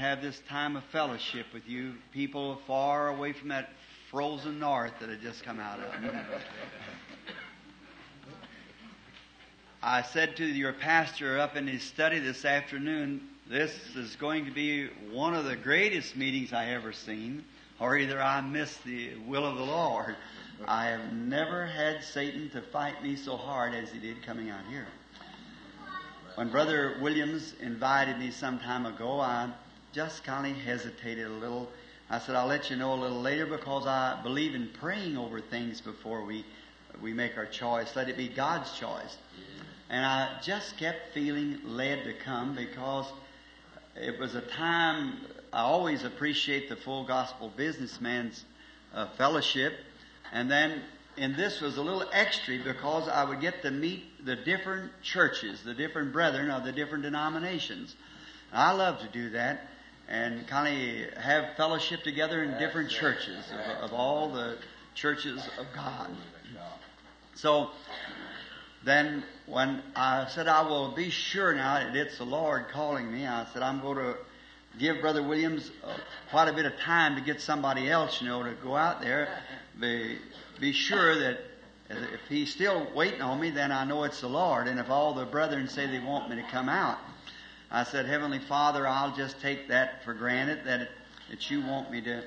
have this time of fellowship with you, people far away from that frozen north that had just come out of. I said to your pastor up in his study this afternoon, this is going to be one of the greatest meetings I ever seen, or either I missed the will of the Lord. I have never had Satan to fight me so hard as he did coming out here. When Brother Williams invited me some time ago, I just kind of hesitated a little. I said, I'll let you know a little later because I believe in praying over things before we, we make our choice. Let it be God's choice. And I just kept feeling led to come because it was a time I always appreciate the full gospel businessman's uh, fellowship. And then, and this was a little extra because I would get to meet the different churches, the different brethren of the different denominations. I love to do that and kind of have fellowship together in different churches of, of all the churches of God. So then when I said I will be sure now that it's the Lord calling me, I said I'm going to give Brother Williams uh, quite a bit of time to get somebody else, you know, to go out there. Be, be sure that if he's still waiting on me, then I know it's the Lord. And if all the brethren say they want me to come out, I said, Heavenly Father, I'll just take that for granted that, it, that you want me to,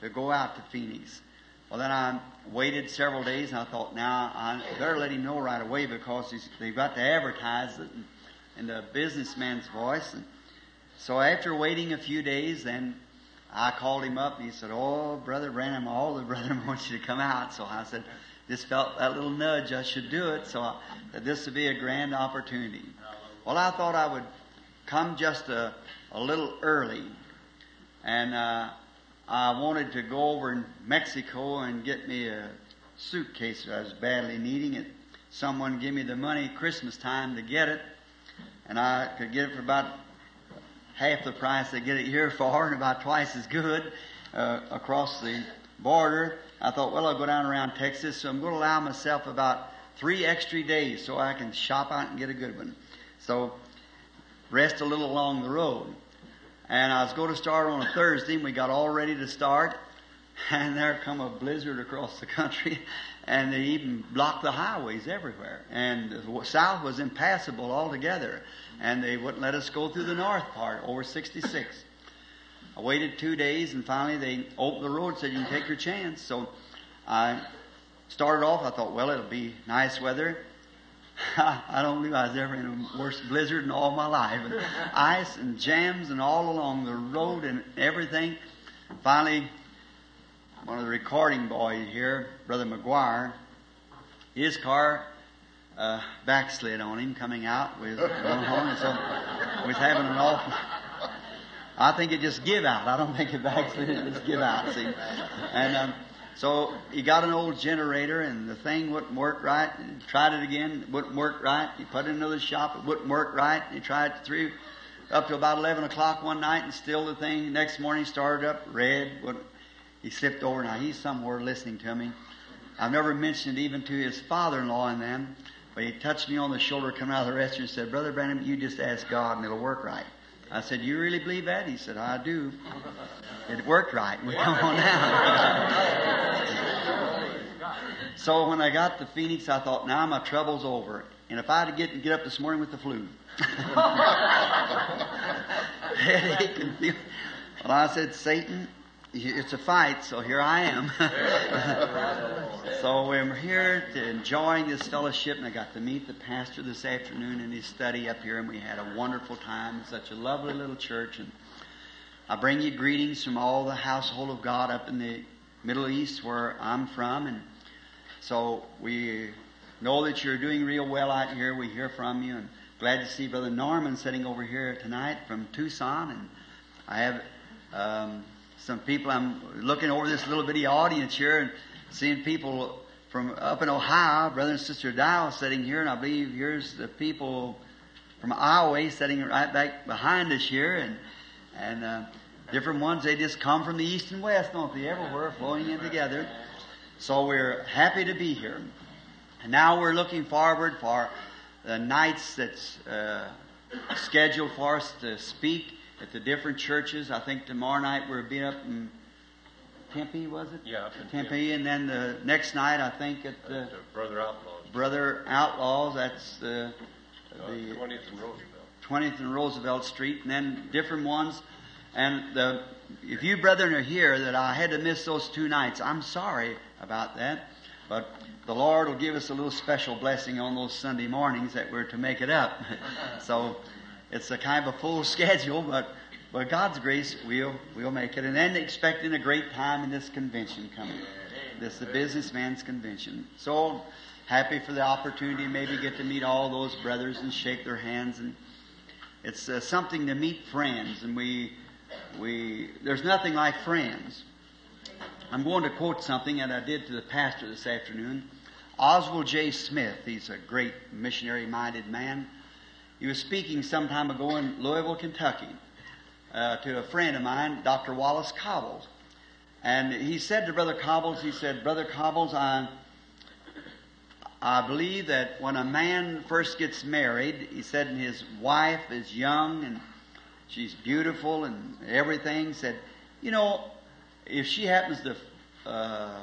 to go out to Phoenix. Well, then I waited several days and I thought, now I better let him know right away because they've got to advertise it in, the businessman's voice. And so after waiting a few days, then I called him up and he said, Oh, Brother Branham, all the brethren want you to come out. So I said, just felt that little nudge I should do it. So I, that this would be a grand opportunity. Well, I thought I would come just a, a little early. And uh, I wanted to go over in Mexico and get me a suitcase that I was badly needing it. Someone gave me the money Christmas time to get it, and I could get it for about half the price they get it here for, and about twice as good uh, across the border. I thought, well, I'll go down around Texas, so I'm going to allow myself about three extra days so I can shop out and get a good one. So rest a little along the road. And I was going to start on a Thursday, and we got all ready to start. And there come a blizzard across the country, and they even blocked the highways everywhere. And the south was impassable altogether, and they wouldn't let us go through the north part over 66. I waited two days, and finally they opened the road said, You can take your chance. So I started off, I thought, Well, it'll be nice weather. I don't believe I was ever in a worse blizzard in all my life. And ice and jams and all along the road and everything. Finally, one of the recording boys here, Brother McGuire, his car uh, backslid on him coming out with going home, and so was having an awful. I think it just give out. I don't think it backslid; it just give out. See, and um, so he got an old generator and the thing wouldn't work right. And he tried it again, it wouldn't work right. He put it in another shop, it wouldn't work right. He tried it three, up to about 11 o'clock one night and still the thing, next morning started up red. He slipped over. Now he's somewhere listening to me. I've never mentioned it even to his father-in-law and them, but he touched me on the shoulder coming out of the restroom and said, Brother Branham, you just ask God and it'll work right. I said, You really believe that? He said, I do. It worked right. We come on now. so when I got to Phoenix, I thought, now my trouble's over. And if I had to get, get up this morning with the flu, headache and feel. Well, I said, Satan, it's a fight, so here I am. so we're here enjoying this fellowship, and I got to meet the pastor this afternoon in his study up here, and we had a wonderful time. It's such a lovely little church, and I bring you greetings from all the household of God up in the Middle East where I'm from, and so we know that you're doing real well out here. We hear from you, and glad to see Brother Norman sitting over here tonight from Tucson, and I have. Um, some people. I'm looking over this little bitty audience here and seeing people from up in Ohio, brother and sister Dial sitting here, and I believe here's the people from Iowa sitting right back behind us here, and and uh, different ones. They just come from the east and west, don't they? Everywhere, flowing in together. So we're happy to be here, and now we're looking forward for the nights that's uh, scheduled for us to speak at the different churches. I think tomorrow night we're being up in Tempe, was it? Yeah, in Tempe, and then the next night I think at the Uh, Brother Outlaws. Brother Outlaws. That's the Uh, the 20th and Roosevelt. 20th and Roosevelt Street, and then different ones. And the, if you brethren are here that I had to miss those two nights, I'm sorry about that. But the Lord will give us a little special blessing on those Sunday mornings that we're to make it up. so it's a kind of a full schedule, but by God's grace, we'll we'll make it. And then expecting a great time in this convention coming. This is the businessman's convention. So happy for the opportunity, maybe get to meet all those brothers and shake their hands and it's uh, something to meet friends, and we, we, there's nothing like friends. I'm going to quote something that I did to the pastor this afternoon. Oswald J. Smith, he's a great missionary minded man. He was speaking some time ago in Louisville, Kentucky, uh, to a friend of mine, Dr. Wallace Cobbles. And he said to Brother Cobbles, he said, Brother Cobbles, I, I believe that when a man first gets married, he said, and his wife is young and she's beautiful and everything, said, you know, if she happens to uh,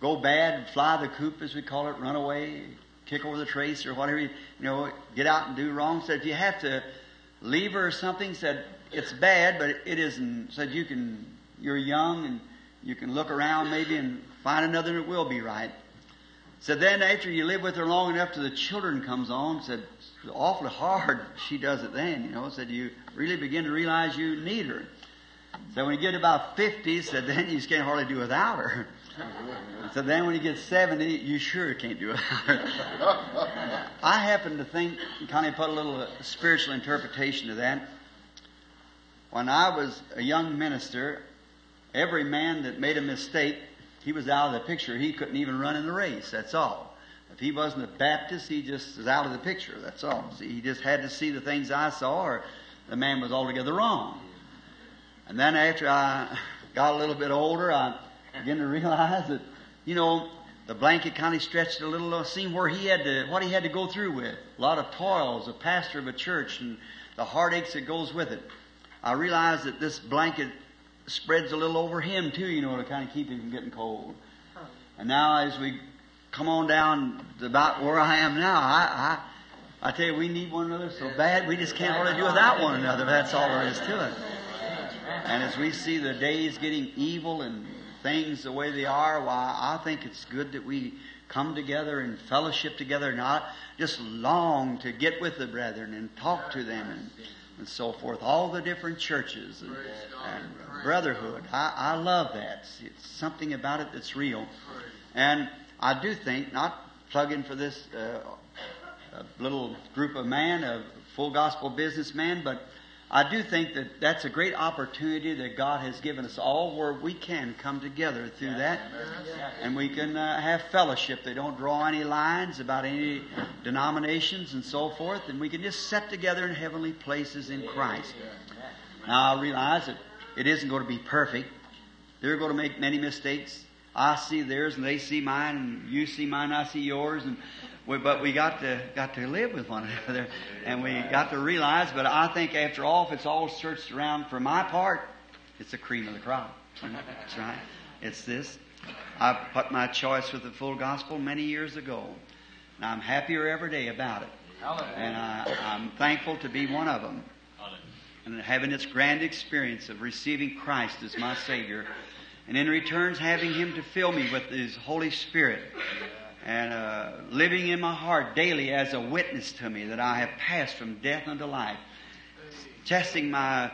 go bad, fly the coop as we call it, run away, kick over the trace or whatever, you know, get out and do wrong, said if you have to leave her or something, said it's bad, but it isn't. Said you can, you're young and you can look around maybe and find another that will be right. Said then after you live with her long enough till the children comes on, said it's awfully hard she does it then, you know, said you really begin to realize you need her. So when you get about 50, said then you can't hardly do without her. So then when you get 70, you sure can't do it. I happen to think, of put a little spiritual interpretation to that. When I was a young minister, every man that made a mistake he was out of the picture. He couldn't even run in the race. That's all. If he wasn't a Baptist, he just was out of the picture. That's all. See, he just had to see the things I saw, or the man was altogether wrong. And then after I got a little bit older, I began to realize that, you know, the blanket kind of stretched a little, uh, seen where he had to, what he had to go through with. A lot of toils, a pastor of a church, and the heartaches that goes with it. I realized that this blanket spreads a little over him too, you know, to kind of keep him from getting cold. And now as we come on down to about where I am now, I, I, I tell you, we need one another so bad we just can't hardly do without one another. That's all there is to it. And as we see the days getting evil and things the way they are, why I think it's good that we come together and fellowship together, not just long to get with the brethren and talk to them and, and so forth. All the different churches and, and brotherhood. I, I love that. It's something about it that's real. And I do think, not plugging for this uh, little group of man, a full gospel businessman, but I do think that that's a great opportunity that God has given us all where we can come together through that. And we can uh, have fellowship. They don't draw any lines about any denominations and so forth. And we can just sit together in heavenly places in Christ. Now I realize that it isn't going to be perfect. They're going to make many mistakes. I see theirs and they see mine and you see mine, I see yours. And we, but we got to got to live with one another, and we got to realize. But I think after all, if it's all searched around for my part, it's the cream of the crop. That's right. It's this. I put my choice with the full gospel many years ago, and I'm happier every day about it. And I, I'm thankful to be one of them, and having this grand experience of receiving Christ as my Savior, and in returns having Him to fill me with His Holy Spirit and uh, living in my heart daily as a witness to me that I have passed from death unto life, testing my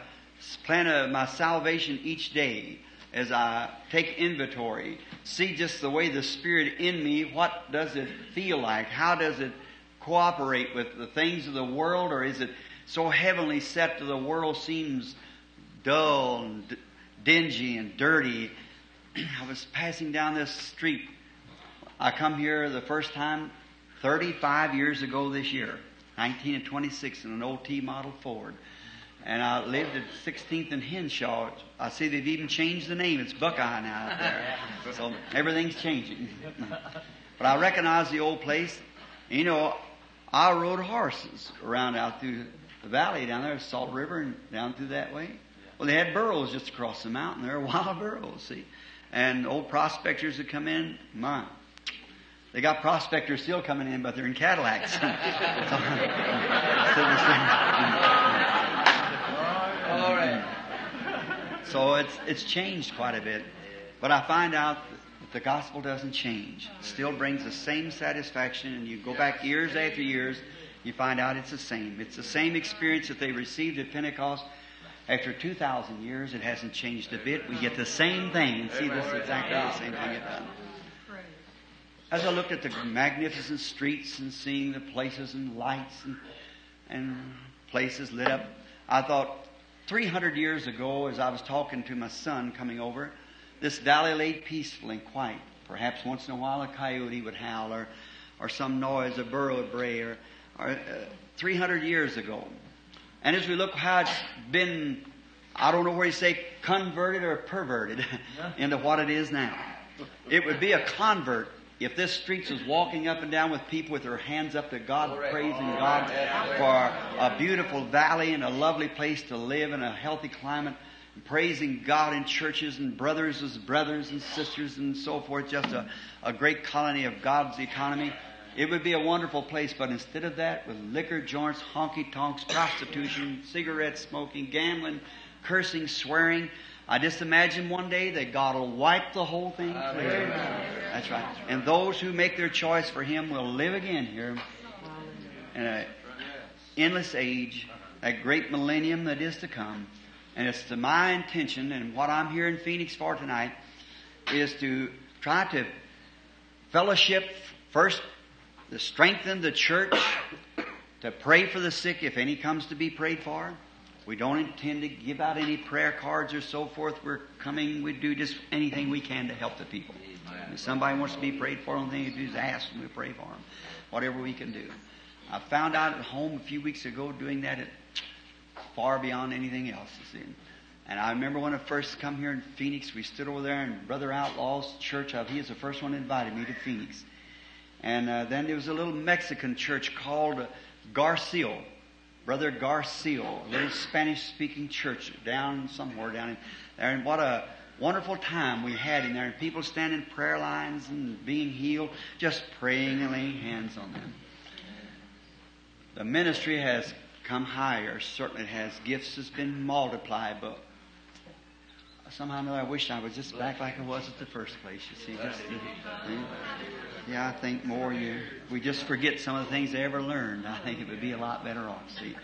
plan of my salvation each day as I take inventory, see just the way the Spirit in me, what does it feel like? How does it cooperate with the things of the world, or is it so heavenly set that the world seems dull and dingy and dirty? I was passing down this street I come here the first time 35 years ago this year, 19 and 26 in an old T model Ford. And I lived at 16th and Henshaw. I see they've even changed the name. It's Buckeye now out there. So everything's changing. but I recognize the old place. You know, I rode horses around out through the valley down there, Salt River, and down through that way. Well, they had burros just across the mountain there, wild burros, see. And old prospectors would come in, my, they got prospectors still coming in, but they're in Cadillacs. All right. So it's it's changed quite a bit, but I find out that the gospel doesn't change. It still brings the same satisfaction, and you go back years after years, you find out it's the same. It's the same experience that they received at Pentecost. After 2,000 years, it hasn't changed a bit. We get the same thing and see this exactly the same thing it. As I looked at the magnificent streets and seeing the places and lights and, and places lit up, I thought 300 years ago, as I was talking to my son coming over, this valley lay peaceful and quiet. Perhaps once in a while a coyote would howl or, or some noise, a burro would bray, or, or uh, 300 years ago. And as we look how it's been, I don't know where you say converted or perverted into what it is now. It would be a convert if this streets was walking up and down with people with their hands up to God, praising God for a beautiful valley and a lovely place to live in a healthy climate, and praising God in churches and brothers as brothers and sisters and so forth, just a, a great colony of God's economy. It would be a wonderful place, but instead of that, with liquor joints, honky tonks, prostitution, cigarette smoking, gambling, cursing, swearing, I just imagine one day that God will wipe the whole thing clear. That's right. And those who make their choice for Him will live again here in an endless age, that great millennium that is to come. And it's to my intention, and what I'm here in Phoenix for tonight, is to try to fellowship first to strengthen the church, to pray for the sick if any comes to be prayed for. We don't intend to give out any prayer cards or so forth. We're coming, we do just anything we can to help the people. If somebody wants to be prayed for, only thing you do is ask and we pray for them. Whatever we can do. I found out at home a few weeks ago doing that at far beyond anything else. And I remember when I first come here in Phoenix, we stood over there in Brother Outlaw's church. He was the first one that invited me to Phoenix. And uh, then there was a little Mexican church called Garcio. Brother Garcio, a little Spanish speaking church down somewhere down in there. And what a wonderful time we had in there. And people standing in prayer lines and being healed, just praying and laying hands on them. The ministry has come higher. Certainly it has. Gifts has been multiplied, but somehow or another, I wish I was just back like I was at the first place. You see, just yeah, I think more you we just forget some of the things they ever learned. I think it would be a lot better off. See,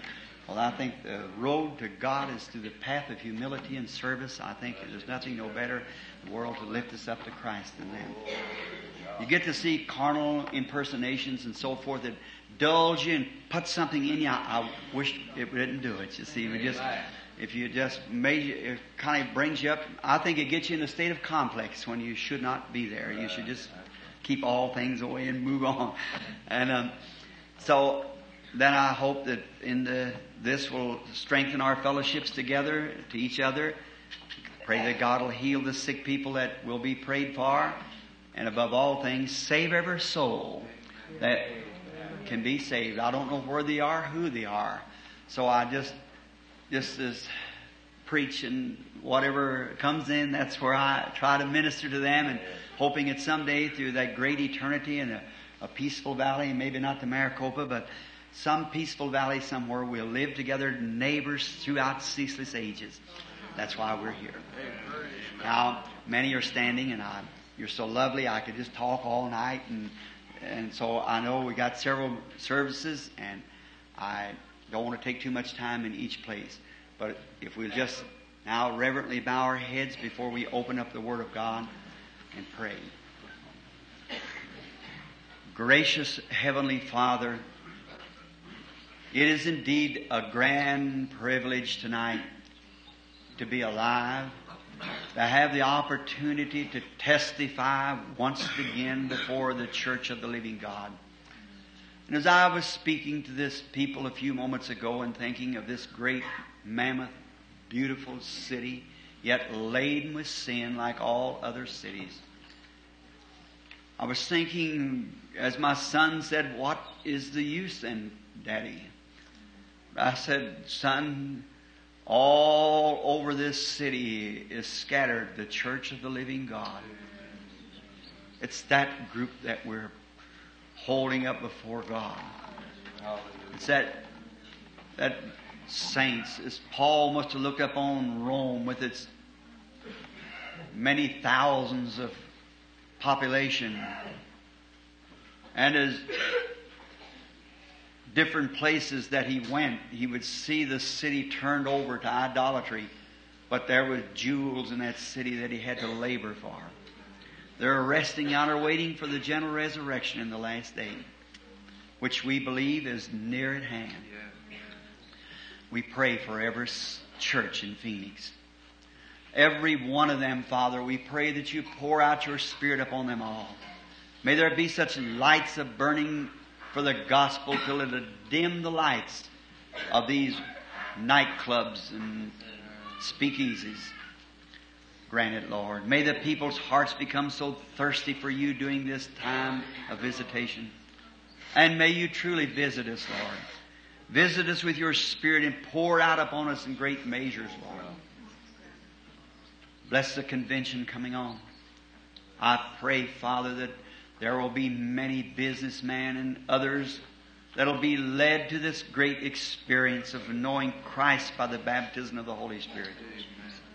well, I think the road to God is through the path of humility and service. I think there's nothing no better in the world to lift us up to Christ than that. You get to see carnal impersonations and so forth that dulls you and put something in you. I, I wish it didn't do it. You see, we just if you just measure, it kind of brings you up. I think it gets you in a state of complex when you should not be there. You should just keep all things away and move on. And um, so then I hope that in the this will strengthen our fellowships together to each other. Pray that God will heal the sick people that will be prayed for, and above all things, save every soul that can be saved. I don't know where they are, who they are. So I just just as preach and whatever comes in, that's where I try to minister to them and hoping that someday through that great eternity in a, a peaceful valley, maybe not the Maricopa, but some peaceful valley somewhere, we'll live together, neighbors throughout ceaseless ages. That's why we're here. Now, many are standing, and I, you're so lovely. I could just talk all night, and and so I know we got several services, and I don't want to take too much time in each place. But if we'll just now reverently bow our heads before we open up the Word of God and pray. Gracious Heavenly Father, it is indeed a grand privilege tonight to be alive, to have the opportunity to testify once again before the church of the living God. And as I was speaking to this people a few moments ago and thinking of this great, mammoth, beautiful city, yet laden with sin like all other cities, I was thinking, as my son said, what is the use then, Daddy? I said, son, all over this city is scattered the church of the living God. It's that group that we're holding up before God. It's that that saints. As Paul must have looked up on Rome with its many thousands of population, and as different places that he went, he would see the city turned over to idolatry, but there were jewels in that city that he had to labor for. They're resting out or waiting for the general resurrection in the last day, which we believe is near at hand. We pray for every church in Phoenix. Every one of them, Father, we pray that you pour out your Spirit upon them all. May there be such lights of burning for the gospel till it dim the lights of these nightclubs and speakeasies. Grant it, Lord. May the people's hearts become so thirsty for you during this time of visitation. And may you truly visit us, Lord. Visit us with your Spirit and pour out upon us in great measures, Lord. Bless the convention coming on. I pray, Father, that there will be many businessmen and others that'll be led to this great experience of knowing Christ by the baptism of the Holy Spirit.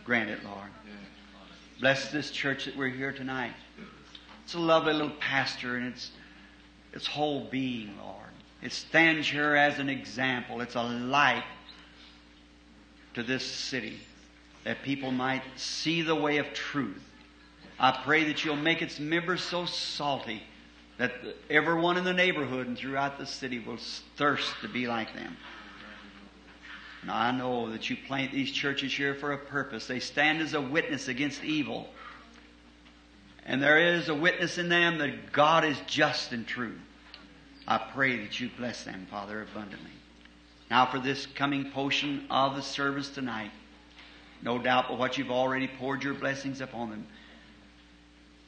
Grant it, Lord. Bless this church that we're here tonight. It's a lovely little pastor and it's its whole being, Lord. It stands here as an example. It's a light to this city that people might see the way of truth. I pray that you'll make its members so salty that everyone in the neighborhood and throughout the city will thirst to be like them. Now I know that you plant these churches here for a purpose. They stand as a witness against evil. And there is a witness in them that God is just and true. I pray that you bless them, Father, abundantly. Now for this coming portion of the service tonight, no doubt but what you've already poured your blessings upon them.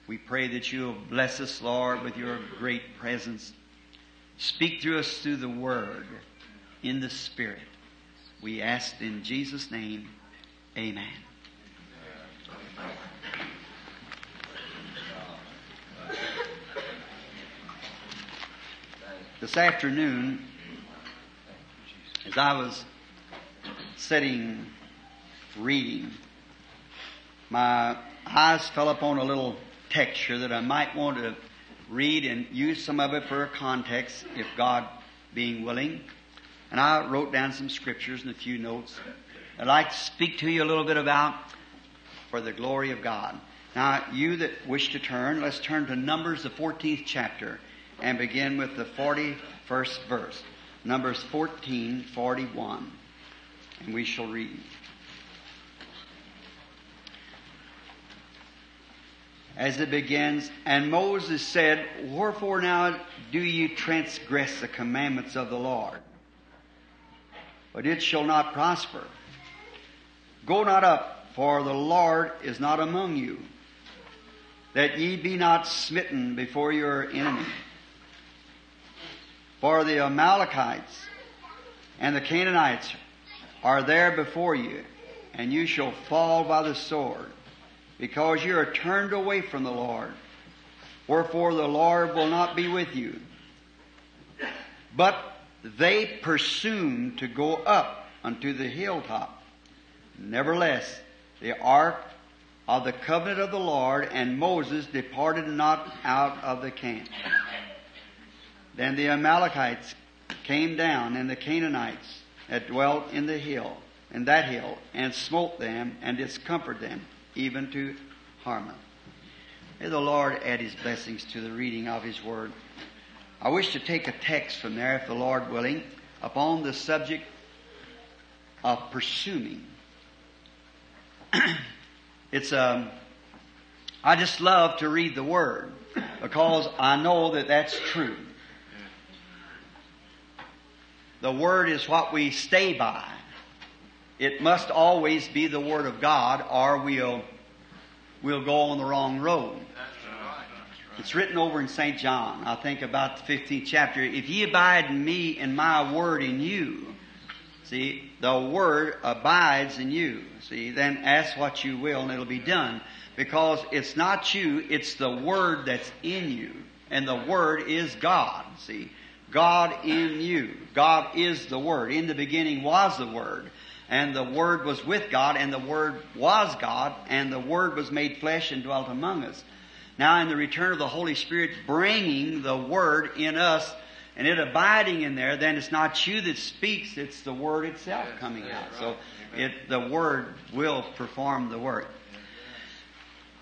We pray that you'll bless us, Lord, with your great presence. Speak through us through the Word in the Spirit. We ask in Jesus' name, Amen. This afternoon, as I was sitting reading, my eyes fell upon a little texture that I might want to read and use some of it for a context, if God being willing. And I wrote down some scriptures and a few notes I'd like to speak to you a little bit about for the glory of God. Now, you that wish to turn, let's turn to Numbers, the 14th chapter, and begin with the 41st verse. Numbers 14, 41. And we shall read. As it begins, and Moses said, Wherefore now do you transgress the commandments of the Lord? But it shall not prosper. Go not up, for the Lord is not among you, that ye be not smitten before your enemy. For the Amalekites and the Canaanites are there before you, and you shall fall by the sword, because you are turned away from the Lord. Wherefore the Lord will not be with you. But they presumed to go up unto the hilltop. Nevertheless, the ark of the covenant of the Lord and Moses departed not out of the camp. Then the Amalekites came down and the Canaanites that dwelt in the hill, in that hill, and smote them and discomforted them, even to Hormah. May the Lord add his blessings to the reading of his word. I wish to take a text from there, if the Lord willing, upon the subject of presuming. it's um, I just love to read the Word because I know that that's true. The Word is what we stay by. It must always be the Word of God, or we'll we'll go on the wrong road. It's written over in St. John, I think about the 15th chapter. If ye abide in me and my word in you, See, the Word abides in you. See, then ask what you will and it'll be done. Because it's not you, it's the Word that's in you. And the Word is God. See, God in you. God is the Word. In the beginning was the Word. And the Word was with God, and the Word was God, and the Word was made flesh and dwelt among us. Now, in the return of the Holy Spirit bringing the Word in us and it abiding in there, then it's not you that speaks, it's the Word itself coming out. So it, the Word will perform the work.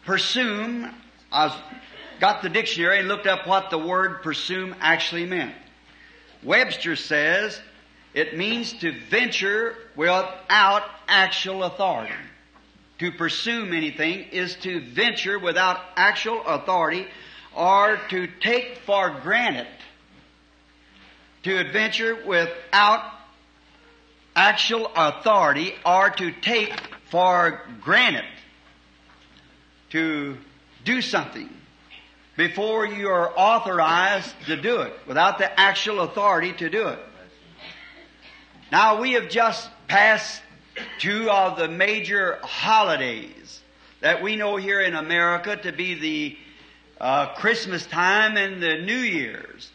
Presume, I got the dictionary and looked up what the word presume actually meant. Webster says it means to venture without actual authority. To pursue anything is to venture without actual authority or to take for granted. To adventure without actual authority or to take for granted. To do something before you are authorized to do it without the actual authority to do it. Now we have just passed two of the major holidays that we know here in America to be the uh, Christmas time and the New Year's.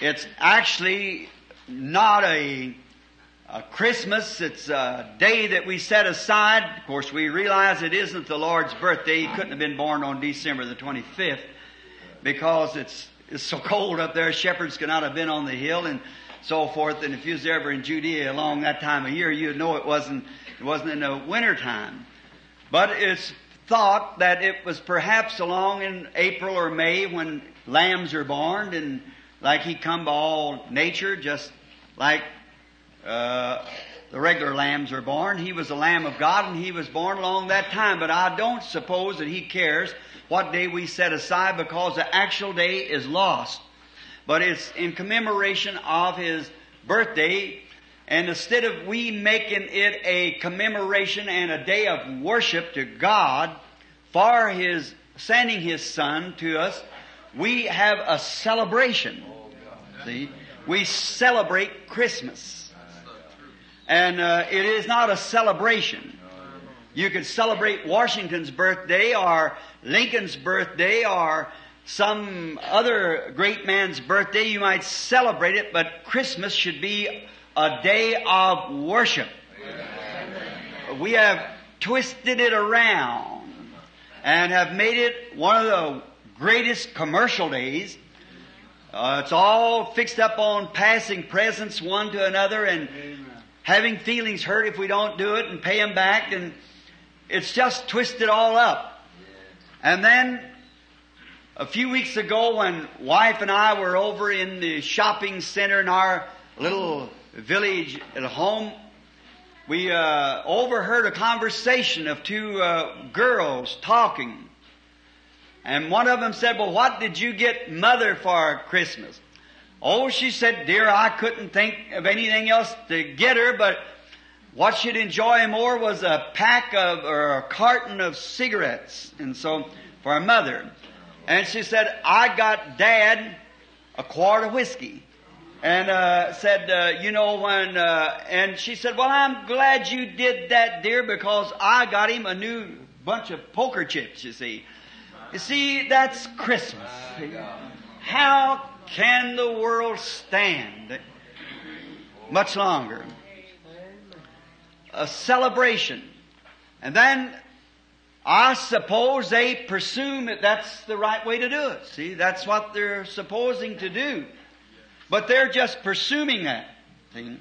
It's actually not a, a Christmas. It's a day that we set aside. Of course, we realize it isn't the Lord's birthday. He couldn't have been born on December the 25th because it's, it's so cold up there. Shepherds could not have been on the hill and so forth. And if you was ever in Judea along that time of year, you'd know it wasn't, it wasn't in the winter time. But it's thought that it was perhaps along in April or May when lambs are born and like he come by all nature, just like uh, the regular lambs are born. He was a lamb of God and he was born along that time. But I don't suppose that he cares what day we set aside because the actual day is lost. But it's in commemoration of his birthday. And instead of we making it a commemoration and a day of worship to God for his sending his son to us, we have a celebration. See? We celebrate Christmas. And uh, it is not a celebration. You could celebrate Washington's birthday or Lincoln's birthday or some other great man's birthday. You might celebrate it, but Christmas should be a day of worship. We have twisted it around and have made it one of the greatest commercial days. Uh, it's all fixed up on passing presents one to another and having feelings hurt if we don't do it and pay them back and it's just twisted all up. And then a few weeks ago when wife and I were over in the shopping center in our little village at home, we uh, overheard a conversation of two uh, girls talking. And one of them said, Well, what did you get mother for Christmas? Oh, she said, Dear, I couldn't think of anything else to get her, but what she'd enjoy more was a pack of, or a carton of cigarettes. And so, for her mother. And she said, I got dad a quart of whiskey. And, uh, said, uh, you know, when, uh, and she said, well, I'm glad you did that, dear, because I got him a new bunch of poker chips, you see. You see, that's Christmas. How can the world stand much longer? A celebration. And then I suppose they presume that that's the right way to do it. See, that's what they're supposing to do. But they're just presuming that. See?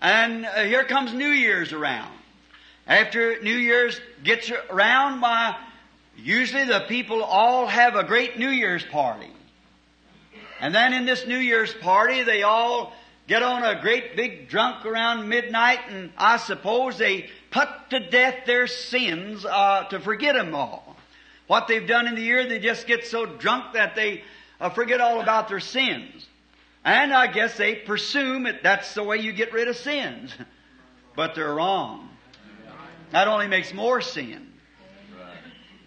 And uh, here comes New Year's around. After New Year's gets around, why, usually the people all have a great New Year's party. And then in this New Year's party, they all get on a great big drunk around midnight, and I suppose they put to death their sins uh, to forget them all. What they've done in the year, they just get so drunk that they uh, forget all about their sins. And I guess they presume that that's the way you get rid of sins. But they're wrong. That only makes more sin.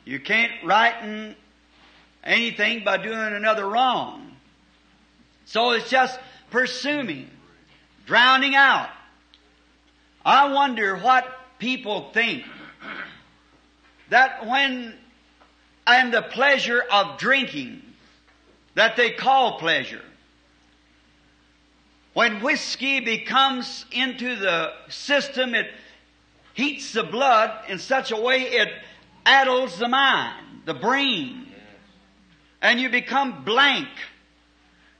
You can't righten anything by doing another wrong. So it's just presuming. drowning out. I wonder what people think that when and the pleasure of drinking that they call pleasure. When whiskey becomes into the system, it heats the blood in such a way it addles the mind, the brain, and you become blank.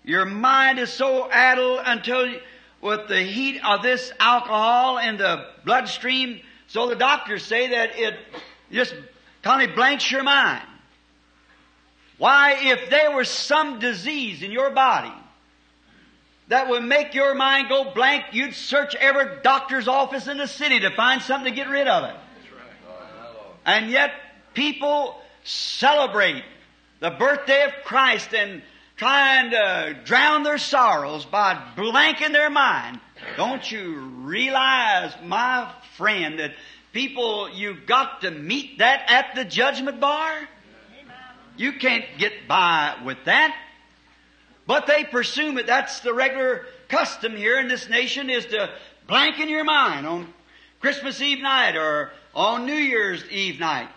Your mind is so addled until with the heat of this alcohol in the bloodstream, so the doctors say that it just kind of blanks your mind. Why, if there was some disease in your body that would make your mind go blank, you'd search every doctor's office in the city to find something to get rid of it. And yet, people celebrate the birthday of Christ and trying to uh, drown their sorrows by blanking their mind. Don't you realize, my friend, that people, you've got to meet that at the judgment bar? You can't get by with that. But they presume it. That's the regular custom here in this nation is to blanken your mind on Christmas Eve night or on New Year's Eve night.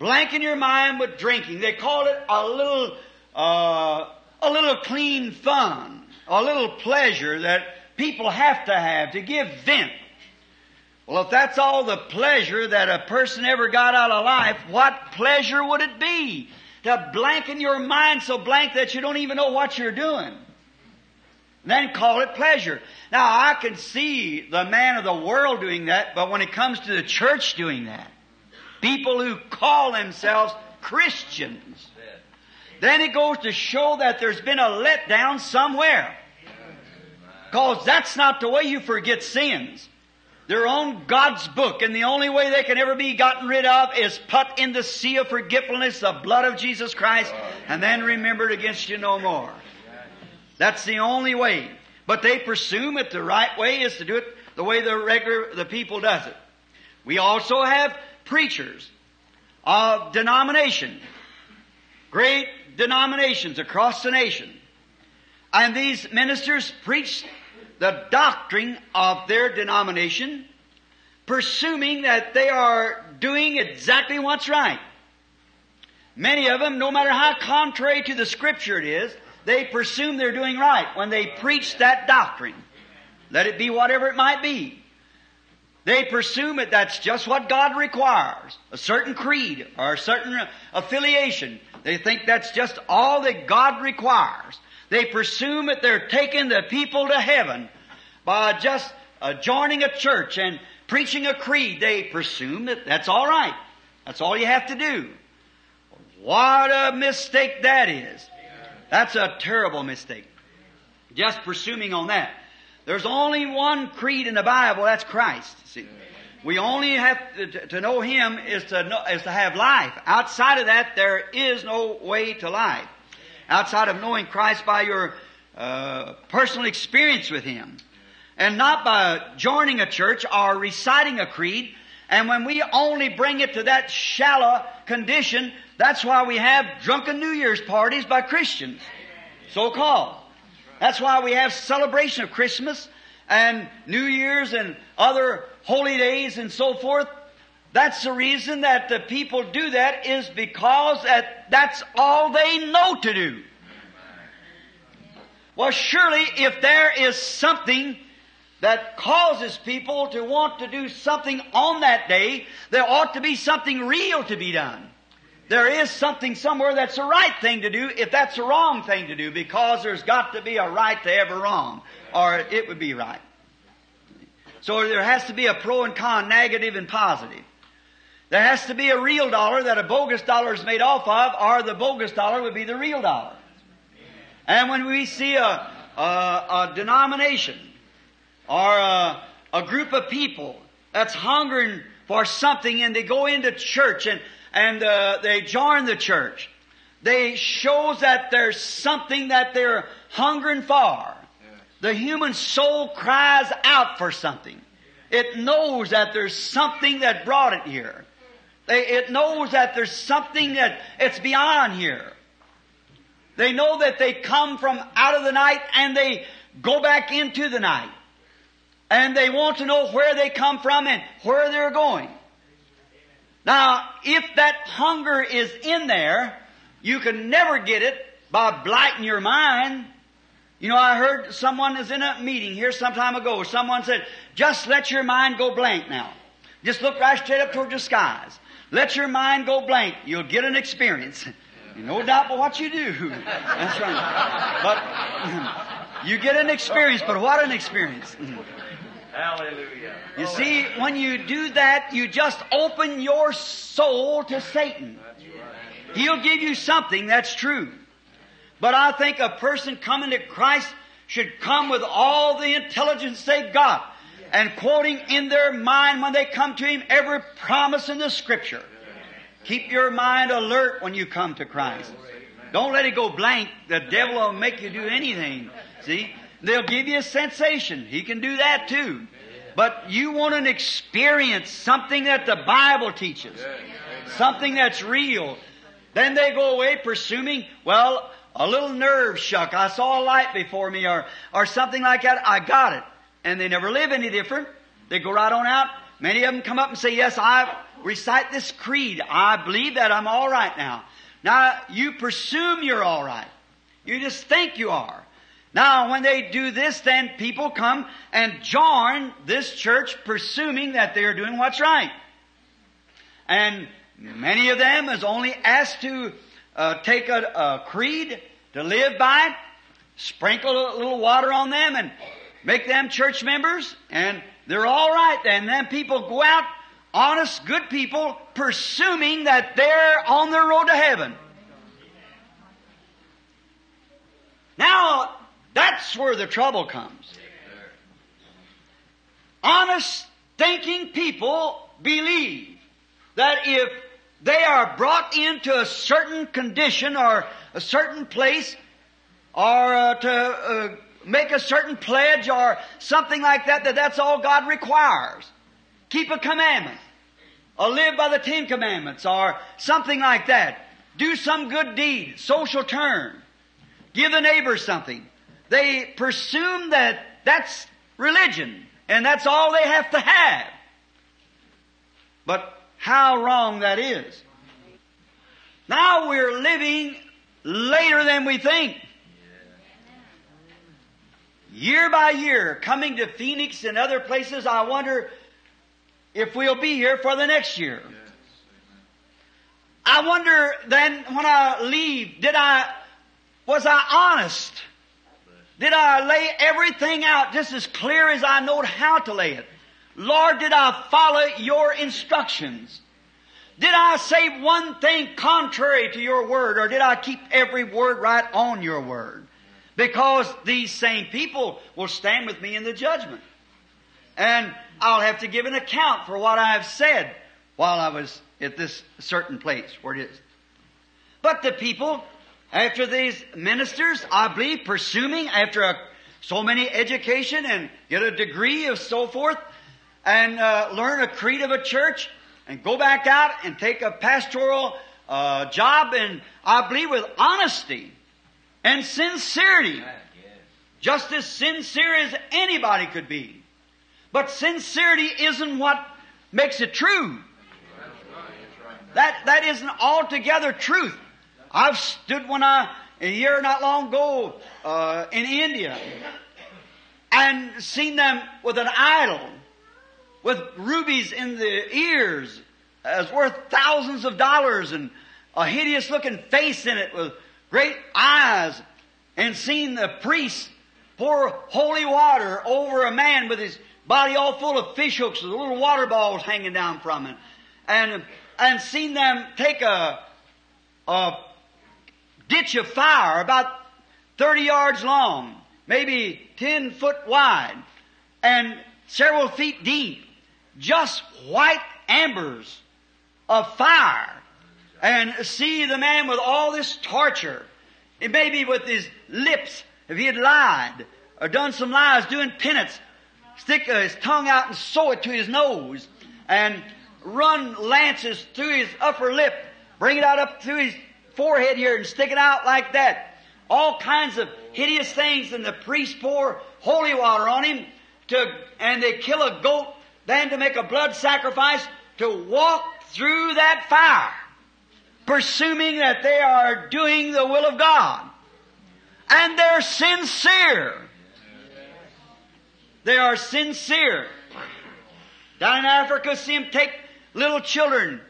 Blanken your mind with drinking. They call it a little, uh, a little clean fun, a little pleasure that people have to have to give vent. Well, if that's all the pleasure that a person ever got out of life, what pleasure would it be to blanken your mind so blank that you don't even know what you're doing. Then call it pleasure. Now I can see the man of the world doing that, but when it comes to the church doing that, people who call themselves Christians, then it goes to show that there's been a letdown somewhere. Cause that's not the way you forget sins. They're on God's book, and the only way they can ever be gotten rid of is put in the sea of forgetfulness, the blood of Jesus Christ, and then remembered against you no more. That's the only way. But they presume that the right way is to do it the way the regular, the people does it. We also have preachers of denomination. Great denominations across the nation. And these ministers preach the doctrine of their denomination, presuming that they are doing exactly what's right. Many of them, no matter how contrary to the scripture it is, they presume they're doing right when they preach that doctrine. Let it be whatever it might be. They presume that that's just what God requires. A certain creed or a certain affiliation. They think that's just all that God requires. They presume that they're taking the people to heaven by just uh, joining a church and preaching a creed. They presume that that's all right. That's all you have to do. What a mistake that is. That's a terrible mistake. Just presuming on that. There's only one creed in the Bible, that's Christ. See, we only have to, to know Him is to know, is to have life. Outside of that, there is no way to life. Outside of knowing Christ by your uh, personal experience with Him, and not by joining a church or reciting a creed. And when we only bring it to that shallow condition, that's why we have drunken New Year's parties by Christians, so called. That's why we have celebration of Christmas and New Year's and other holy days and so forth. That's the reason that the people do that is because that that's all they know to do. Well, surely if there is something that causes people to want to do something on that day, there ought to be something real to be done. There is something somewhere that's the right thing to do if that's the wrong thing to do because there's got to be a right to every wrong or it would be right. So there has to be a pro and con, negative and positive. There has to be a real dollar that a bogus dollar is made off of or the bogus dollar would be the real dollar. And when we see a, a, a denomination or a, a group of people that's hungering for something and they go into church and, and uh, they join the church. They shows that there's something that they're hungering for. The human soul cries out for something. It knows that there's something that brought it here. They, it knows that there's something that it's beyond here. They know that they come from out of the night and they go back into the night. and they want to know where they come from and where they're going. Now, if that hunger is in there, you can never get it by blighting your mind. You know, I heard someone was in a meeting here some time ago. Someone said, just let your mind go blank now. Just look right straight up toward the skies. Let your mind go blank. You'll get an experience. No doubt but what you do. That's right. But you get an experience, but what an experience. Hallelujah. You see, when you do that, you just open your soul to Satan. He'll give you something that's true. But I think a person coming to Christ should come with all the intelligence they've got and quoting in their mind when they come to Him every promise in the Scripture. Keep your mind alert when you come to Christ. Don't let it go blank. The devil will make you do anything. See? They'll give you a sensation. He can do that too. But you want an experience, something that the Bible teaches, something that's real. Then they go away presuming, well, a little nerve shock. I saw a light before me or, or something like that. I got it. And they never live any different. They go right on out. Many of them come up and say, yes, I recite this creed. I believe that I'm all right now. Now, you presume you're all right. You just think you are. Now, when they do this, then people come and join this church presuming that they're doing what's right. And many of them is only asked to uh, take a, a creed to live by sprinkle a little water on them and make them church members, and they're all right And Then people go out, honest, good people, presuming that they're on their road to heaven. Now, that's where the trouble comes. Honest, thinking people believe that if they are brought into a certain condition or a certain place or uh, to uh, make a certain pledge or something like that, that that's all God requires. Keep a commandment. Or live by the Ten Commandments or something like that. Do some good deed, social turn. Give the neighbor something. They presume that that's religion and that's all they have to have. But how wrong that is. Now we're living later than we think. Year by year, coming to Phoenix and other places, I wonder if we'll be here for the next year. I wonder then when I leave, did I, was I honest? Did I lay everything out just as clear as I know how to lay it? Lord, did I follow your instructions? Did I say one thing contrary to your word, or did I keep every word right on your word? Because these same people will stand with me in the judgment. And I'll have to give an account for what I have said while I was at this certain place where it is. But the people, after these ministers, I believe, presuming after a, so many education and get a degree of so forth, and uh, learn a creed of a church, and go back out and take a pastoral uh, job, and I believe with honesty and sincerity, just as sincere as anybody could be. But sincerity isn't what makes it true. That, that isn't altogether truth. I've stood when I, a year not long ago, uh, in India, and seen them with an idol, with rubies in the ears, as worth thousands of dollars, and a hideous looking face in it with great eyes, and seen the priest pour holy water over a man with his body all full of fish hooks with little water balls hanging down from it. And, and seen them take a, a ditch of fire about 30 yards long, maybe 10 foot wide, and several feet deep. Just white embers of fire. And see the man with all this torture. It may be with his lips, if he had lied, or done some lies, doing penance, stick uh, his tongue out and sew it to his nose, and run lances through his upper lip, bring it out up through his forehead here and stick it out like that. All kinds of hideous things, and the priest pour holy water on him to, and they kill a goat then to make a blood sacrifice to walk through that fire, presuming that they are doing the will of God. And they're sincere. They are sincere. Down in Africa, see them take little children,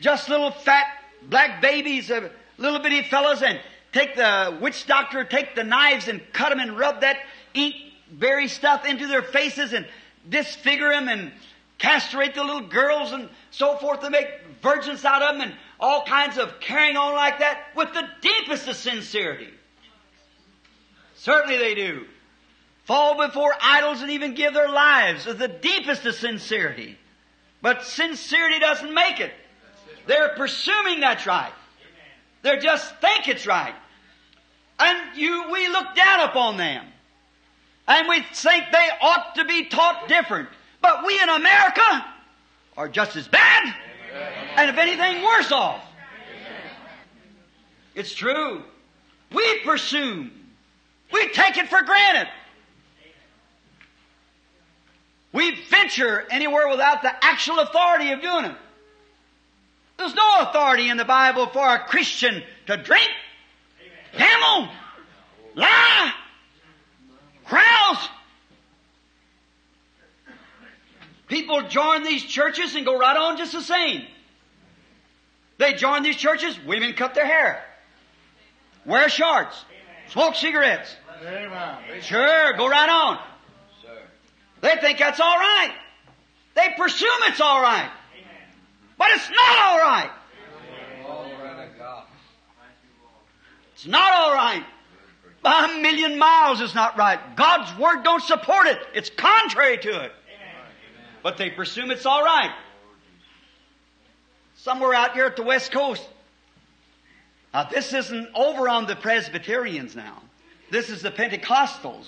just little fat black babies, uh, little bitty fellows, and take the witch doctor, take the knives and cut them and rub that ink berry stuff into their faces and disfigure them and castrate the little girls and so forth to make virgins out of them and all kinds of carrying on like that with the deepest of sincerity. Certainly they do. Fall before idols and even give their lives with the deepest of sincerity. But sincerity doesn't make it. They're presuming that's right. They just think it's right. And you, we look down upon them. And we think they ought to be taught different. But we in America are just as bad. And if anything, worse off. It's true. We presume. We take it for granted. We venture anywhere without the actual authority of doing it. There's no authority in the Bible for a Christian to drink, gamble, lie, carouse. People join these churches and go right on just the same. They join these churches, women cut their hair, wear shorts, smoke cigarettes. Sure, go right on. They think that's all right. They presume it's all right. But it's not all right. It's not all right. By a million miles it's not right. God's Word don't support it. It's contrary to it. But they presume it's all right. Somewhere out here at the West Coast. Now this isn't over on the Presbyterians now. This is the Pentecostals.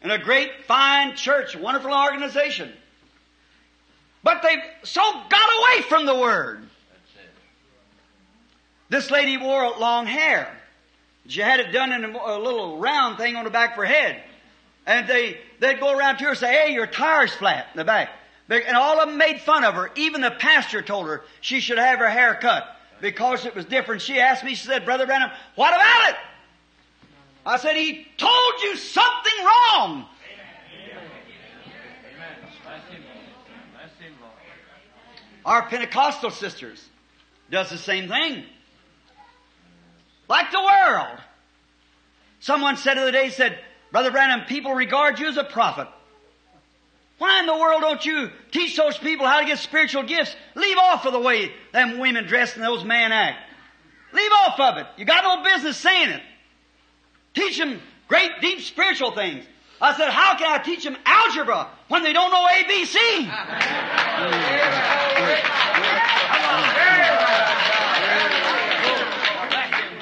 And a great, fine church, wonderful organization. But they've so got away from the Word. This lady wore long hair. She had it done in a, a, little round thing on the back of her head. And they, they'd go around to her and say, hey, your tire's flat in the back. And all of them made fun of her. Even the pastor told her she should have her hair cut because it was different. She asked me, she said, Brother Branham, what about it? I said, he told you something wrong. Our Pentecostal sisters does the same thing. Like the world. Someone said the other day, said, Brother Branham, people regard you as a prophet. Why in the world don't you teach those people how to get spiritual gifts? Leave off of the way them women dress and those men act. Leave off of it. You got no business saying it. Teach them great, deep spiritual things. I said, how can I teach them algebra when they don't know ABC?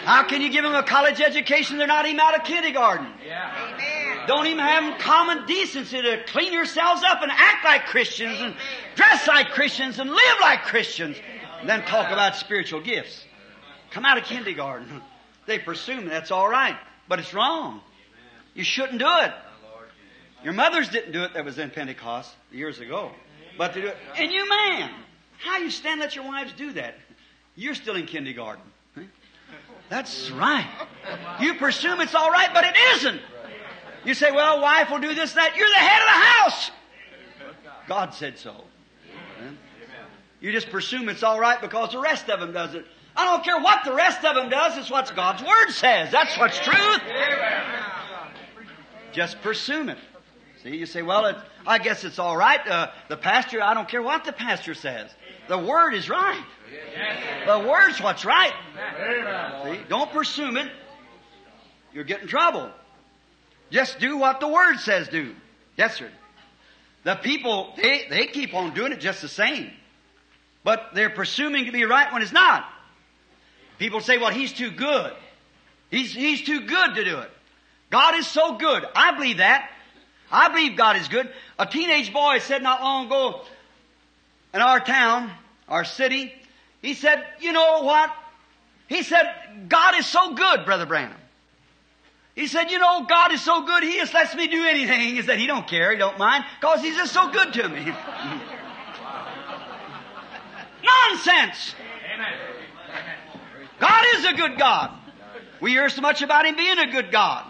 How can you give them a college education? They're not even out of kindergarten. Yeah. Amen. Don't even have them common decency to clean yourselves up and act like Christians and dress like Christians and live like Christians. And then talk about spiritual gifts. Come out of kindergarten. They presume that's all right, but it's wrong. You shouldn't do it. Your mothers didn't do it that was in Pentecost years ago. But to do it. And you man, how you stand let your wives do that? You're still in kindergarten. That's right. You presume it's all right, but it isn't. You say, well, wife will do this that. You're the head of the house. God said so. You just presume it's all right because the rest of them does it. I don't care what the rest of them does. It's what God's Word says. That's what's truth. Just presume it. See, you say, well, it, I guess it's all right. Uh, the pastor, I don't care what the pastor says. The Word is right. The Word's what's right. See, don't presume it. You'll get in trouble. Just do what the Word says do. Yes, sir. The people, they, they keep on doing it just the same. But they're presuming to be right when it's not. People say, well, he's too good. He's, he's too good to do it. God is so good. I believe that. I believe God is good. A teenage boy said not long ago in our town, our city, he said, you know what? He said, God is so good, Brother Branham. He said, you know, God is so good, He just lets me do anything. He said, He don't care, He don't mind, because He's just so good to me. Nonsense! God is a good God. We hear so much about Him being a good God.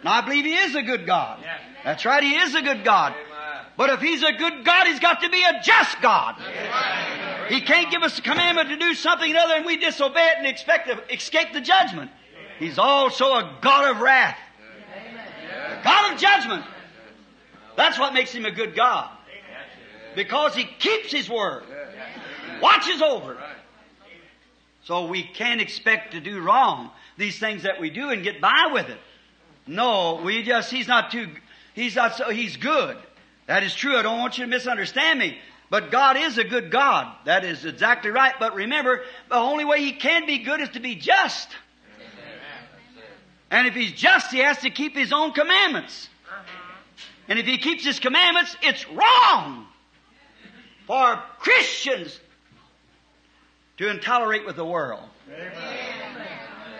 And I believe He is a good God. That's right, He is a good God. But if He's a good God, He's got to be a just God. He can't give us a commandment to do something other and we disobey it and expect to escape the judgment. He's also a God of wrath. A God of judgment. That's what makes Him a good God. Because He keeps His word. Watches over. So we can't expect to do wrong. These things that we do and get by with it. No, we just, He's not too, He's not so, He's good. That is true. I don't want you to misunderstand me. But God is a good God. That is exactly right. But remember, the only way He can be good is to be just. And if He's just, He has to keep His own commandments. And if He keeps His commandments, it's wrong for Christians to intolerate with the world.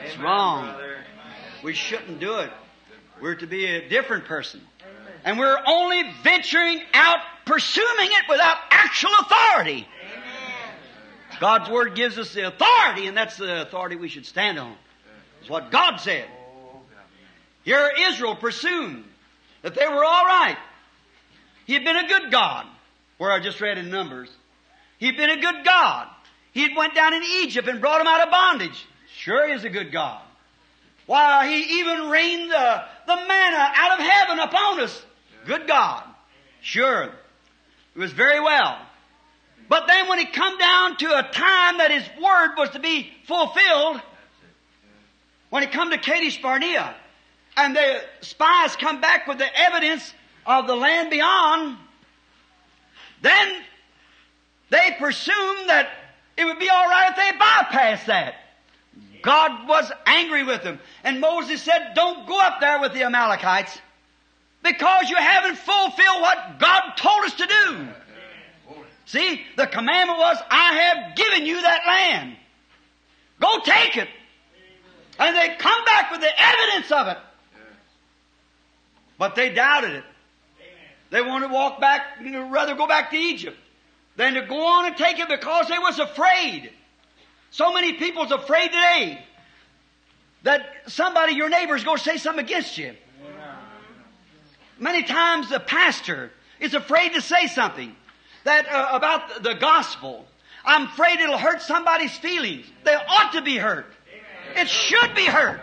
It's wrong. We shouldn't do it. We're to be a different person. And we're only venturing out pursuing it without actual authority. God's Word gives us the authority, and that's the authority we should stand on. It's what God said. Here Israel pursued that they were all right. He had been a good God, where I just read in Numbers. He had been a good God. He had went down in Egypt and brought them out of bondage. Sure he is a good God. Why, he even rained the, the manna out of heaven upon us. Good God. Sure. It was very well. But then when it come down to a time that his word was to be fulfilled, when it come to Kadesh Barnea, and the spies come back with the evidence of the land beyond, then they presumed that it would be alright if they bypassed that. God was angry with them. And Moses said, don't go up there with the Amalekites because you haven't fulfilled what God told us to do. See, the commandment was, I have given you that land. Go take it. And they come back with the evidence of it. But they doubted it. They wanted to walk back, rather go back to Egypt than to go on and take it because they was afraid. So many people's afraid today that somebody, your neighbor, is going to say something against you. Many times the pastor is afraid to say something that uh, about the gospel. I'm afraid it'll hurt somebody's feelings. They ought to be hurt. It should be hurt.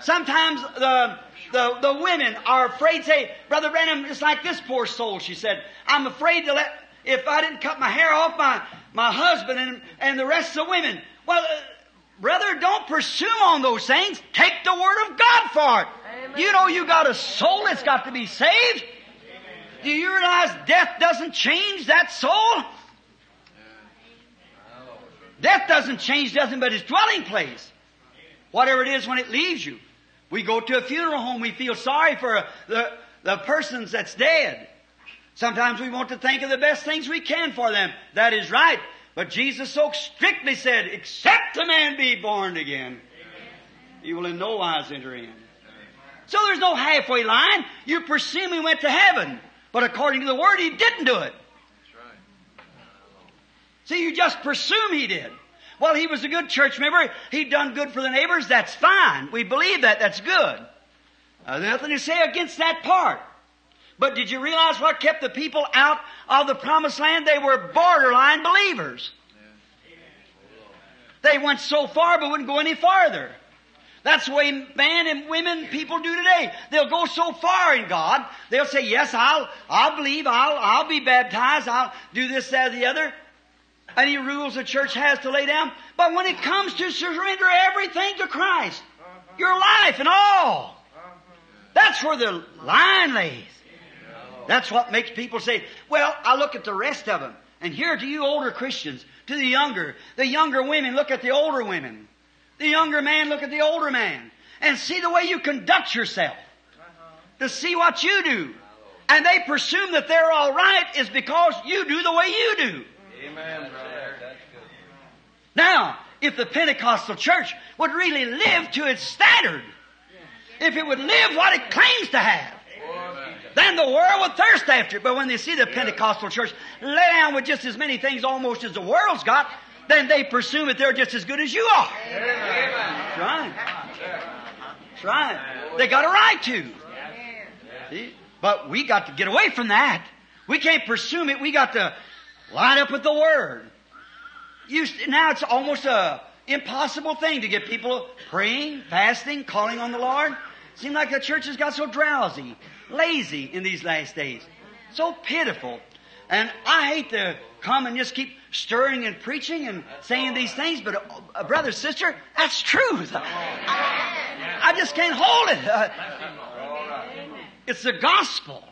Sometimes the, the, the women are afraid to say, Brother Branham, it's like this poor soul, she said. I'm afraid to let, if I didn't cut my hair off, my, my husband and, and the rest of the women. Well, uh, brother, don't pursue on those things. Take the Word of God for it. Amen. You know you got a soul that's got to be saved. Do you realize death doesn't change that soul? Death doesn't change nothing but its dwelling place. Whatever it is when it leaves you. We go to a funeral home, we feel sorry for the, the persons that's dead. Sometimes we want to think of the best things we can for them. That is right. But Jesus so strictly said, except a man be born again, he will in no wise enter in. So there's no halfway line. You presume he went to heaven. But according to the Word, he didn't do it. See, you just presume he did. Well, he was a good church member. He'd done good for the neighbors. That's fine. We believe that. That's good. Uh, nothing to say against that part. But did you realize what kept the people out of the promised land? They were borderline believers. They went so far but wouldn't go any farther. That's the way men and women, people do today. They'll go so far in God, they'll say, yes, I'll, I'll believe, I'll, I'll be baptized, I'll do this, that, or the other. Any rules the church has to lay down. But when it comes to surrender everything to Christ, your life and all, that's where the line lays. That's what makes people say, well, I look at the rest of them. And here to you older Christians, to the younger, the younger women, look at the older women. The younger man, look at the older man. And see the way you conduct yourself. To see what you do. And they presume that they're alright is because you do the way you do. Amen, brother. Now, if the Pentecostal church would really live to its standard, if it would live what it claims to have, then the world would thirst after it. But when they see the Pentecostal church lay down with just as many things almost as the world's got, then they presume that they're just as good as you are. That's right. That's right. They got a right to. See? But we got to get away from that. We can't presume it. We got to line up with the Word. You, now it's almost a impossible thing to get people praying, fasting, calling on the Lord. Seems like the church has got so drowsy, lazy in these last days. So pitiful. And I hate to come and just keep stirring and preaching and saying these things, but uh, brother, sister, that's truth. I, I just can't hold it. Uh, it's the gospel.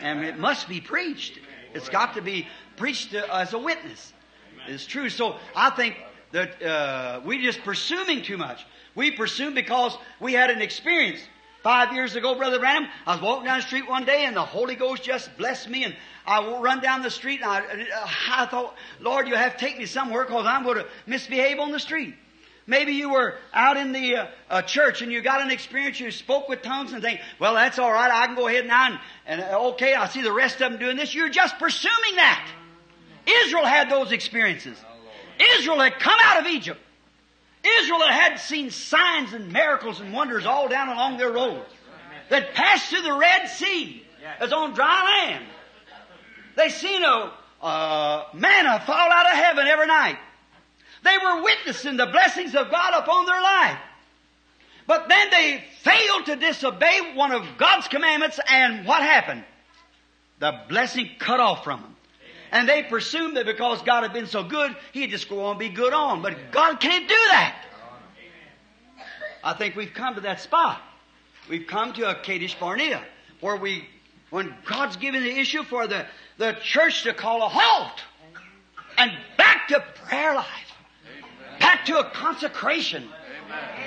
And it must be preached. It's got to be preached as a witness. It's true. So I think that uh, we're just presuming too much. We presume because we had an experience. Five years ago, Brother Branham, I was walking down the street one day and the Holy Ghost just blessed me and I run down the street and I, I thought, Lord, you have to take me somewhere because I'm going to misbehave on the street. Maybe you were out in the uh, uh, church and you got an experience, you spoke with tongues and think, well, that's all right, I can go ahead now and, and uh, okay, I see the rest of them doing this. You're just presuming that. Israel had those experiences. Israel had come out of Egypt. Israel had seen signs and miracles and wonders all down along their roads. That passed through the Red Sea as on dry land. They seen a manna fall out of heaven every night. They were witnessing the blessings of God upon their life. But then they failed to disobey one of God's commandments and what happened? The blessing cut off from them. And they presumed that because God had been so good, He'd just go on and be good on. But God can't do that. I think we've come to that spot. We've come to a Kadesh Barnea, where we, when God's given the issue for the, the church to call a halt and back to prayer life, back to a consecration,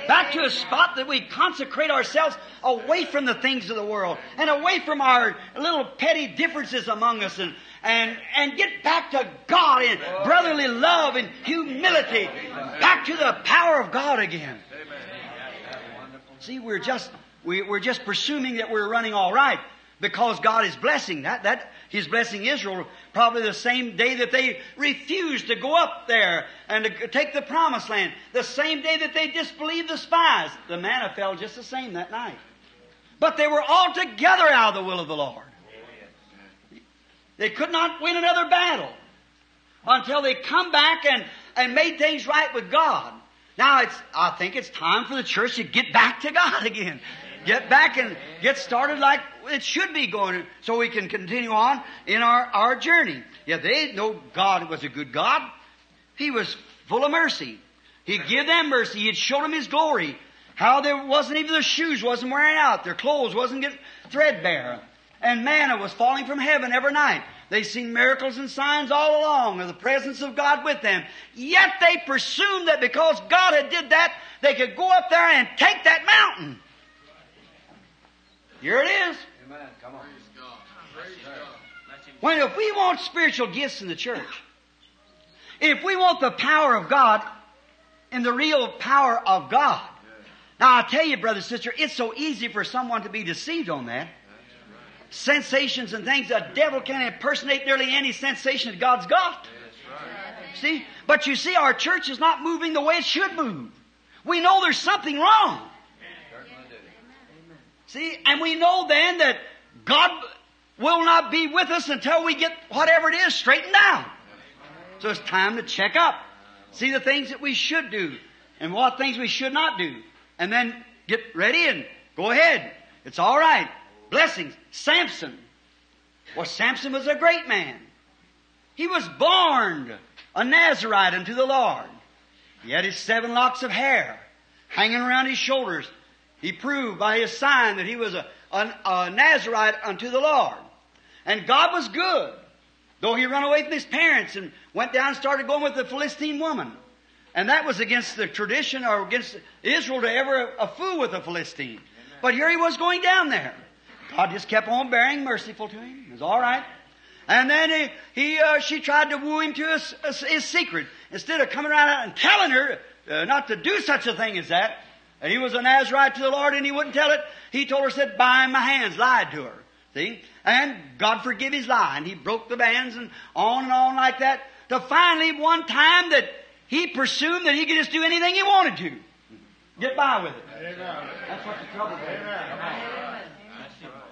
back to a spot that we consecrate ourselves away from the things of the world and away from our little petty differences among us and, and, and get back to God in brotherly love and humility, back to the power of God again. See, we're just, we, we're just presuming that we're running all right because God is blessing that. That He's blessing Israel probably the same day that they refused to go up there and to take the promised land. The same day that they disbelieved the spies. The manna fell just the same that night. But they were altogether out of the will of the Lord. They could not win another battle until they come back and, and made things right with God. Now it's, I think it's time for the church to get back to God again. Get back and get started like it should be going so we can continue on in our, our journey. Yeah, they know God was a good God. He was full of mercy. He'd give them mercy. He'd show them His glory. How there wasn't even their shoes wasn't wearing out. Their clothes wasn't getting threadbare. And manna was falling from heaven every night. They seen miracles and signs all along of the presence of God with them. Yet they presumed that because God had did that, they could go up there and take that mountain. Here it is. Amen. Come on. praise god When if we want spiritual gifts in the church, if we want the power of God and the real power of God, now I tell you, brother, sister, it's so easy for someone to be deceived on that. Sensations and things, the devil can impersonate nearly any sensation that God's got. See? But you see, our church is not moving the way it should move. We know there's something wrong. See? And we know then that God will not be with us until we get whatever it is straightened out. So it's time to check up. See the things that we should do and what things we should not do. And then get ready and go ahead. It's alright. Blessings. Samson. Well, Samson was a great man. He was born a Nazarite unto the Lord. He had his seven locks of hair hanging around his shoulders. He proved by his sign that he was a, a, a Nazarite unto the Lord. And God was good. Though he ran away from his parents and went down and started going with the Philistine woman. And that was against the tradition or against Israel to ever a fool with a Philistine. But here he was going down there. God just kept on bearing merciful to him. It was all right. And then he, he uh, she tried to woo him to his, his, secret. Instead of coming around and telling her uh, not to do such a thing as that, And he was a Nazarite to the Lord and he wouldn't tell it. He told her, said, bind my hands, lied to her. See? And God forgive his lie. And he broke the bands and on and on like that. To finally one time that he presumed that he could just do anything he wanted to. Get by with it. That's what the trouble is.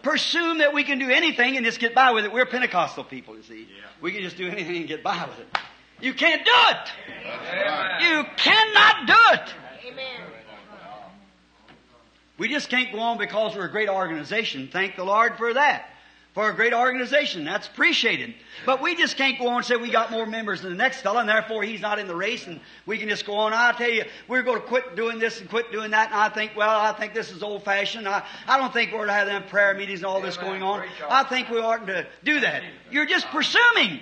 Presume that we can do anything and just get by with it. We're Pentecostal people, you see. We can just do anything and get by with it. You can't do it. You cannot do it. We just can't go on because we're a great organization. Thank the Lord for that. For a great organization. That's appreciated. But we just can't go on and say we got more members than the next fellow and therefore he's not in the race and we can just go on. I'll tell you, we're going to quit doing this and quit doing that and I think, well, I think this is old fashioned. I, I don't think we're going to have them prayer meetings and all this going on. I think we oughtn't to do that. You're just presuming.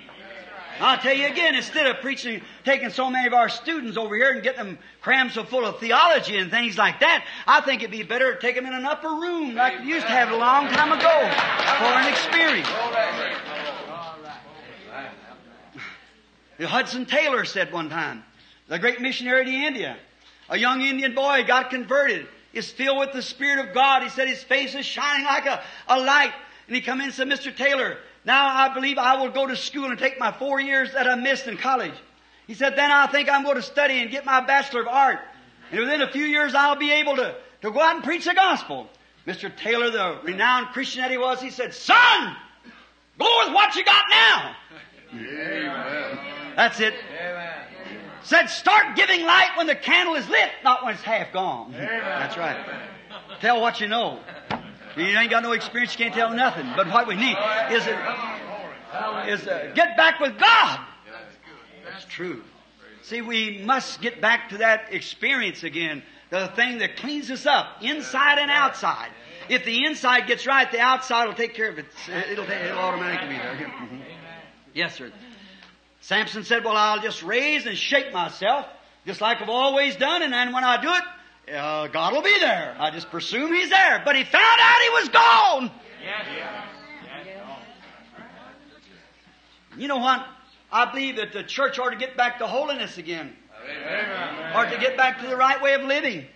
I'll tell you again, instead of preaching, taking so many of our students over here and getting them crammed so full of theology and things like that, I think it'd be better to take them in an upper room like we used to have a long time ago for an experience. Hudson Taylor said one time, the great missionary to India, a young Indian boy got converted, is filled with the Spirit of God. He said his face is shining like a, a light. And he come in and said, Mr. Taylor, now I believe I will go to school and take my four years that I missed in college. He said, then I think I'm going to study and get my Bachelor of Art. And within a few years I'll be able to, to go out and preach the gospel. Mr. Taylor, the renowned Christian that he was, he said, son, go with what you got now. Amen. That's it. Amen. Said, start giving light when the candle is lit, not when it's half gone. Amen. That's right. Tell what you know. You ain't got no experience, you can't tell nothing. But what we need is, a, is a, get back with God. That's true. See, we must get back to that experience again. The thing that cleans us up, inside and outside. If the inside gets right, the outside will take care of it. It'll, it'll automatically be there. Mhm. Yes, sir. Samson said, well, I'll just raise and shake myself, just like I've always done, and then when I do it, uh, God will be there. I just presume He's there. But he found out He was gone. You know what? I believe that the church ought to get back to holiness again. Or to get back to the right way of living.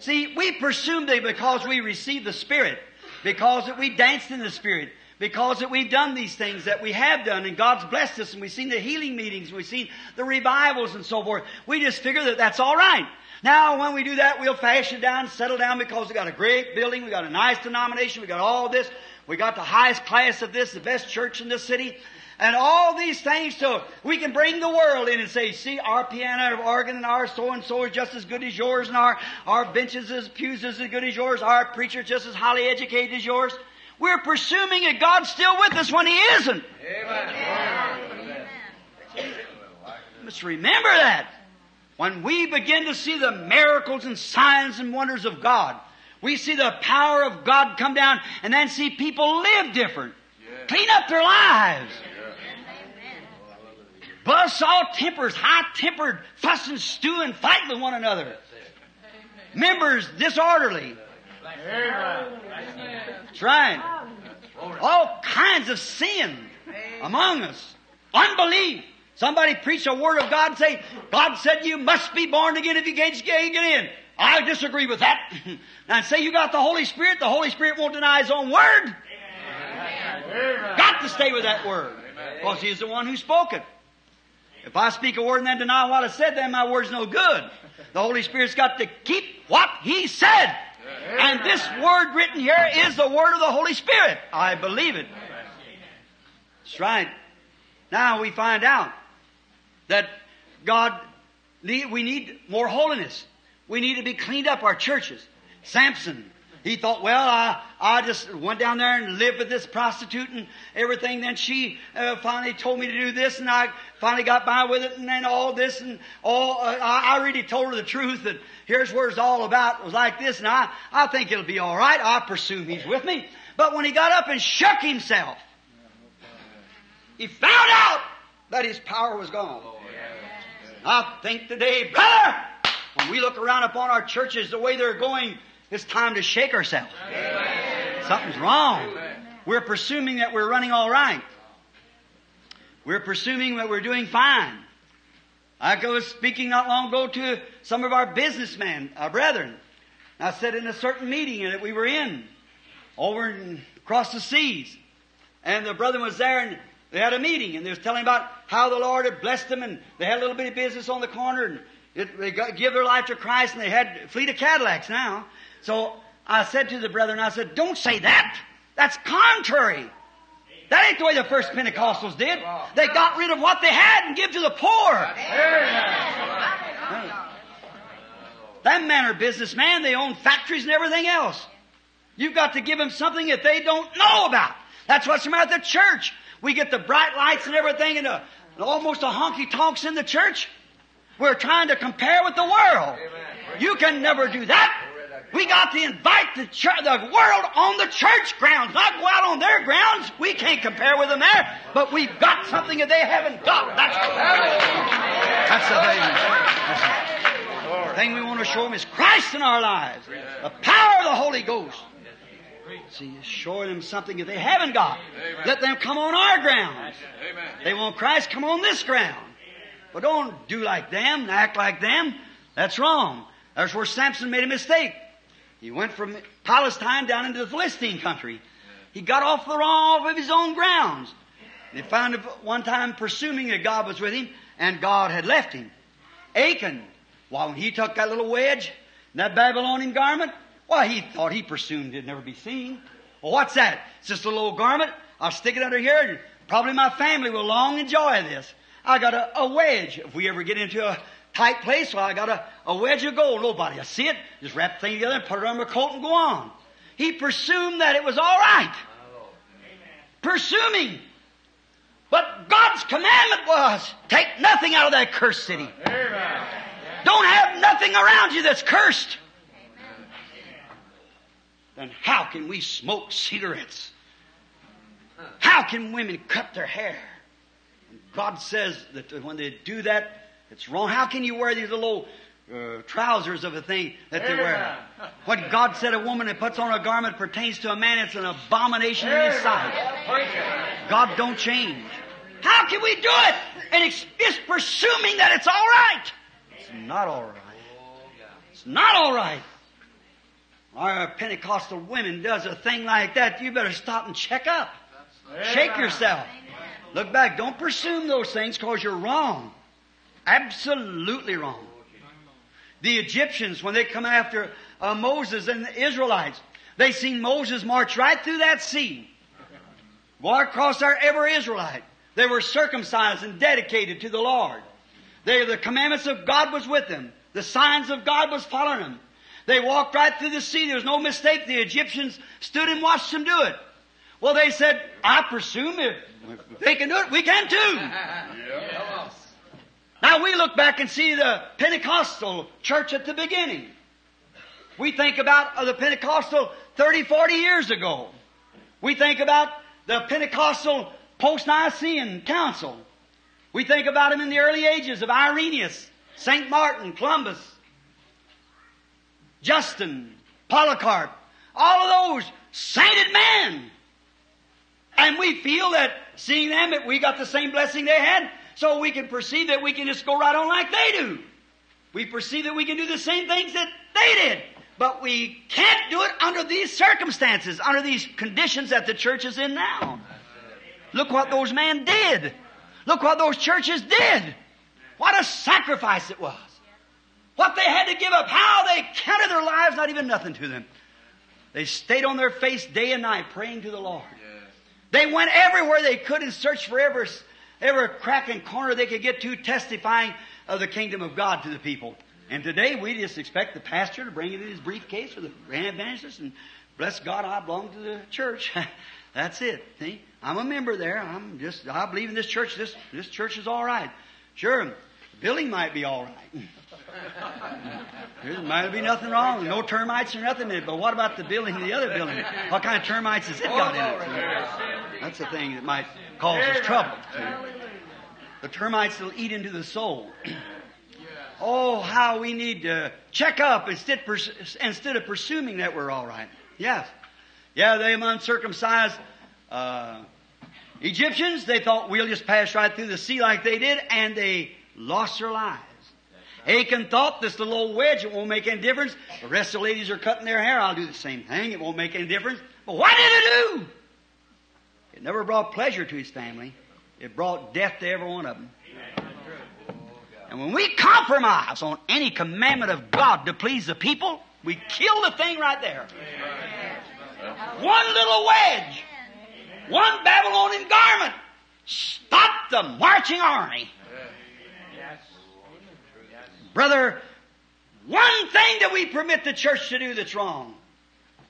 See, we presume that because we received the Spirit, because that we danced in the Spirit, because that we've done these things that we have done and God's blessed us and we've seen the healing meetings, and we've seen the revivals and so forth. We just figure that that's all right. Now, when we do that, we'll fashion down, settle down because we got a great building, we got a nice denomination, we got all this, we got the highest class of this, the best church in this city, and all these things so we can bring the world in and say, see, our piano, our organ, and our so and so is just as good as yours, and our, our benches, as pews is as good as yours, our preacher just as highly educated as yours. We're presuming that God's still with us when He isn't. You must remember that. When we begin to see the miracles and signs and wonders of God, we see the power of God come down and then see people live different. Clean up their lives. Bust all tempers, high tempered, fussing, stewing, fighting with one another. Members disorderly. That's right. All kinds of sin among us. Unbelief. Somebody preach a word of God and say, God said you must be born again if you can't get in. I disagree with that. now say you got the Holy Spirit, the Holy Spirit won't deny His own word. Got to stay with that word. Because He's the one who spoke it. If I speak a word and then deny what I said, then my word's no good. The Holy Spirit's got to keep what He said. And this word written here is the word of the Holy Spirit. I believe it. That's right. Now we find out that God, we need more holiness. We need to be cleaned up, our churches. Samson, he thought, well, I, I just went down there and lived with this prostitute and everything. Then she uh, finally told me to do this, and I finally got by with it, and then all this and all. Uh, I, I really told her the truth that here's where it's all about. It was like this, and I, I think it'll be all right. I presume he's with me. But when he got up and shook himself, he found out that his power was gone. I think today, brother, when we look around upon our churches the way they're going, it's time to shake ourselves. Something's wrong. We're presuming that we're running all right. We're presuming that we're doing fine. I was speaking not long ago to some of our businessmen, our brethren. I said in a certain meeting that we were in, over in, across the seas, and the brother was there and they had a meeting and they was telling about how the Lord had blessed them and they had a little bit of business on the corner and it, they got, give their life to Christ and they had a fleet of Cadillacs now. So I said to the brethren, I said, don't say that. That's contrary. That ain't the way the first Pentecostals did. They got rid of what they had and give to the poor. That man are businessman. They own factories and everything else. You've got to give them something that they don't know about. That's what's the matter with the church. We get the bright lights and everything and, a, and almost a honky tonks in the church. We're trying to compare with the world. You can never do that. We got to invite the, the world on the church grounds, not go out on their grounds. We can't compare with them there, but we've got something that they haven't got. That's, that's the thing. The thing we want to show them is Christ in our lives, the power of the Holy Ghost. See, showing them something that they haven't got. Let them come on our grounds. They want Christ, come on this ground. But don't do like them, act like them. That's wrong. That's where Samson made a mistake. He went from Palestine down into the Philistine country. He got off the wrong of his own grounds. They found him one time presuming that God was with him, and God had left him. Achan, well, when he took that little wedge, and that Babylonian garment, well, he thought he presumed it'd never be seen. Well, what's that? It's just a little garment. I'll stick it under here, and probably my family will long enjoy this. I got a, a wedge. If we ever get into a tight place, well, I got a, a wedge of gold. Nobody will see it. Just wrap the thing together and put it on my coat and go on. He presumed that it was all right. Presuming. But God's commandment was, take nothing out of that cursed city. Don't have nothing around you that's cursed. Then how can we smoke cigarettes? How can women cut their hair? And God says that when they do that, it's wrong. How can you wear these little uh, trousers of a thing that they wear? What God said a woman that puts on a garment pertains to a man, it's an abomination in his sight. God don't change. How can we do it? And it's, it's presuming that it's all right. It's not all right. It's not all right. Our Pentecostal women does a thing like that, you better stop and check up. Shake yourself. Look back. Don't presume those things because you're wrong. Absolutely wrong. The Egyptians, when they come after uh, Moses and the Israelites, they seen Moses march right through that sea. Walk across there, every Israelite. They were circumcised and dedicated to the Lord. They, the commandments of God was with them. The signs of God was following them. They walked right through the sea. There was no mistake. The Egyptians stood and watched them do it. Well, they said, I presume if they can do it, we can too. Now we look back and see the Pentecostal church at the beginning. We think about the Pentecostal 30, 40 years ago. We think about the Pentecostal post-Nicene Council. We think about them in the early ages of Irenaeus, St. Martin, Columba, Justin, Polycarp, all of those sainted men. And we feel that seeing them that we got the same blessing they had, so we can perceive that we can just go right on like they do. We perceive that we can do the same things that they did. But we can't do it under these circumstances, under these conditions that the church is in now. Look what those men did. Look what those churches did. What a sacrifice it was. What they had to give up, how they counted their lives not even nothing to them. They stayed on their face day and night praying to the Lord. They went everywhere they could and searched for every, every crack and corner they could get to, testifying of the kingdom of God to the people. And today we just expect the pastor to bring it in his briefcase or the grand evangelist and bless God, I belong to the church. That's it. See? I'm a member there. I'm just, I believe in this church. This, this church is all right. Sure, the building might be all right. There might be nothing wrong. No termites or nothing in it. But what about the building, the other building? What kind of termites has it got in it? That's the thing that might cause us trouble. The termites will eat into the soul. Oh, how we need to check up instead, instead of presuming that we're all right. Yes. Yeah, they uncircumcised uh, Egyptians, they thought we'll just pass right through the sea like they did, and they lost their lives. Achan thought this little old wedge, it won't make any difference. The rest of the ladies are cutting their hair. I'll do the same thing. It won't make any difference. But what did it do? It never brought pleasure to his family. It brought death to every one of them. And when we compromise on any commandment of God to please the people, we kill the thing right there. One little wedge, one Babylonian garment, stop the marching army. Brother, one thing that we permit the church to do that's wrong,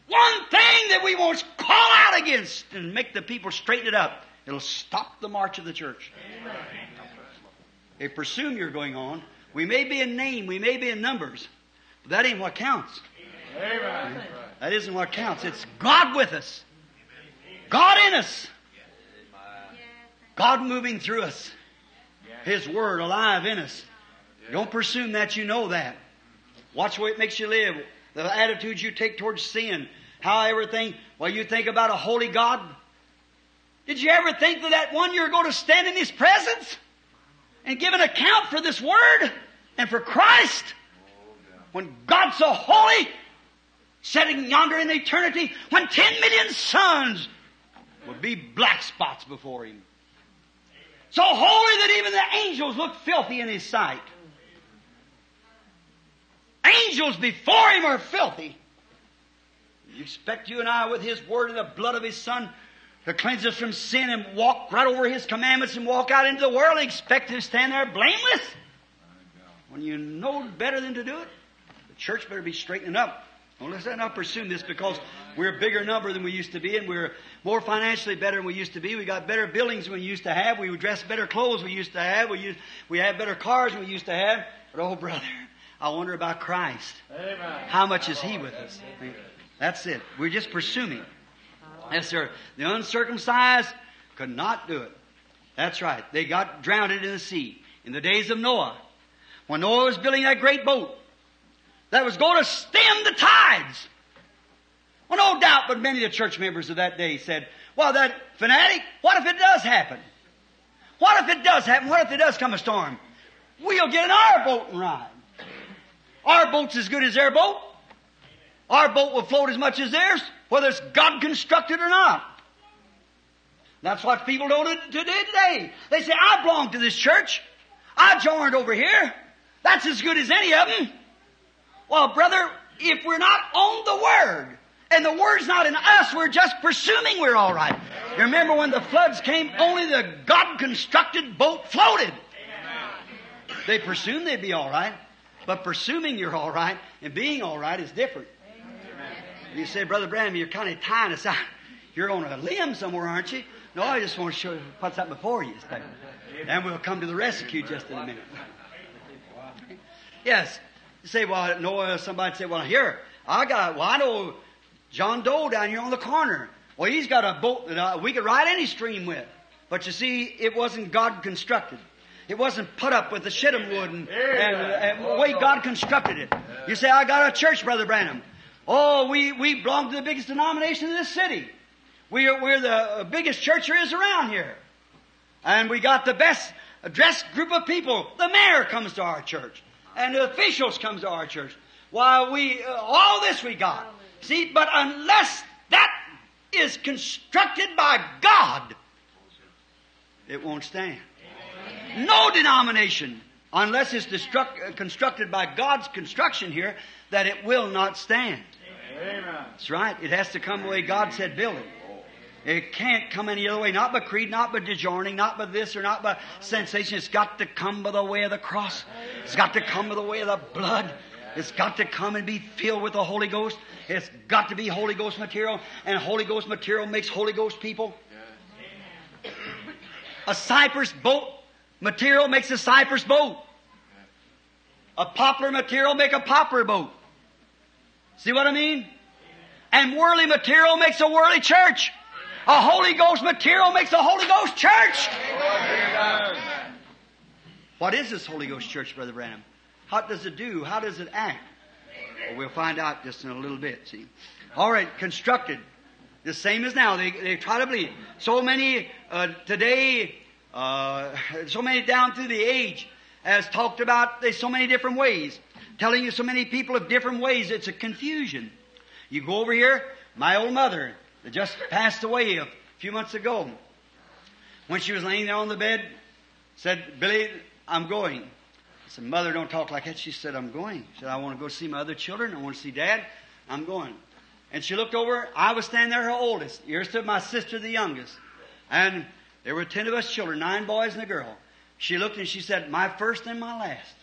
one thing that we won't call out against and make the people straighten it up, it'll stop the march of the church. They presume you're going on. We may be in name, we may be in numbers, but that ain't what counts. Amen. That isn't what counts. It's God with us. God in us. God moving through us. His Word alive in us. Don't presume that you know that. Watch the way it makes you live. The attitudes you take towards sin. How everything, well, you think about a holy God. Did you ever think that that one you're going to stand in His presence and give an account for this Word and for Christ? When God's so holy, sitting yonder in eternity, when ten million suns would be black spots before Him. So holy that even the angels look filthy in His sight. Angels before Him are filthy. You expect you and I, with His Word and the blood of His Son, to cleanse us from sin and walk right over His commandments and walk out into the world and expect to stand there blameless? When you know better than to do it? The church better be straightening up. Well, let's not presume this because we're a bigger number than we used to be and we're more financially better than we used to be. We got better buildings than we used to have. We dress better clothes we used to have. We, used, we have better cars than we used to have. But oh, brother, I wonder about Christ. Amen. How much is He with us? That's it. We're just presuming. Yes, sir. The uncircumcised could not do it. That's right. They got drowned in the sea in the days of Noah. When Noah was building that great boat that was going to stem the tides. Well, no doubt, but many of the church members of that day said, well, that fanatic, what if it does happen? What if it does happen? What if it does come a storm? We'll get in our boat and ride. Our boat's as good as their boat. Our boat will float as much as theirs, whether it's God constructed or not. That's what people don't today. They say, I belong to this church. I joined over here. That's as good as any of them. Well, brother, if we're not on the Word, and the Word's not in us, we're just presuming we're all right. You remember when the floods came, only the God constructed boat floated. They presumed they'd be all right. But presuming you're all right and being all right is different. You say, Brother Branham, you're kind of tying us out. You're on a limb somewhere, aren't you? No, I just want to show you, what's up before you. And we'll come to the rescue just in a minute. Yes. You say, well, no, somebody say, well, here, I got, well, I know John Doe down here on the corner. Well, he's got a boat that uh, we could ride any stream with. But you see, it wasn't God constructed. It wasn't put up with the shittim wood and, and, and the way God constructed it. You say, I got a church, Brother Branham. Oh, we, we belong to the biggest denomination in this city. We are, we're the biggest church there is around here. And we got the best dressed group of people. The mayor comes to our church. And the officials comes to our church. Why, we, uh, all this we got. See, but unless that is constructed by God, it won't stand. No denomination, unless it's destruct, uh, constructed by God's construction here, that it will not stand. Amen. That's right. It has to come the way God said build it. It can't come any other way, not by creed, not by disjoining, not by this or not by sensation. It's got to come by the way of the cross. It's got to come by the way of the blood. It's got to come and be filled with the Holy Ghost. It's got to be Holy Ghost material, and Holy Ghost material makes Holy Ghost people. A cypress boat material makes a cypress boat. A poplar material make a poplar boat. See what I mean? And worldly material makes a worldly church. A Holy Ghost material makes a Holy Ghost church. What is this Holy Ghost church, Brother Branham? What does it do? How does it act? Well, we'll find out just in a little bit, see. All right, constructed. The same as now. They, they try to believe. So many uh, today, uh, so many down through the age, has talked about there's so many different ways, telling you so many people of different ways. It's a confusion. You go over here, my old mother that just passed away a few months ago. When she was laying there on the bed, said, Billy, I'm going. I said, Mother, don't talk like that. She said, I'm going. She said, I want to go see my other children. I want to see Dad. I'm going. And she looked over. I was standing there, her oldest. Here stood my sister, the youngest. And there were ten of us children, nine boys and a girl. She looked and she said, My first and my last.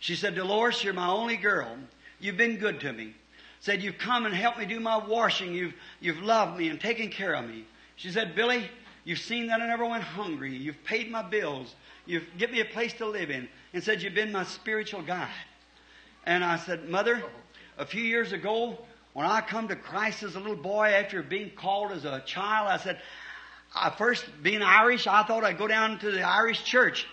She said, Dolores, you're my only girl. You've been good to me. Said, You've come and helped me do my washing. You've, you've loved me and taken care of me. She said, Billy, you've seen that I never went hungry. You've paid my bills. You've given me a place to live in. And said, You've been my spiritual guide. And I said, Mother, a few years ago, when I come to Christ as a little boy after being called as a child, I said, I first being Irish, I thought I'd go down to the Irish church.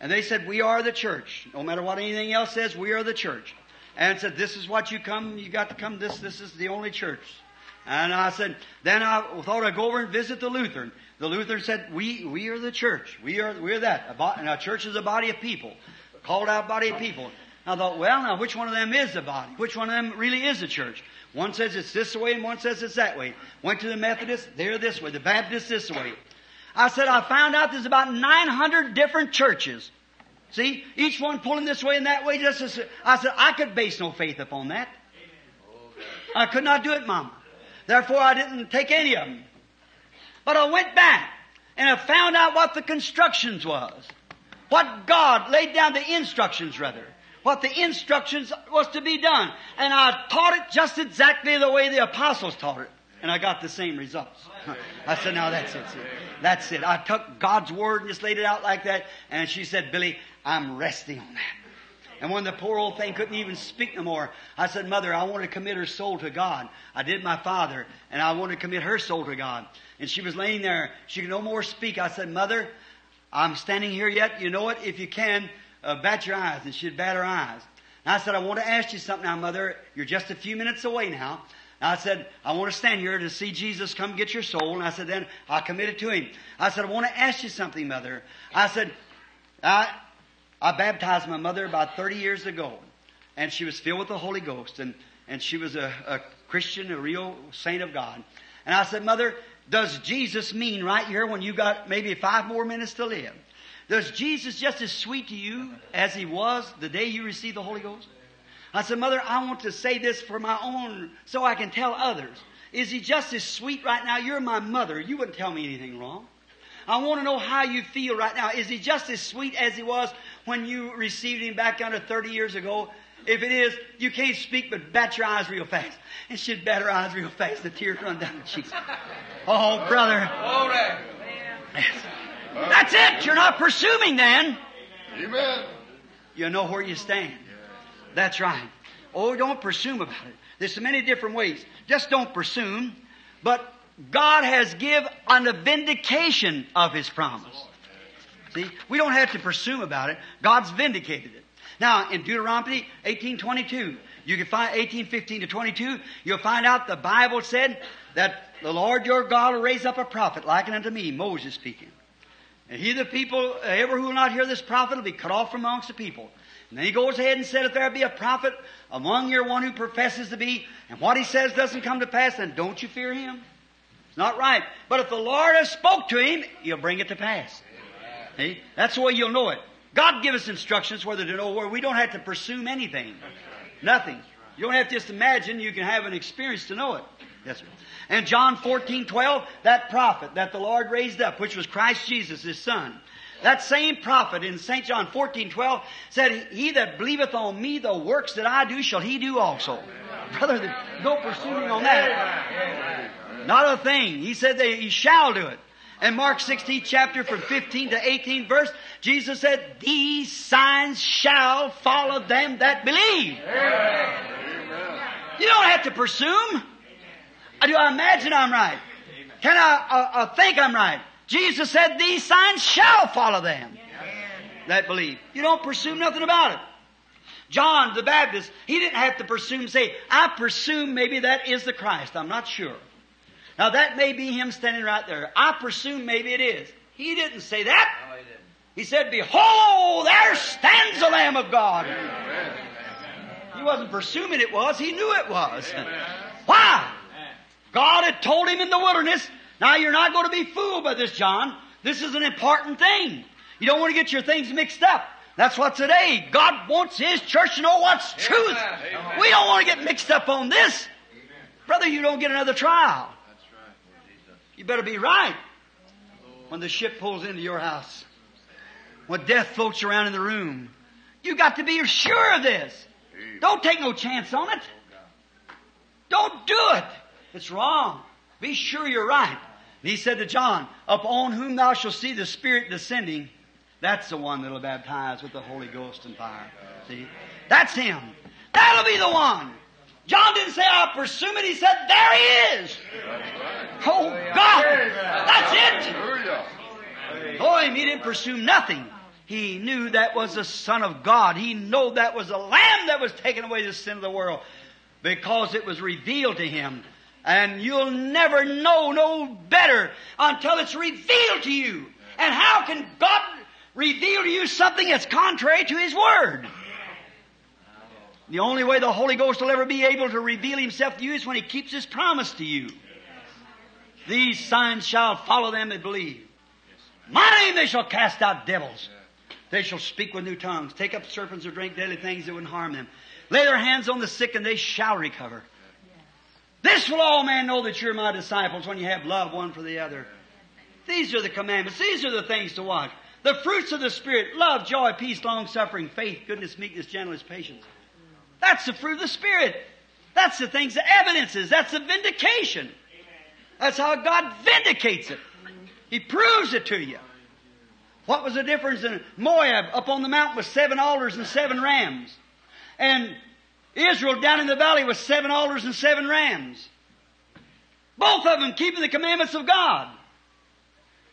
And they said, we are the church. No matter what anything else says, we are the church. And said, this is what you come, you got to come, this, this is the only church. And I said, then I thought I'd go over and visit the Lutheran. The Lutheran said, we, we are the church. We are, we're that. And our church is a body of people. Called out body of people. I thought, well, now which one of them is the body? Which one of them really is the church? One says it's this way and one says it's that way. Went to the Methodist, they're this way. The Baptist this way. I said, I found out there's about 900 different churches. See, each one pulling this way and that way. Just as, I said, I could base no faith upon that. I could not do it, Mama. Therefore, I didn't take any of them. But I went back and I found out what the constructions was. What God laid down the instructions, rather what the instructions was to be done. And I taught it just exactly the way the apostles taught it. And I got the same results. I said, now that's it. That's it. I took God's word and just laid it out like that. And she said, Billy, I'm resting on that. And when the poor old thing couldn't even speak no more, I said, Mother, I want to commit her soul to God. I did my father, and I want to commit her soul to God. And she was laying there. She could no more speak. I said, Mother, I'm standing here yet. You know it. If you can, uh, bat your eyes. And she'd bat her eyes. And I said, I want to ask you something now, Mother. You're just a few minutes away now. I said, I want to stand here to see Jesus come get your soul. And I said, then I committed to him. I said, I want to ask you something, Mother. I said, I, I baptized my mother about 30 years ago. And she was filled with the Holy Ghost. And, and she was a, a Christian, a real saint of God. And I said, Mother, does Jesus mean right here when you got maybe five more minutes to live? Does Jesus just as sweet to you as he was the day you received the Holy Ghost? I said, Mother, I want to say this for my own, so I can tell others. Is he just as sweet right now? You're my mother. You wouldn't tell me anything wrong. I want to know how you feel right now. Is he just as sweet as he was when you received him back under 30 years ago? If it is, you can't speak, but bat your eyes real fast. And she'd bat her eyes real fast. The tears run down her cheeks. Oh, brother. All right. Yes. That's it. You're not presuming then. Amen. You know where you stand. That's right. Oh, don't presume about it. There's so many different ways. Just don't presume. But God has give on the vindication of His promise. See, we don't have to presume about it. God's vindicated it. Now, in Deuteronomy 18:22, you can find 18:15 to 22, you'll find out the Bible said that the Lord your God will raise up a prophet like unto me, Moses speaking. And he, the people, uh, ever who will not hear this prophet will be cut off from amongst the people. And then he goes ahead and said, if there be a prophet among your one who professes to be, and what he says doesn't come to pass, then don't you fear him. It's not right. But if the Lord has spoke to him, he'll bring it to pass. That's the way you'll know it. God give us instructions whether to know where we don't have to presume anything. Nothing. You don't have to just imagine, you can have an experience to know it. Yes, sir. And John 14, 12, that prophet that the Lord raised up, which was Christ Jesus, his son. That same prophet in St. John 14, 12 said, He that believeth on me, the works that I do shall he do also. Brother, no pursuing on that. Not a thing. He said that he shall do it. And Mark 16 chapter from 15 to 18 verse, Jesus said, These signs shall follow them that believe. You don't have to presume. Do I imagine I'm right? Can I uh, uh, think I'm right? Jesus said, These signs shall follow them that believe. You don't presume nothing about it. John the Baptist, he didn't have to presume, say, I presume maybe that is the Christ. I'm not sure. Now that may be him standing right there. I presume maybe it is. He didn't say that. No, he didn't. He said, Behold, there stands the Lamb of God. He wasn't presuming it was, he knew it was. Why? God had told him in the wilderness, now you're not going to be fooled by this, John. This is an important thing. You don't want to get your things mixed up. That's what today. God wants His church to know what's truth. We don't want to get mixed up on this. Brother, you don't get another trial. You better be right when the ship pulls into your house. When death floats around in the room. You got to be sure of this. Don't take no chance on it. Don't do it. It's wrong. Be sure you're right. And he said to John, Upon whom thou shalt see the Spirit descending, that's the one that'll baptize with the Holy Ghost and fire. See? That's him. That'll be the one. John didn't say, I presume it. He said, There he is. Oh, God. That's it. Boy, he didn't presume nothing. He knew that was the Son of God. He knew that was the Lamb that was taking away the sin of the world because it was revealed to him. And you'll never know no better until it's revealed to you. And how can God reveal to you something that's contrary to His Word? The only way the Holy Ghost will ever be able to reveal Himself to you is when He keeps His promise to you. These signs shall follow them that believe. My name they shall cast out devils. They shall speak with new tongues, take up serpents or drink deadly things that wouldn't harm them. Lay their hands on the sick and they shall recover. This will all men know that you're my disciples when you have love one for the other. These are the commandments. These are the things to watch. The fruits of the Spirit, love, joy, peace, long suffering, faith, goodness, meekness, gentleness, patience. That's the fruit of the Spirit. That's the things, the evidences. That's the vindication. That's how God vindicates it. He proves it to you. What was the difference in Moab up on the mountain with seven altars and seven rams? And Israel down in the valley with seven altars and seven rams. Both of them keeping the commandments of God.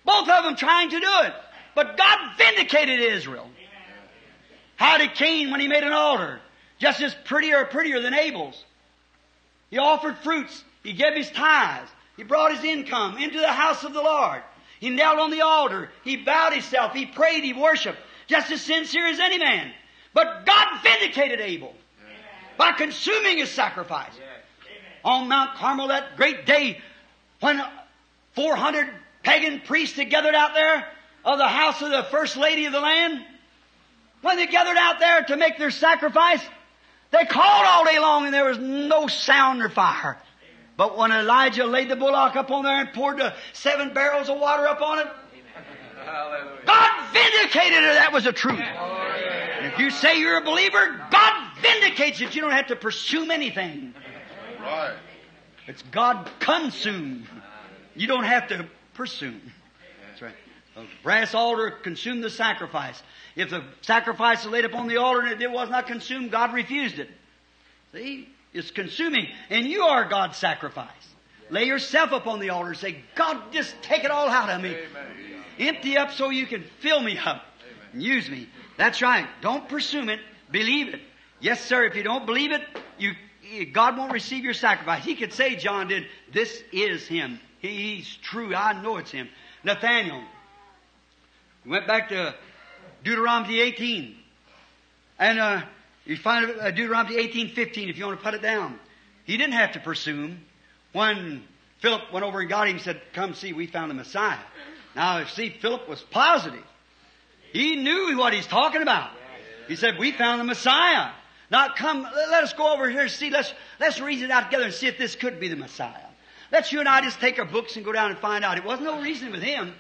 Both of them trying to do it. But God vindicated Israel. How did Cain when he made an altar? Just as prettier or prettier than Abel's. He offered fruits. He gave his tithes. He brought his income into the house of the Lord. He knelt on the altar. He bowed himself. He prayed. He worshiped. Just as sincere as any man. But God vindicated Abel by consuming his sacrifice. On Mount Carmel that great day when 400 pagan priests had gathered out there of the house of the first lady of the land, when they gathered out there to make their sacrifice, they called all day long and there was no sound or fire. But when Elijah laid the bullock up on there and poured the seven barrels of water up on it, God vindicated it. That was the truth. And if you say you're a believer, God vindicates it. You don't have to pursue anything. Right. It's God consumed. You don't have to pursue. That's right. A brass altar consumed the sacrifice. If the sacrifice is laid upon the altar and it was not consumed, God refused it. See? It's consuming. And you are God's sacrifice. Lay yourself upon the altar and say, God, just take it all out of me. Empty up so you can fill me up. And use me. That's right. Don't presume it. Believe it. Yes, sir. If you don't believe it, you, God won't receive your sacrifice. He could say, John did, this is him. He, he's true. I know it's him. Nathaniel. He went back to Deuteronomy 18. And, uh, you find uh, Deuteronomy 18, 15 if you want to put it down. He didn't have to presume. When Philip went over and got him and said, come see, we found the Messiah. Now, see, Philip was positive. He knew what he's talking about. He said, we found the Messiah. Now come, let us go over here and see, let's, let's reason it out together and see if this could be the Messiah. Let's you and I just take our books and go down and find out. It wasn't no reason with him.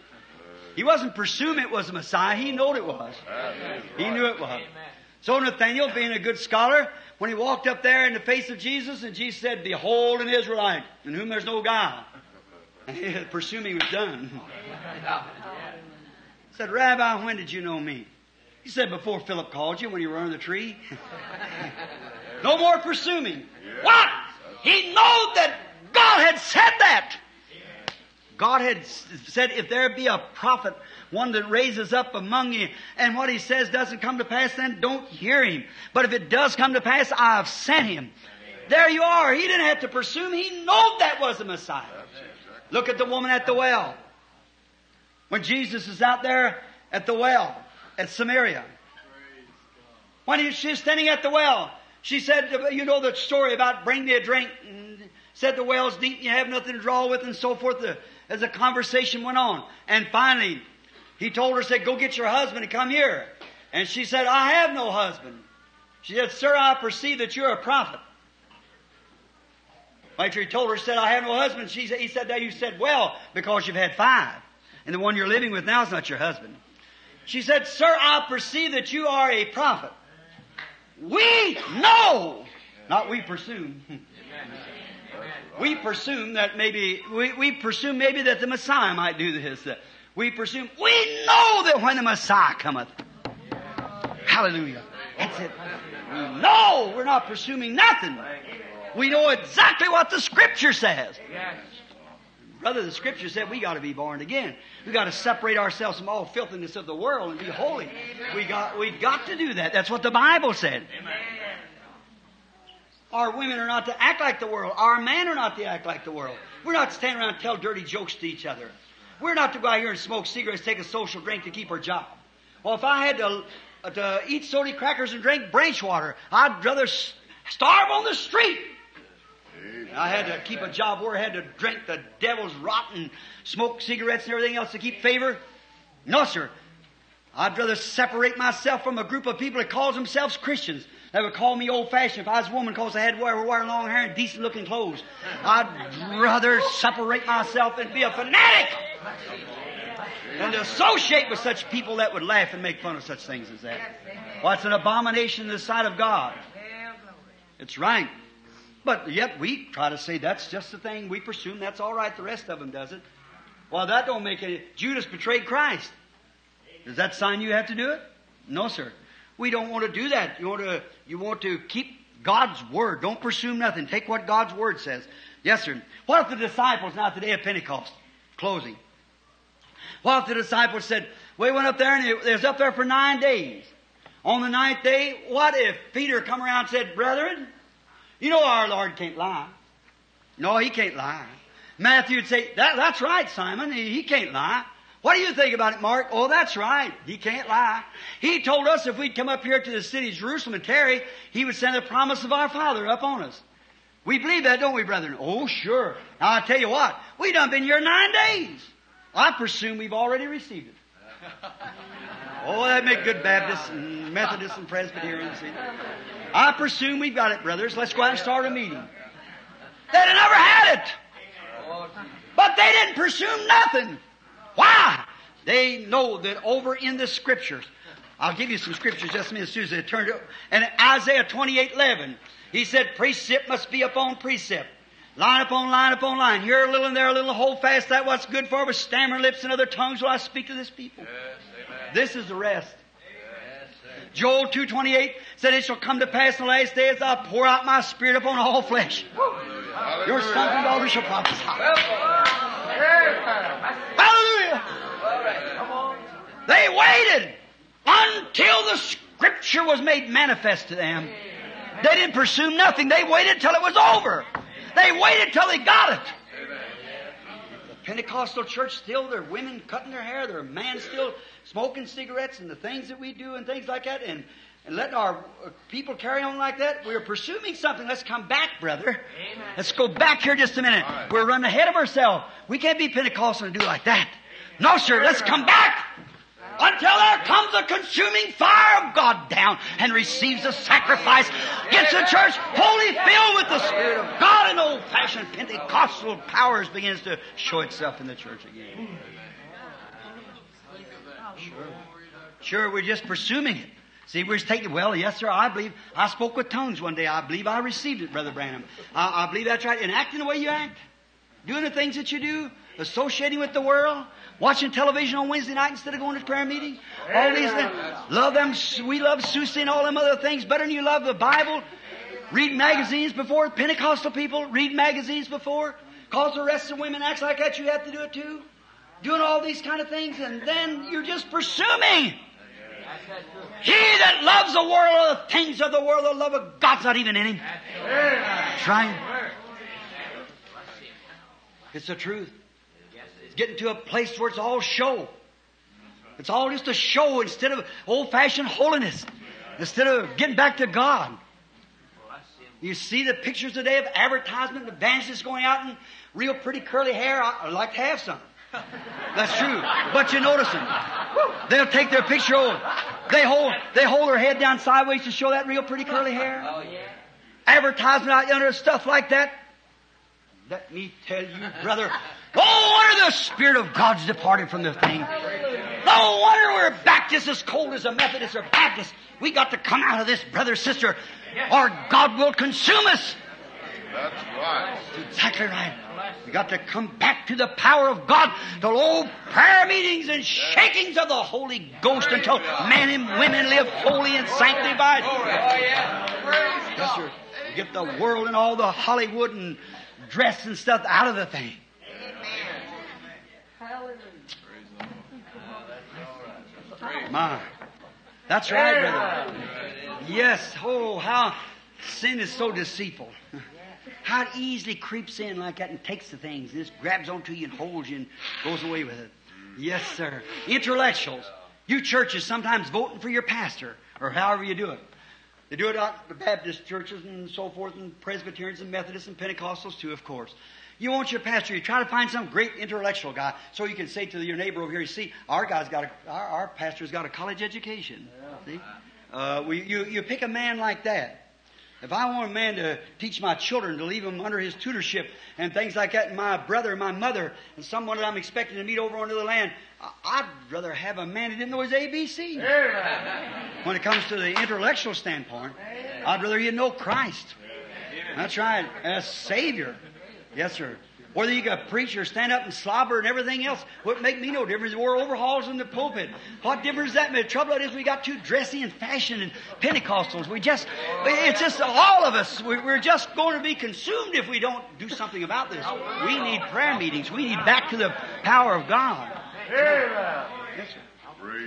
He wasn't presuming it was the Messiah. He knew it was. He knew it was. So Nathaniel, being a good scholar, when he walked up there in the face of Jesus, and Jesus said, Behold an Israelite, in whom there's no guile. Presuming was done. said, Rabbi, when did you know me? He said, Before Philip called you when you were under the tree. no more presuming. What? He knew that God had said that. God had said, if there be a prophet, one that raises up among you, and what he says doesn't come to pass, then don't hear him. But if it does come to pass, I have sent him. There you are. He didn't have to presume. He knew that was the Messiah. Look at the woman at the well. When Jesus is out there at the well, at Samaria. When she was standing at the well, she said, you know the story about bring me a drink. And said the well's deep and you have nothing to draw with and so forth uh, as the conversation went on. And finally, he told her, said, go get your husband and come here. And she said, I have no husband. She said, sir, I perceive that you're a prophet. After he told her, said, I have no husband, she said, he said that you said, well, because you've had five. And the one you're living with now is not your husband. She said, sir, I perceive that you are a prophet. We know, not we presume. we presume that maybe, we, we presume maybe that the Messiah might do this. We presume, we know that when the Messiah cometh. Hallelujah. That's it. We know we're not presuming nothing. We know exactly what the Scripture says. Brother, the Scripture said we got to be born again. We got to separate ourselves from all filthiness of the world and be holy. We got we got to do that. That's what the Bible said. Our women are not to act like the world. Our men are not to act like the world. We're not to stand around and tell dirty jokes to each other. We're not to go out here and smoke cigarettes, take a social drink to keep our job. Well, if I had to, to eat soda crackers and drink branch water, I'd rather starve on the street I had to keep a job where I had to drink the devil's rotten, smoke cigarettes and everything else to keep favor. No, sir. I'd rather separate myself from a group of people that calls themselves Christians. They would call me old fashioned if I was a woman because I had wear, wear long hair and decent looking clothes. I'd rather separate myself and be a fanatic than to associate with such people that would laugh and make fun of such things as that. Well, it's an abomination in the sight of God. It's right. But yet we try to say that's just the thing. We presume that's all right. The rest of them does it. Well, that don't make any. Judas betrayed Christ. Does that sign you have to do it? No, sir. We don't want to do that. You want to, you want to keep God's word. Don't presume nothing. Take what God's word says. Yes, sir. What if the disciples, now the day of Pentecost, closing. What if the disciples said, we went up there and it was up there for nine days. On the ninth day, what if Peter come around and said, brethren, you know our Lord can't lie. No, He can't lie. Matthew would say, that, that's right, Simon. He, he can't lie. What do you think about it, Mark? Oh, that's right. He can't lie. He told us if we'd come up here to the city of Jerusalem and tarry, He would send the promise of our Father up on us. We believe that, don't we, brethren? Oh, sure. Now, I'll tell you what, we done been here nine days. I presume we've already received it. Oh, that make good Baptists and Methodists and Presbyterians. I presume we've got it, brothers. Let's go out and start a meeting. They'd have never had it. But they didn't presume nothing. Why? They know that over in the scriptures, I'll give you some scriptures just a minute as soon as they turn to And Isaiah 28 11, he said, precept must be upon precept. Line upon line upon line. Here a little and there a little. Hold fast that what's good for. With stammering lips and other tongues will I speak to this people. Yes, this is the rest. Joel 2.28 said, It shall come to pass in the last days I'll pour out my spirit upon all flesh. Hallelujah. Your sons and daughters shall prophesy. Hallelujah. They waited until the scripture was made manifest to them. They didn't pursue nothing. They waited till it was over. They waited till they got it. The Pentecostal church still, their women cutting their hair, their men still smoking cigarettes and the things that we do and things like that and, and letting our uh, people carry on like that, we're pursuing something. Let's come back, brother. Amen. Let's go back here just a minute. Right. We're running ahead of ourselves. We can't be Pentecostal and do like that. No, sir. Let's come back until there comes a consuming fire of God down and receives a sacrifice. Gets the church wholly filled with the Spirit of God and old fashioned Pentecostal powers begins to show itself in the church again. Sure. Sure, we're just presuming it. See, we're just taking, well, yes, sir, I believe, I spoke with tongues one day. I believe I received it, Brother Branham. I, I believe that's right. And acting the way you act, doing the things that you do, associating with the world, watching television on Wednesday night instead of going to prayer meeting, all these things. Love them, we love Susie and all them other things better than you love the Bible. Read magazines before, Pentecostal people read magazines before. Cause the rest of women acts like that, you have to do it too doing all these kind of things, and then you're just pursuing. He that loves the world or the things of the world, the love of God's not even in him. Trying. It's the truth. It's getting to a place where it's all show. It's all just a show instead of old-fashioned holiness. Instead of getting back to God. You see the pictures today of advertisement, evangelists going out in real pretty curly hair. I, would like to have some. That's true. But you notice them. They'll take their picture over. They hold, they hold their head down sideways to show that real pretty curly hair. Oh, yeah. Advertisement out under stuff like that. Let me tell you, brother, no wonder the Spirit of God's departed from the thing. No wonder we're Baptists as cold as a Methodist or Baptist. We got to come out of this, brother, sister, or God will consume us. That's right. That's exactly right. We got to come back to the power of God, to old prayer meetings and shakings of the Holy Ghost until men and women live holy and sanctified. Yes, sir. Get the world and all the Hollywood and dress and stuff out of the thing. My. That's right, brother. Yes. Oh, how sin is so deceitful. How it easily creeps in like that and takes the things and just grabs onto you and holds you and goes away with it. Yes, sir. Intellectuals. You churches sometimes voting for your pastor or however you do it. They do it out the Baptist churches and so forth, and Presbyterians and Methodists and Pentecostals too, of course. You want your pastor, you try to find some great intellectual guy so you can say to your neighbor over here, see, our guy's got a, our, our pastor's got a college education. Yeah. See? Uh, we, you, you pick a man like that. If I want a man to teach my children, to leave them under his tutorship and things like that, and my brother, my mother, and someone that I'm expecting to meet over on the land, I'd rather have a man that didn't know his ABC. When it comes to the intellectual standpoint, I'd rather you know Christ. That's right, as Savior. Yes, sir. Whether you got preach or stand up and slobber and everything else, would make me no difference. We're overhauls in the pulpit. What difference does that make? The trouble is we got too dressy and fashion and Pentecostals. We just, it's just all of us. We're just going to be consumed if we don't do something about this. We need prayer meetings. We need back to the power of God. Yes, sir.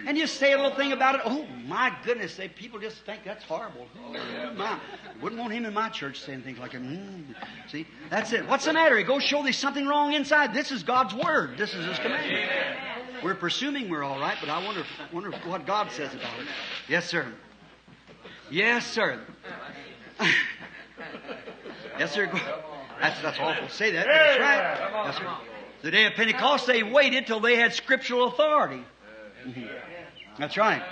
And you say a little thing about it. Oh my goodness! They, people just think that's horrible. Oh, my, wouldn't want him in my church saying things like that. Mm. See, that's it. What's the matter? He goes show there's something wrong inside. This is God's word. This is His command. We're presuming we're all right, but I wonder, wonder what God says about it. Yes, sir. Yes, sir. yes, sir. That's that's awful. Say that. That's right. Yes, sir. The day of Pentecost, they waited till they had scriptural authority. Mm-hmm. That's right.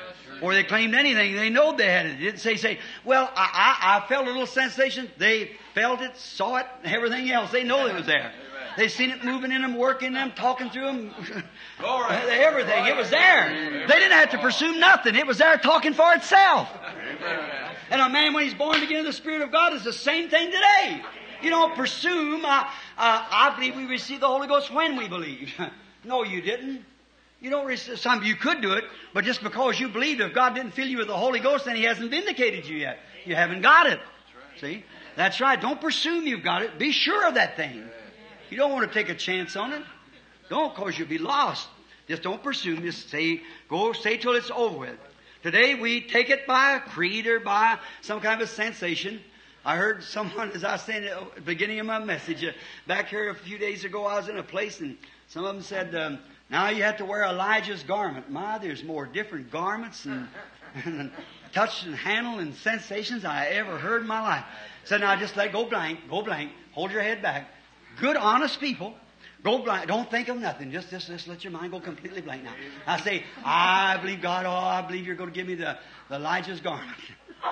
Or they claimed anything. They know they had it. They didn't say, say, well, I, I, I felt a little sensation. They felt it, saw it, everything else. They know it was there. They seen it moving in them, working them, talking through them. everything. It was there. They didn't have to pursue nothing. It was there talking for itself. And a man, when he's born again in the Spirit of God, is the same thing today. You don't presume. I, uh, I believe we received the Holy Ghost when we believed. no, you didn't. You don't receive, some, you could do it, but just because you believed, if God didn't fill you with the Holy Ghost, then He hasn't vindicated you yet. You haven't got it. See? That's right. Don't presume you've got it. Be sure of that thing. You don't want to take a chance on it. Don't, cause you'll be lost. Just don't presume. Just say, go, say till it's over with. Today we take it by a creed or by some kind of a sensation. I heard someone, as I said at the beginning of my message, uh, back here a few days ago, I was in a place and some of them said, um, now you have to wear Elijah's garment. My, there's more different garments and, and touch and handle and sensations I ever heard in my life. So now just let go blank, go blank, hold your head back. Good, honest people. Go blank. Don't think of nothing. Just, just, just let your mind go completely blank now. I say, I believe God. Oh, I believe you're going to give me the, the Elijah's garment.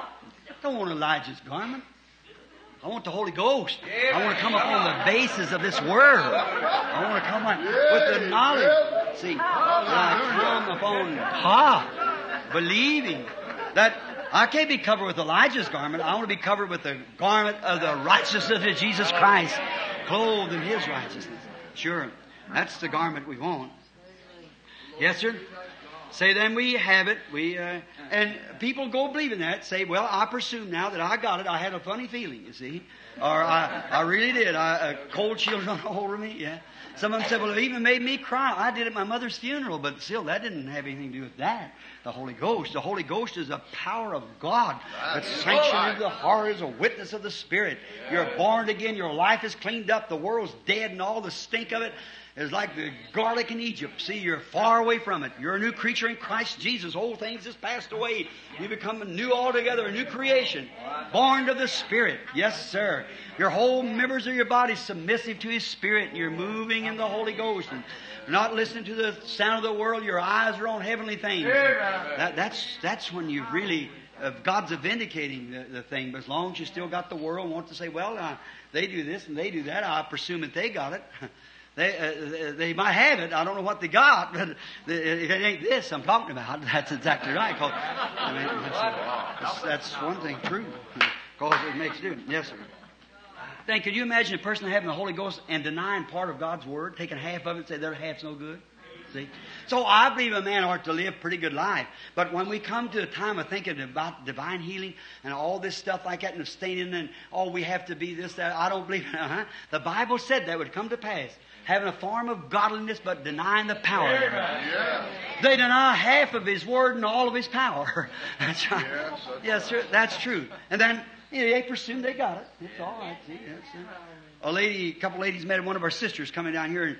Don't want Elijah's garment. I want the Holy Ghost. I want to come upon the basis of this Word. I want to come on with the knowledge. See, I come upon ha, believing that I can't be covered with Elijah's garment. I want to be covered with the garment of the righteousness of Jesus Christ, clothed in His righteousness. Sure, that's the garment we want. Yes, sir. Say then we have it. We uh, and people go believing that. Say, well, I presume now that I got it. I had a funny feeling, you see, or I, I really did. I, a cold chill run over me. Yeah. Some of them said, well, it even made me cry. I did at my mother's funeral, but still, that didn't have anything to do with that. The Holy Ghost. The Holy Ghost is the power of God that's sanctioned into the heart as a witness of the Spirit. You're born again. Your life is cleaned up. The world's dead and all the stink of it is like the garlic in Egypt. See, you're far away from it. You're a new creature in Christ Jesus. Old things has passed away. You become a new altogether, a new creation. Born of the Spirit. Yes, sir. Your whole members of your body submissive to His Spirit, and you're moving in the Holy Ghost. And not listening to the sound of the world. Your eyes are on heavenly things. That, that's, that's when you really, uh, God's vindicating the, the thing. But as long as you still got the world, want to say, well, uh, they do this and they do that, I presume that they got it. They, uh, they might have it. I don't know what they got, but it ain't this I'm talking about. That's exactly right. Cause, I mean, that's, that's, one thing true. Because it makes do. Yes, sir. Then could you imagine a person having the Holy Ghost and denying part of God's Word, taking half of it and say their half's no good? See? So I believe a man ought to live a pretty good life. But when we come to a time of thinking about divine healing and all this stuff like that and abstaining and all oh, we have to be this, that, I don't believe. Uh-huh. The Bible said that would come to pass having a form of godliness but denying the power. They deny half of His Word and all of His power. that's right. Yes, that's, yes sir, that's true. And then you know, they presume they got it. It's all right. See, a lady, a couple ladies met one of our sisters coming down here, and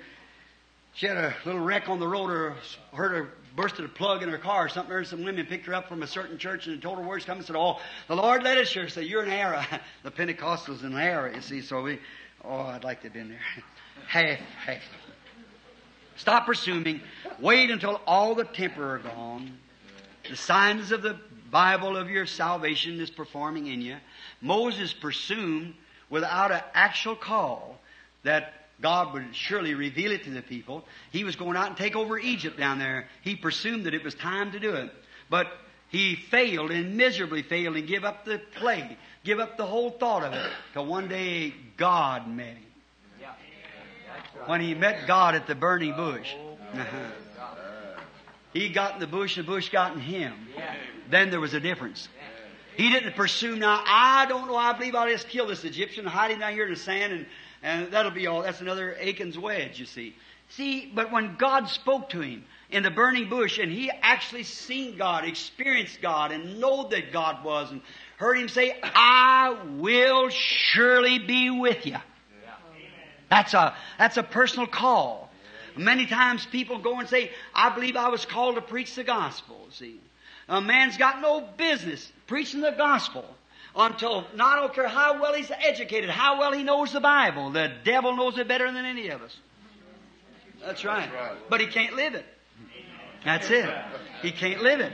she had a little wreck on the road, or heard her bursted a plug in her car or something. There some women picked her up from a certain church and told her where she's coming. Said, "Oh, the Lord led us here." Said, "You're an error." the Pentecostals an error, you see. So we, oh, I'd like to have been there. half, half. Stop presuming. Wait until all the temper are gone. The signs of the Bible of your salvation is performing in you. Moses presumed without an actual call that God would surely reveal it to the people. He was going out and take over Egypt down there. He presumed that it was time to do it. But he failed and miserably failed and give up the play, give up the whole thought of it. Till one day God met him when he met God at the burning bush. He got in the bush, and the bush got in him. Then there was a difference. He didn't pursue now, I don't know, I believe I'll just kill this Egyptian, hide him down here in the sand, and, and that'll be all. That's another Achan's wedge, you see. See, but when God spoke to him in the burning bush, and he actually seen God, experienced God, and know that God was, and heard him say, I will surely be with you. That's a, that's a personal call. Many times people go and say, I believe I was called to preach the gospel. See, a man's got no business preaching the gospel until, not, I don't care how well he's educated, how well he knows the Bible. The devil knows it better than any of us. That's right. But he can't live it. That's it. He can't live it.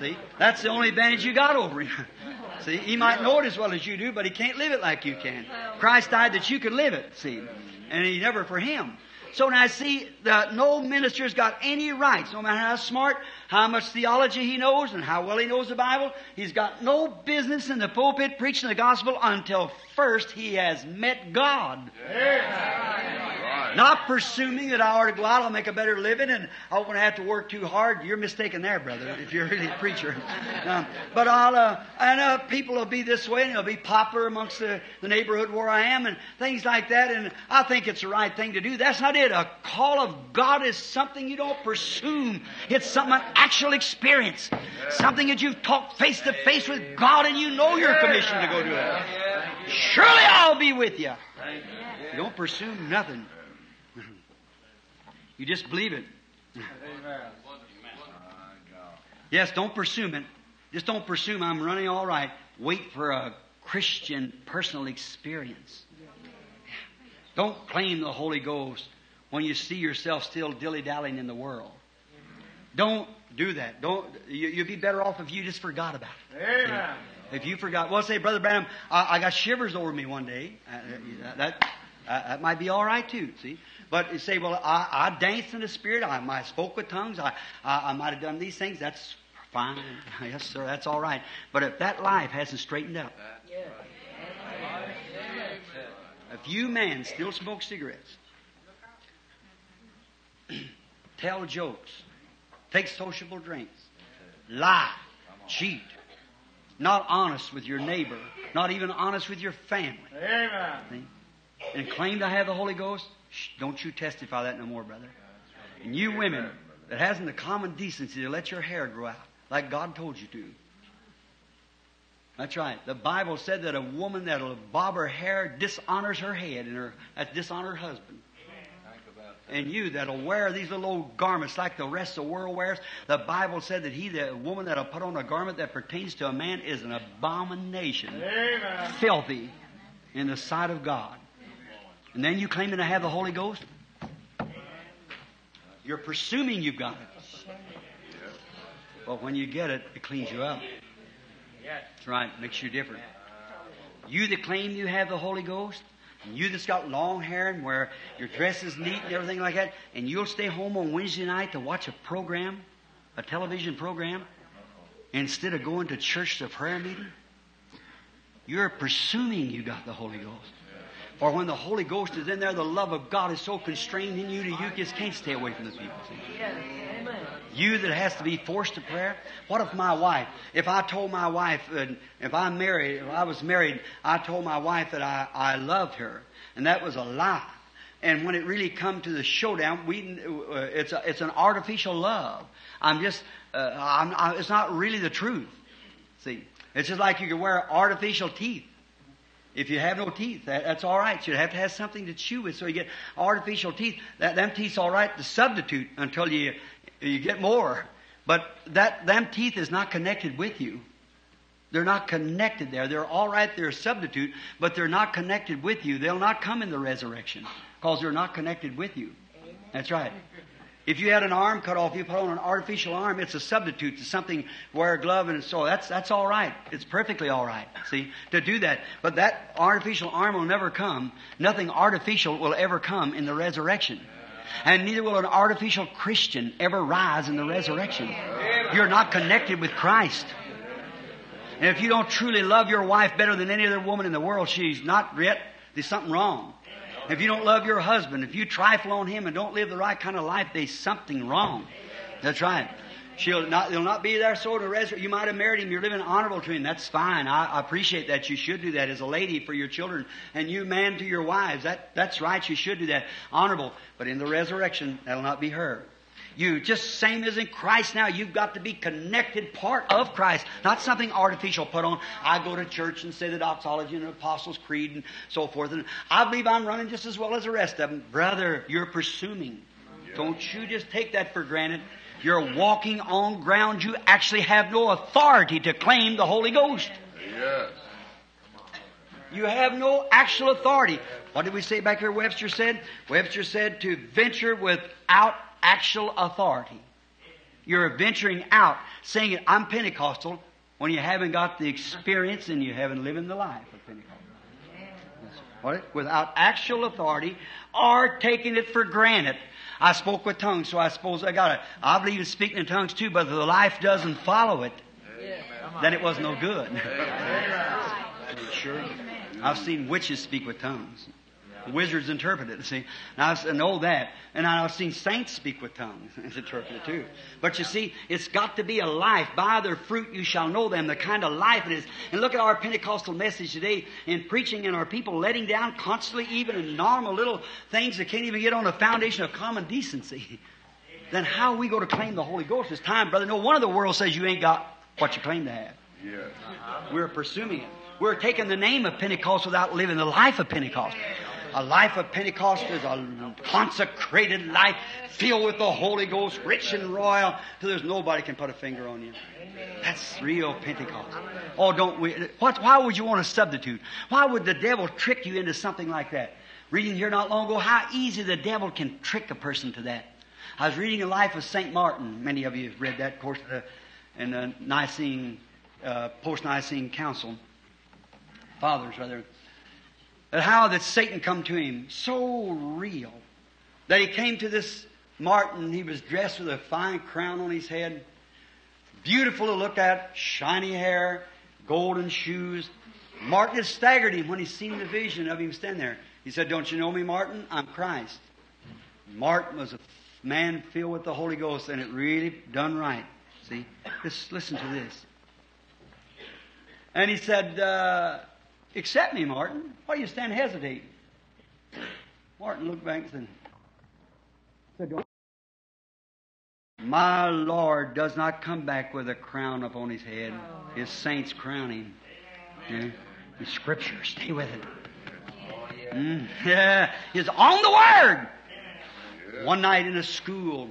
See? That's the only advantage you got over him. See? He might know it as well as you do, but he can't live it like you can. Christ died that you could live it, see? And he never for him. So now see, the, no minister's got any rights, no matter how smart, how much theology he knows, and how well he knows the Bible. He's got no business in the pulpit preaching the gospel until first he has met God. Not presuming that I ought to go out, I'll make a better living, and I won't have to work too hard. You're mistaken there, brother, if you're really a preacher. Um, but I'll, uh, and uh, people will be this way, and it'll be popular amongst the, the neighborhood where I am, and things like that, and I think it's the right thing to do. That's not it. A call of God is something you don't presume. It's something, actual experience. Something that you've talked face to face with God, and you know you're commissioned to go do it. Surely I'll be with you. You don't presume nothing. You just believe it. Yes, don't presume it. Just don't presume I'm running all right. Wait for a Christian personal experience. Don't claim the Holy Ghost when you see yourself still dilly dallying in the world. Don't do that. Don't. You, would be better off if you just forgot about it. Amen. If you forgot, well, say, Brother Branham, I, I got shivers over me one day. Uh, uh that uh, that might be all right too. See, but you say, well, I, I danced in the spirit. I, I spoke with tongues. I, I, I might have done these things. That's fine. yes, sir. That's all right. But if that life hasn't straightened up, if you men still smoke cigarettes, tell jokes, take sociable drinks, lie, cheat, not honest with your neighbor, not even honest with your family. Amen. And claim to have the Holy Ghost, Shh, don't you testify that no more, brother. And you women that hasn't the common decency to let your hair grow out like God told you to. That's right. The Bible said that a woman that'll bob her hair dishonors her head and her that dishonor her husband. And you that'll wear these little old garments like the rest of the world wears, the Bible said that he, the woman that'll put on a garment that pertains to a man, is an abomination, Amen. filthy in the sight of God. And then you claiming to have the Holy Ghost? You're presuming you've got it. But when you get it, it cleans you up. That's right, makes you different. You that claim you have the Holy Ghost, and you that's got long hair and where your dress is neat and everything like that, and you'll stay home on Wednesday night to watch a program, a television program, instead of going to church to prayer meeting, you're presuming you got the Holy Ghost. For when the Holy Ghost is in there, the love of God is so constrained in you that you just can't stay away from the people. See? You that has to be forced to prayer. What if my wife, if I told my wife, uh, if I'm married, if I was married, I told my wife that I, I loved her, and that was a lie. And when it really come to the showdown, we, uh, it's, a, it's an artificial love. I'm just, uh, I'm, I, it's not really the truth. See, it's just like you can wear artificial teeth. If you have no teeth, that, that's all right. You have to have something to chew with, so you get artificial teeth. That them teeth's all right to substitute until you you get more. But that them teeth is not connected with you. They're not connected there. They're all right. They're a substitute, but they're not connected with you. They'll not come in the resurrection because they're not connected with you. That's right. If you had an arm cut off, you put on an artificial arm, it's a substitute to something, wear a glove and so that's, that's all right. It's perfectly all right, see, to do that. But that artificial arm will never come. Nothing artificial will ever come in the resurrection. And neither will an artificial Christian ever rise in the resurrection. You're not connected with Christ. And if you don't truly love your wife better than any other woman in the world, she's not yet, there's something wrong. If you don't love your husband, if you trifle on him and don't live the right kind of life, there's something wrong. That's right. She'll not, he'll not be there so to resurrect. You might have married him. You're living honorable to him. That's fine. I, I appreciate that. You should do that as a lady for your children and you man to your wives. That, that's right. You should do that. Honorable. But in the resurrection, that'll not be her. You, just same as in Christ now, you've got to be connected part of Christ, not something artificial put on. I go to church and say the doxology and the Apostles' Creed and so forth, and I believe I'm running just as well as the rest of them. Brother, you're presuming. Don't you just take that for granted. You're walking on ground you actually have no authority to claim the Holy Ghost. Yes. You have no actual authority. What did we say back here, Webster said? Webster said to venture without actual authority. You're venturing out, saying, I'm Pentecostal, when you haven't got the experience and you haven't lived in the life of Pentecostal. What? Without actual authority or taking it for granted. I spoke with tongues, so I suppose I got it. I believe in speaking in tongues too, but if the life doesn't follow it, then it was no good. sure. I've seen witches speak with tongues. Wizards interpret it, see. Now, I know that. And I've seen saints speak with tongues. It's interpreted too. But you see, it's got to be a life. By their fruit you shall know them, the kind of life it is. And look at our Pentecostal message today in preaching and our people letting down constantly, even in normal little things that can't even get on a foundation of common decency. Then how are we going to claim the Holy Ghost? It's time, brother. No one of the world says you ain't got what you claim to have. Yes. We're presuming it. We're taking the name of Pentecost without living the life of Pentecost. A life of Pentecost is a consecrated life filled with the Holy Ghost, rich and royal, till there's nobody can put a finger on you. That's real Pentecost. Oh, don't we? What, why would you want to substitute? Why would the devil trick you into something like that? Reading here not long ago, how easy the devil can trick a person to that. I was reading the life of St. Martin. Many of you have read that, of course, uh, in the Nicene, uh, post-Nicene Council. Fathers, rather and how did Satan come to him so real that he came to this Martin. He was dressed with a fine crown on his head, beautiful to look at, shiny hair, golden shoes. Martin had staggered him when he seen the vision of him stand there. He said, "Don't you know me, Martin? I'm Christ." Martin was a man filled with the Holy Ghost, and it really done right. See, just listen to this. And he said. Uh, Accept me, Martin. Why do you stand hesitating? Martin looked back and said, Don't. My Lord does not come back with a crown upon his head. His saints crown him. Yeah. The scripture, stay with it. Mm, yeah, He's on the word. One night in a school,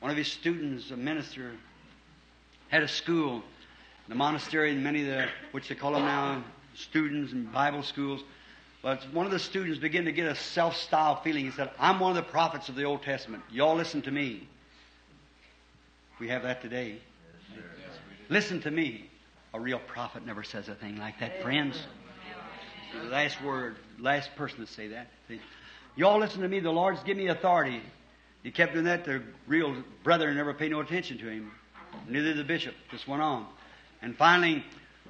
one of his students, a minister, had a school, the monastery, and many of the, which they call them now, students and Bible schools. But one of the students began to get a self-styled feeling. He said, I'm one of the prophets of the Old Testament. Y'all listen to me. We have that today. Listen to me. A real prophet never says a thing like that, friends. Last word, last person to say that. Y'all listen to me. The Lord's given me authority. He kept doing that. The real brethren never paid no attention to him. Neither the bishop. Just went on. And finally,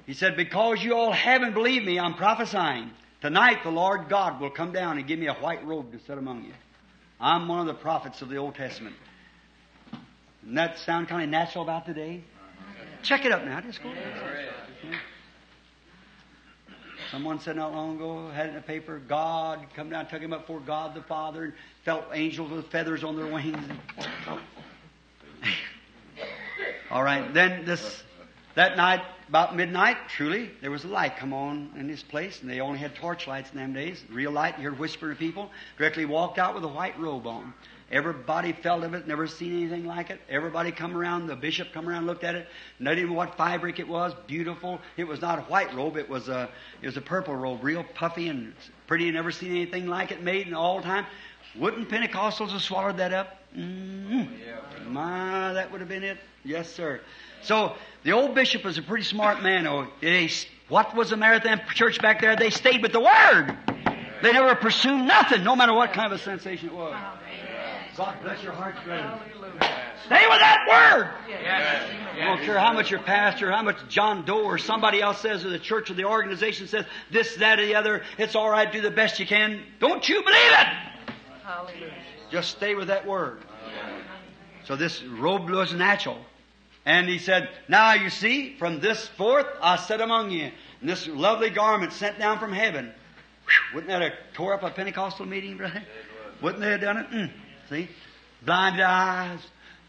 he said, Because you all haven't believed me, I'm prophesying. Tonight the Lord God will come down and give me a white robe to sit among you. I'm one of the prophets of the Old Testament. Doesn't that sound kind of natural about today? Check it up now. Just go. Someone said not long ago, had it in a paper, God come down, took him up before God the Father, and felt angels with feathers on their wings. All right, then this that night, about midnight, truly, there was a light come on in this place, and they only had torch lights in them days. Real light, you heard whisper to people. Directly walked out with a white robe on. Everybody felt of it, never seen anything like it. Everybody come around, the bishop come around, looked at it, not even what fabric it was, beautiful. It was not a white robe, it was a, it was a purple robe, real puffy and pretty, never seen anything like it made in all time. Wouldn't Pentecostals have swallowed that up? Mm-hmm. My, that would have been it. Yes, sir. So, the old bishop was a pretty smart man. Oh, they, what was the Marathon church back there? They stayed with the Word. They never pursued nothing, no matter what kind of a sensation it was. God bless your hearts, brethren. Stay with that word. I don't care how much your pastor, how much John Doe or somebody else says, or the church or the organization says this, that, or the other. It's all right. Do the best you can. Don't you believe it? Hallelujah. Just stay with that word. So this robe was natural. And he said, Now you see, from this forth I sit among you. And this lovely garment sent down from heaven. Whew, wouldn't that have tore up a Pentecostal meeting, brother? Wouldn't they have done it? Mm. See? Blinded eyes,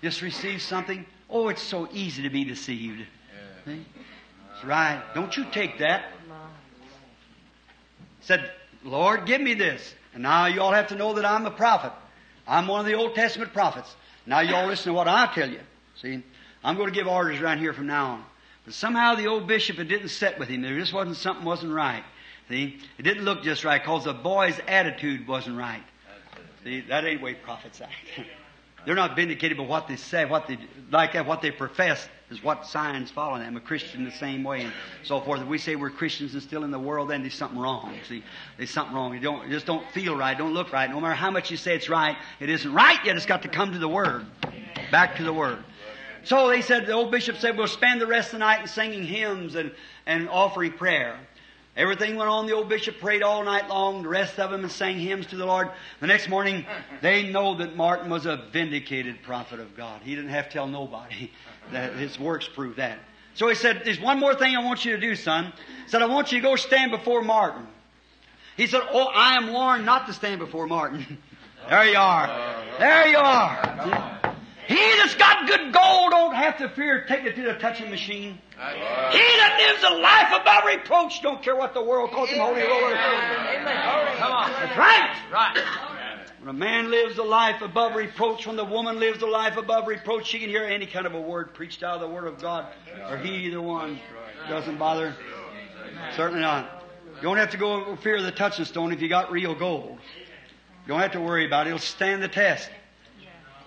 just received something. Oh, it's so easy to be deceived. See? That's right. Don't you take that. Said, Lord, give me this. And now you all have to know that I'm a prophet. I'm one of the Old Testament prophets. Now you all listen to what I tell you. See? I'm going to give orders around here from now on. But somehow the old bishop, it didn't set with him. There just wasn't, something wasn't right. See? It didn't look just right because the boy's attitude wasn't right. See, that ain't the way prophets act. They're not vindicated by what they say, what they like that, what they profess is what signs follow them. A Christian the same way and so forth. If we say we're Christians and still in the world, then there's something wrong. See, there's something wrong. You don't just don't feel right, don't look right. No matter how much you say it's right, it isn't right yet. It's got to come to the Word, back to the Word. So they said the old bishop said we'll spend the rest of the night in singing hymns and and offering prayer. Everything went on. The old bishop prayed all night long. The rest of them and sang hymns to the Lord. The next morning, they know that Martin was a vindicated prophet of God. He didn't have to tell nobody. That his works prove that. So he said, "There's one more thing I want you to do, son." He said, "I want you to go stand before Martin." He said, "Oh, I am warned not to stand before Martin." there you are. There you are. He that's got good gold don't have to fear taking it to the touching machine. He that lives a life above reproach don't care what the world calls him holy roller. Come on. That's right. Right. When a man lives a life above reproach, when the woman lives a life above reproach, she can hear any kind of a word preached out of the Word of God, or he either one. Doesn't bother. Certainly not. You don't have to go fear the touching stone if you got real gold. You don't have to worry about it. It'll stand the test.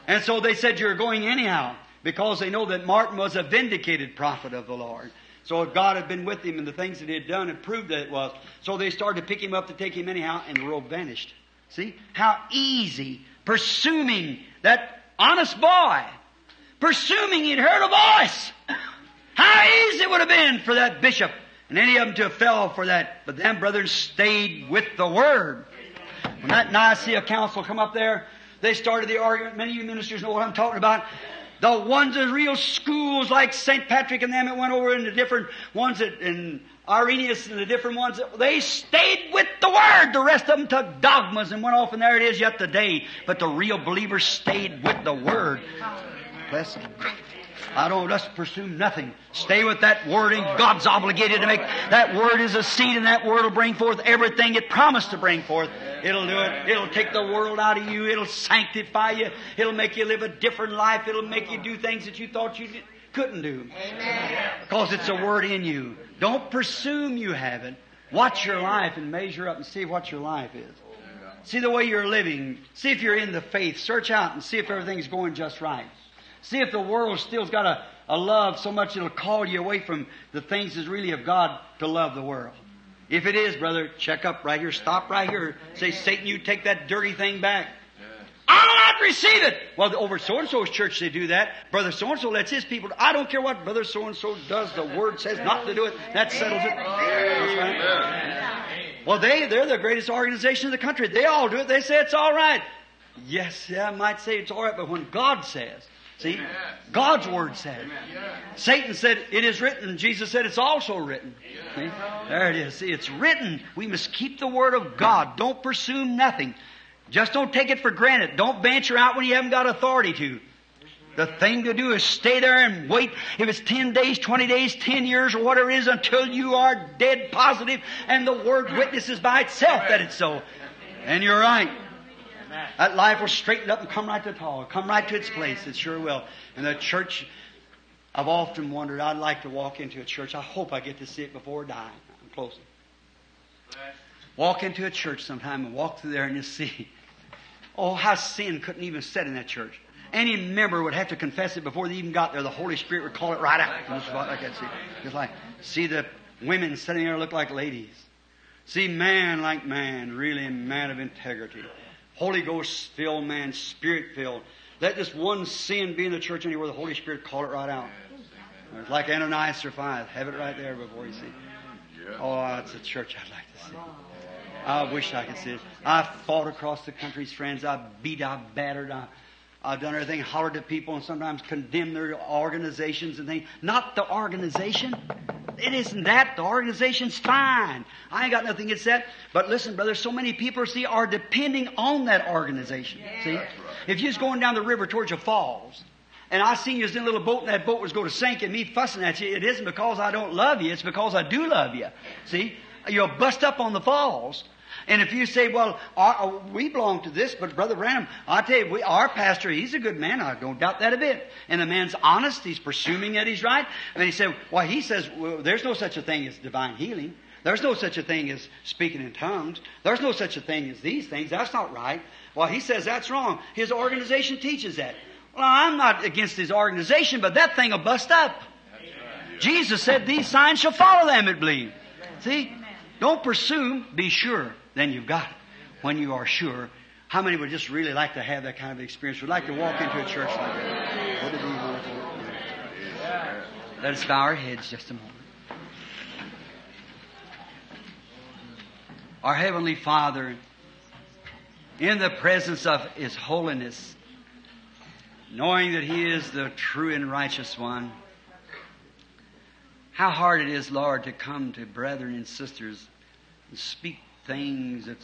And so they said, You're going anyhow, because they know that Martin was a vindicated prophet of the Lord. So if God had been with him and the things that he had done had proved that it was. So they started to pick him up to take him anyhow, and the robe vanished. See? How easy, presuming that honest boy, presuming he'd heard a voice. How easy it would have been for that bishop and any of them to have fell for that. But them brothers stayed with the Word. When that Nicaea council come up there, they started the argument. Many of you ministers know what I'm talking about. The ones that real schools like St. Patrick and them that went over into different ones that in Irenaeus and the different ones, that, they stayed with the Word. The rest of them took dogmas and went off, and there it is yet today. But the real believers stayed with the Word. Bless. I don't just pursue nothing. Stay with that word and God's obligated to make that word is a seed and that word will bring forth everything it promised to bring forth. It'll do it. It'll take the world out of you. It'll sanctify you. It'll make you live a different life. It'll make you do things that you thought you did, couldn't do. Amen. Because it's a word in you. Don't presume you have it. Watch your life and measure up and see what your life is. See the way you're living. See if you're in the faith. Search out and see if everything's going just right. See if the world still's got a, a love so much it'll call you away from the things that's really of God to love the world. If it is, brother, check up right here. Stop right here. Say, Satan, you take that dirty thing back. Ah, I will not receive it. Well, over so and so's church they do that. Brother so and so lets his people. I don't care what brother so and so does. The word says not to do it. That settles it. Right. Well, they they're the greatest organization in the country. They all do it. They say it's all right. Yes, yeah, I might say it's all right, but when God says, see, God's word says. Satan said it is written. Jesus said it's also written. See? There it is. See, it's written. We must keep the word of God. Don't pursue nothing. Just don't take it for granted. Don't venture out when you haven't got authority to. The thing to do is stay there and wait. If it's 10 days, 20 days, 10 years, or whatever it is, until you are dead positive and the Word witnesses by itself that it's so. And you're right. That life will straighten up and come right to tall. Come right to its place. It sure will. And the church, I've often wondered, I'd like to walk into a church. I hope I get to see it before I die. I'm closing. Walk into a church sometime and walk through there and just see. Oh, how sin couldn't even sit in that church. Any member would have to confess it before they even got there. The Holy Spirit would call it right out. Just like that. See, just like see the women sitting there look like ladies. See man like man, really man of integrity. Holy Ghost filled man, Spirit filled. Let this one sin be in the church anywhere. The Holy Spirit call it right out. It's like Ananias Sapphira. Have it right there before you see. Oh, it's a church I'd like to see. I wish I could see it. I fought across the country's friends. I beat, I battered, I, I've done everything, hollered at people, and sometimes condemned their organizations and things. Not the organization. It isn't that. The organization's fine. I ain't got nothing against that. But listen, brother, so many people, see, are depending on that organization. See? If you're going down the river towards your falls, and I seen you was in a little boat and that boat was going to sink and me fussing at you, it isn't because I don't love you, it's because I do love you. See? You'll bust up on the falls. And if you say, well, our, uh, we belong to this, but Brother Branham, I tell you, we, our pastor, he's a good man. I don't doubt that a bit. And the man's honest. He's presuming that he's right. And he said, well, he says, well, there's no such a thing as divine healing. There's no such a thing as speaking in tongues. There's no such a thing as these things. That's not right. Well, he says that's wrong. His organization teaches that. Well, I'm not against his organization, but that thing will bust up. Jesus said, these signs shall follow them that believe. See? Don't presume, be sure. Then you've got it. When you are sure, how many would just really like to have that kind of experience? Would like to walk into a church like that? Would it be wonderful? Let us bow our heads just a moment. Our Heavenly Father, in the presence of His holiness, knowing that He is the true and righteous one, how hard it is, Lord, to come to brethren and sisters and speak things that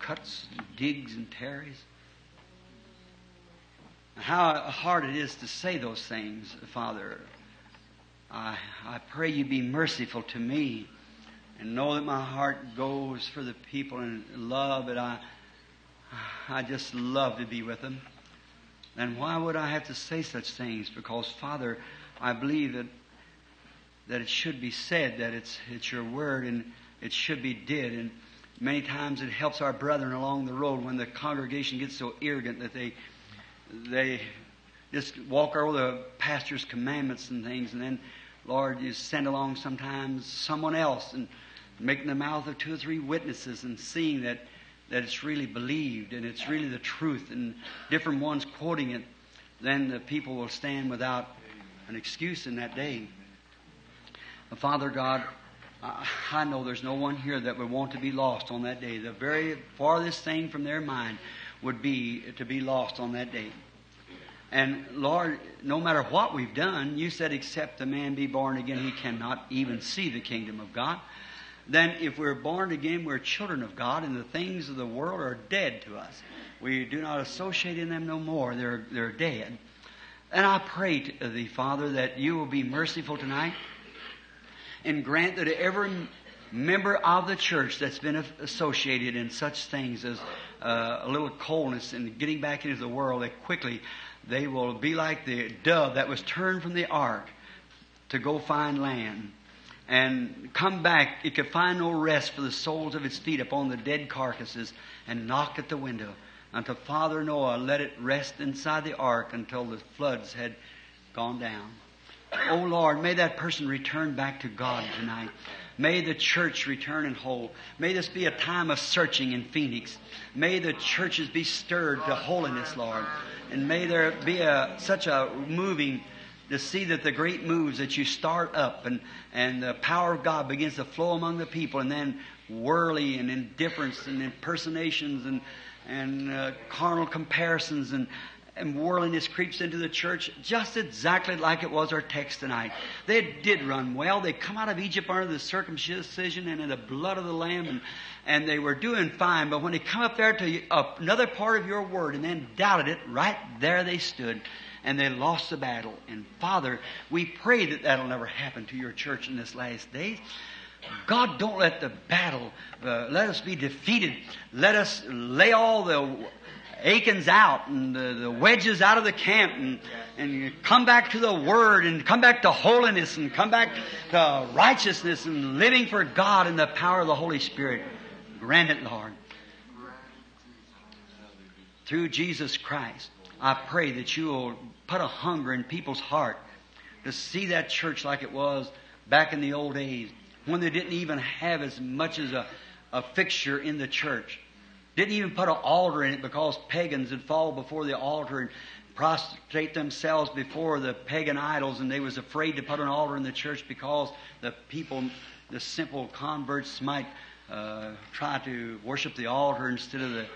cuts, and digs, and tears. How hard it is to say those things, Father. I, I pray you be merciful to me and know that my heart goes for the people and love it. I, I just love to be with them. And why would I have to say such things? Because, Father, I believe that that it should be said, that it's it's your word and it should be did. And many times it helps our brethren along the road when the congregation gets so arrogant that they they just walk over the pastor's commandments and things, and then Lord, you send along sometimes someone else and making the mouth of two or three witnesses and seeing that that it's really believed and it's really the truth, and different ones quoting it, then the people will stand without an excuse in that day. Father God, I know there's no one here that would want to be lost on that day. The very farthest thing from their mind would be to be lost on that day. And Lord, no matter what we've done, you said, except a man be born again, he cannot even see the kingdom of God. Then, if we're born again, we're children of God, and the things of the world are dead to us. We do not associate in them no more. They're, they're dead. And I pray to thee, Father, that you will be merciful tonight and grant that every member of the church that's been associated in such things as uh, a little coldness and getting back into the world, that quickly they will be like the dove that was turned from the ark to go find land and come back. It could find no rest for the soles of its feet upon the dead carcasses and knock at the window until Father Noah let it rest inside the ark until the floods had gone down. Oh Lord, may that person return back to God tonight. May the church return and whole. May this be a time of searching in Phoenix. May the churches be stirred to holiness, Lord. And may there be a, such a moving to see that the great moves that you start up and, and the power of God begins to flow among the people and then whirly and indifference and impersonations and, and uh, carnal comparisons and, and worldliness creeps into the church just exactly like it was our text tonight. They did run well. They come out of Egypt under the circumcision and in the blood of the Lamb, and, and they were doing fine. But when they come up there to another part of your word and then doubted it, right there they stood. And they lost the battle. And Father, we pray that that'll never happen to your church in this last days. God, don't let the battle, uh, let us be defeated. Let us lay all the Achans out and the, the, wedges out of the camp and, and come back to the Word and come back to holiness and come back to righteousness and living for God in the power of the Holy Spirit. Grant it, Lord. Through Jesus Christ, I pray that you will put a hunger in people's heart to see that church like it was back in the old days when they didn't even have as much as a, a fixture in the church. Didn't even put an altar in it because pagans would fall before the altar and prostrate themselves before the pagan idols, and they was afraid to put an altar in the church because the people, the simple converts, might uh, try to worship the altar instead of the,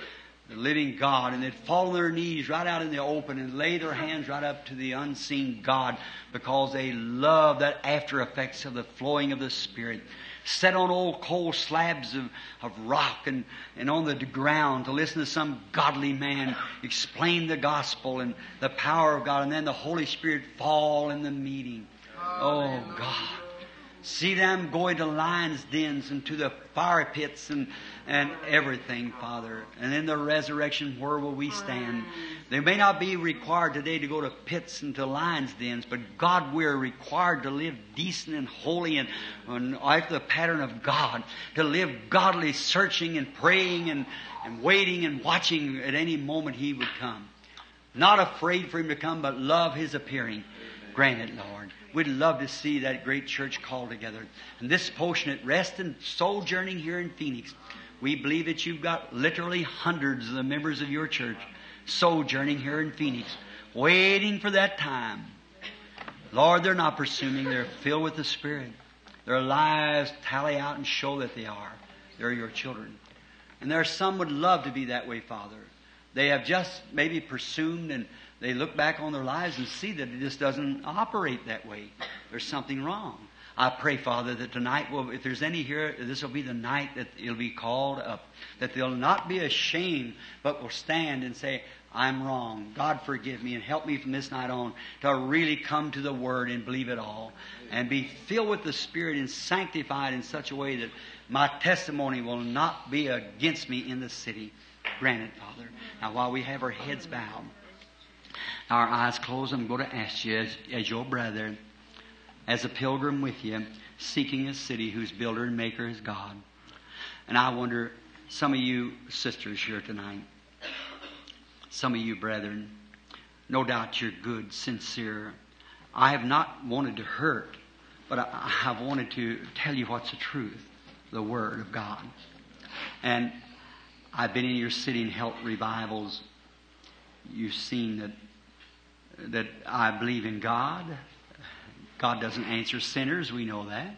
the living God, and they'd fall on their knees right out in the open and lay their hands right up to the unseen God because they love that after effects of the flowing of the Spirit set on old cold slabs of, of rock and, and on the ground to listen to some godly man explain the gospel and the power of God, and then the Holy Spirit fall in the meeting. Oh God. See them going to lions' dens and to the fire pits and, and everything, Father. And in the resurrection, where will we stand? They may not be required today to go to pits and to lions' dens, but God, we're required to live decent and holy and, and after the pattern of God, to live godly, searching and praying and, and waiting and watching at any moment He would come. Not afraid for Him to come, but love His appearing. Grant it, Lord. We'd love to see that great church called together. And this portion at rest and sojourning here in Phoenix, we believe that you've got literally hundreds of the members of your church sojourning here in Phoenix, waiting for that time. Lord, they're not presuming, they're filled with the Spirit. Their lives tally out and show that they are. They're your children. And there are some would love to be that way, Father. They have just maybe presumed and they look back on their lives and see that it just doesn't operate that way. There's something wrong. I pray, Father, that tonight, will, if there's any here, this will be the night that it'll be called up. That they'll not be ashamed, but will stand and say, I'm wrong. God forgive me and help me from this night on to really come to the Word and believe it all. And be filled with the Spirit and sanctified in such a way that my testimony will not be against me in the city. Grant it, Father. Now, while we have our heads bowed, our eyes closed, I'm going to ask you, as, as your brother, as a pilgrim with you, seeking a city whose builder and maker is God. And I wonder, some of you sisters here tonight, some of you brethren, no doubt you're good, sincere. I have not wanted to hurt, but I, have wanted to tell you what's the truth, the Word of God. And I've been in your city and helped revivals. You've seen that that I believe in God. God doesn't answer sinners. We know that.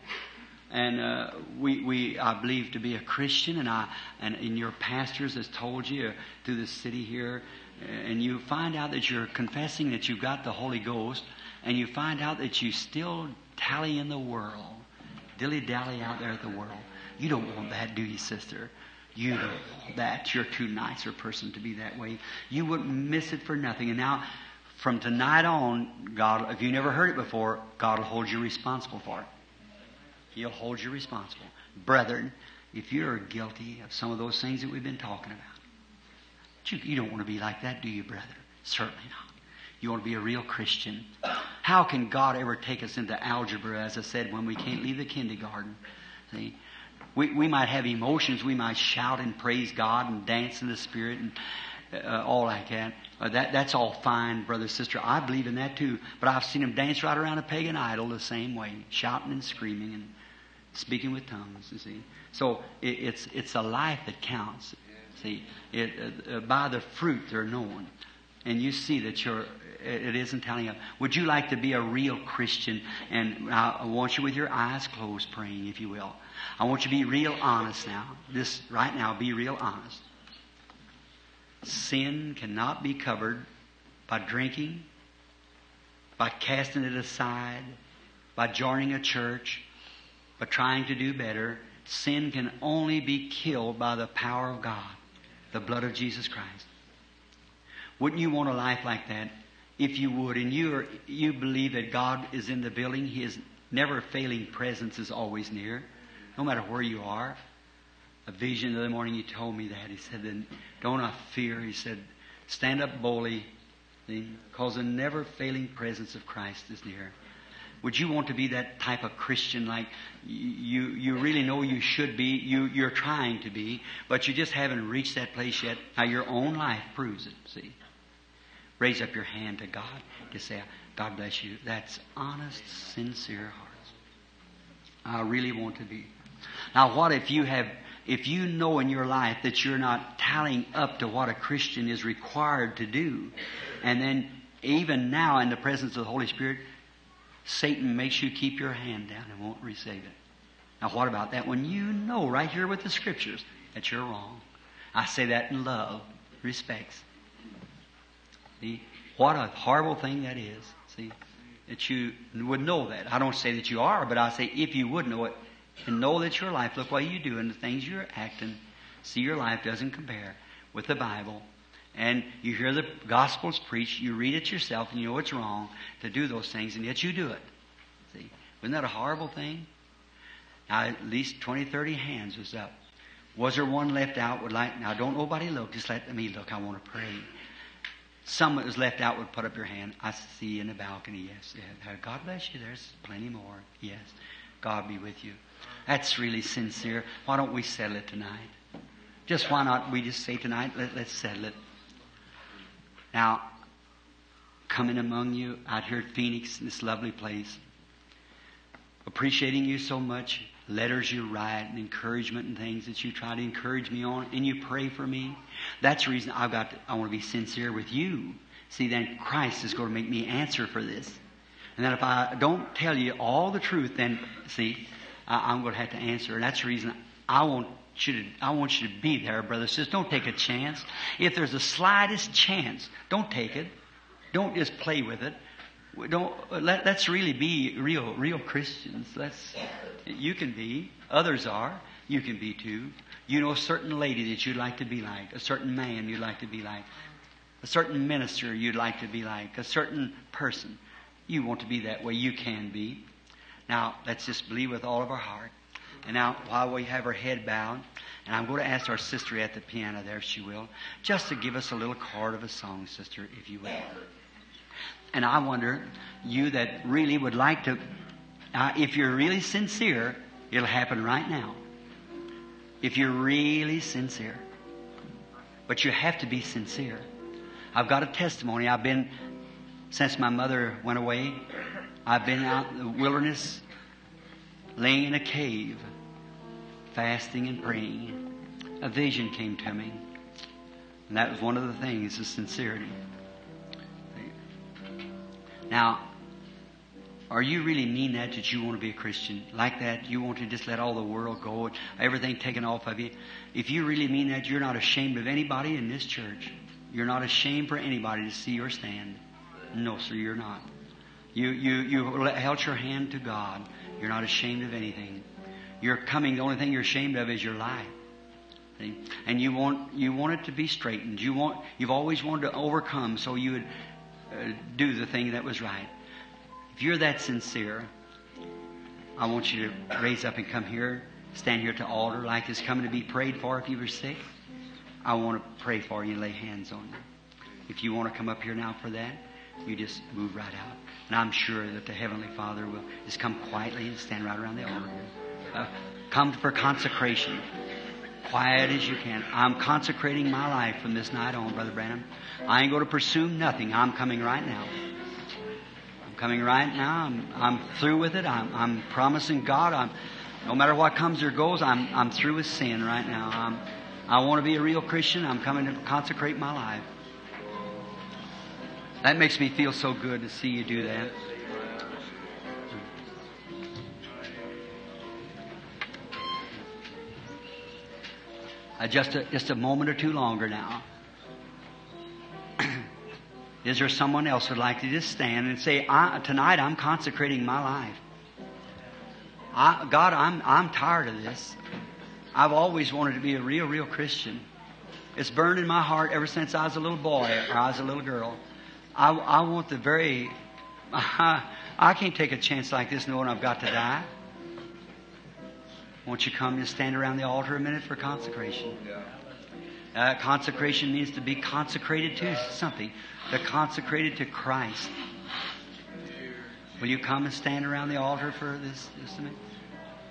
And uh, we, we, I believe to be a Christian, and I, and in your pastors has told you uh, through the city here, and you find out that you're confessing that you've got the Holy Ghost, and you find out that you still tally in the world, dilly dally out there at the world. You don't want that, do you, sister? You don't want that. You're too nice a person to be that way. You wouldn't miss it for nothing. And now, from tonight on, God, if you never heard it before, God will hold you responsible for it. He'll hold you responsible. Brethren, if you're guilty of some of those things that we've been talking about, you, you don't want to be like that, do you, brother? Certainly not. You want to be a real Christian. How can God ever take us into algebra, as I said, when we can't leave the kindergarten? See? We, we might have emotions. We might shout and praise God and dance in the Spirit and uh, all like that. Uh, that. That's all fine, brother, sister. I believe in that too. But I've seen them dance right around a pagan idol the same way, shouting and screaming and speaking with tongues, you see. So it, it's, it's a life that counts. See, it, uh, by the fruit they're known. And you see that you're, it isn't telling you. Would you like to be a real Christian? And I want you with your eyes closed praying, if you will. I want you to be real honest now. This, right now, be real honest. Sin cannot be covered by drinking, by casting it aside, by joining a church, by trying to do better. Sin can only be killed by the power of God, the blood of Jesus Christ. Wouldn't you want a life like that? If you would, and you are, you believe that God is in the building, His never failing presence is always near, no matter where you are. A vision of the morning, He told me that. He said, then don't I fear. He said, stand up boldly, because the never failing presence of Christ is near. Would you want to be that type of Christian like you, you really know you should be, you, you're trying to be, but you just haven't reached that place yet? Now your own life proves it, see. Raise up your hand to God to say, God bless you. That's honest, sincere hearts. I really want to be. Now what if you have, if you know in your life that you're not tallying up to what a Christian is required to do, and then even now in the presence of the Holy Spirit, Satan makes you keep your hand down and won't receive it. Now, what about that when you know right here with the scriptures that you're wrong? I say that in love, respects. See, what a horrible thing that is. See, that you would know that. I don't say that you are, but I say if you would know it and know that your life, look what you do and the things you're acting, see your life doesn't compare with the Bible and you hear the Gospels preached, you read it yourself, and you know it's wrong to do those things, and yet you do it. See? Wasn't that a horrible thing? Now, at least 20, 30 hands was up. Was there one left out would like, now don't nobody look, just let me look, I want to pray. Some that was left out would put up your hand. I see in the balcony, yes. God bless you, there's plenty more, yes. God be with you. That's really sincere. Why don't we settle it tonight? Just why not we just say tonight, let, let's settle it. Now, coming among you out here at Phoenix, this lovely place, appreciating you so much, letters you write and encouragement and things that you try to encourage me on, and you pray for me. That's the reason I've got to, I want to be sincere with you. See, then Christ is going to make me answer for this. And then if I don't tell you all the truth, then see, I, am going to have to answer. And that's the reason I want you to, I want you to be there, brother. Says, don't take a chance. If there's the slightest chance, don't take it. Don't just play with it. Don't let, let's really be real, real Christians. Let's, you can be. Others are. You can be too. You know a certain lady that you'd like to be like, a certain man you'd like to be like, a certain minister you'd like to be like, a certain person. You want to be that way. You can be. Now, let's just believe with all of our heart. And now, while we have our head bowed, and I'm going to ask our sister at the piano there, if she will, just to give us a little chord of a song, sister, if you will. And I wonder, you that really would like to, uh, if you're really sincere, it'll happen right now. If you're really sincere. But you have to be sincere. I've got a testimony. I've been, since my mother went away, I've been out in the wilderness, laying in a cave fasting and praying, a vision came to me. And that was one of the things, is sincerity. Now, are you really mean that, that you want to be a Christian? Like that, you want to just let all the world go, and everything taken off of you? If you really mean that, you're not ashamed of anybody in this church. You're not ashamed for anybody to see your stand. No, sir, you're not. You, you, you held your hand to God. You're not ashamed of anything you're coming, the only thing you're ashamed of is your life. See? And you want, you want it to be straightened. You want, you've always wanted to overcome, so you would uh, do the thing that was right. If you're that sincere, I want you to raise up and come here, stand here to altar like this, coming to be prayed for if you were sick. I want to pray for you and lay hands on you. If you want to come up here now for that, you just move right out. And I'm sure that the Heavenly Father will just come quietly and stand right around the altar. Uh, come for consecration. Quiet as you can. I'm consecrating my life from this night on, Brother Branham. I ain't going to pursue nothing. I'm coming right now. I'm coming right now. I'm, I'm through with it. I'm, I'm promising God. I'm, no matter what comes or goes, I'm, I'm through with sin right now. I'm, I want to be a real Christian. I'm coming to consecrate my life. That makes me feel so good to see you do that. Uh, just, a, just a moment or two longer now. Is there someone else who'd like to just stand and say, Tonight I'm consecrating my life? I, God, I'm, I'm tired of this. I've always wanted to be a real, real Christian. It's burned in my heart ever since I was a little boy or I was a little girl. I, I want the very. I, I can't take a chance like this knowing I've got to die. Won't you come and stand around the altar a minute for consecration? Uh, consecration means to be consecrated to something. To consecrated to Christ. Will you come and stand around the altar for this, this minute?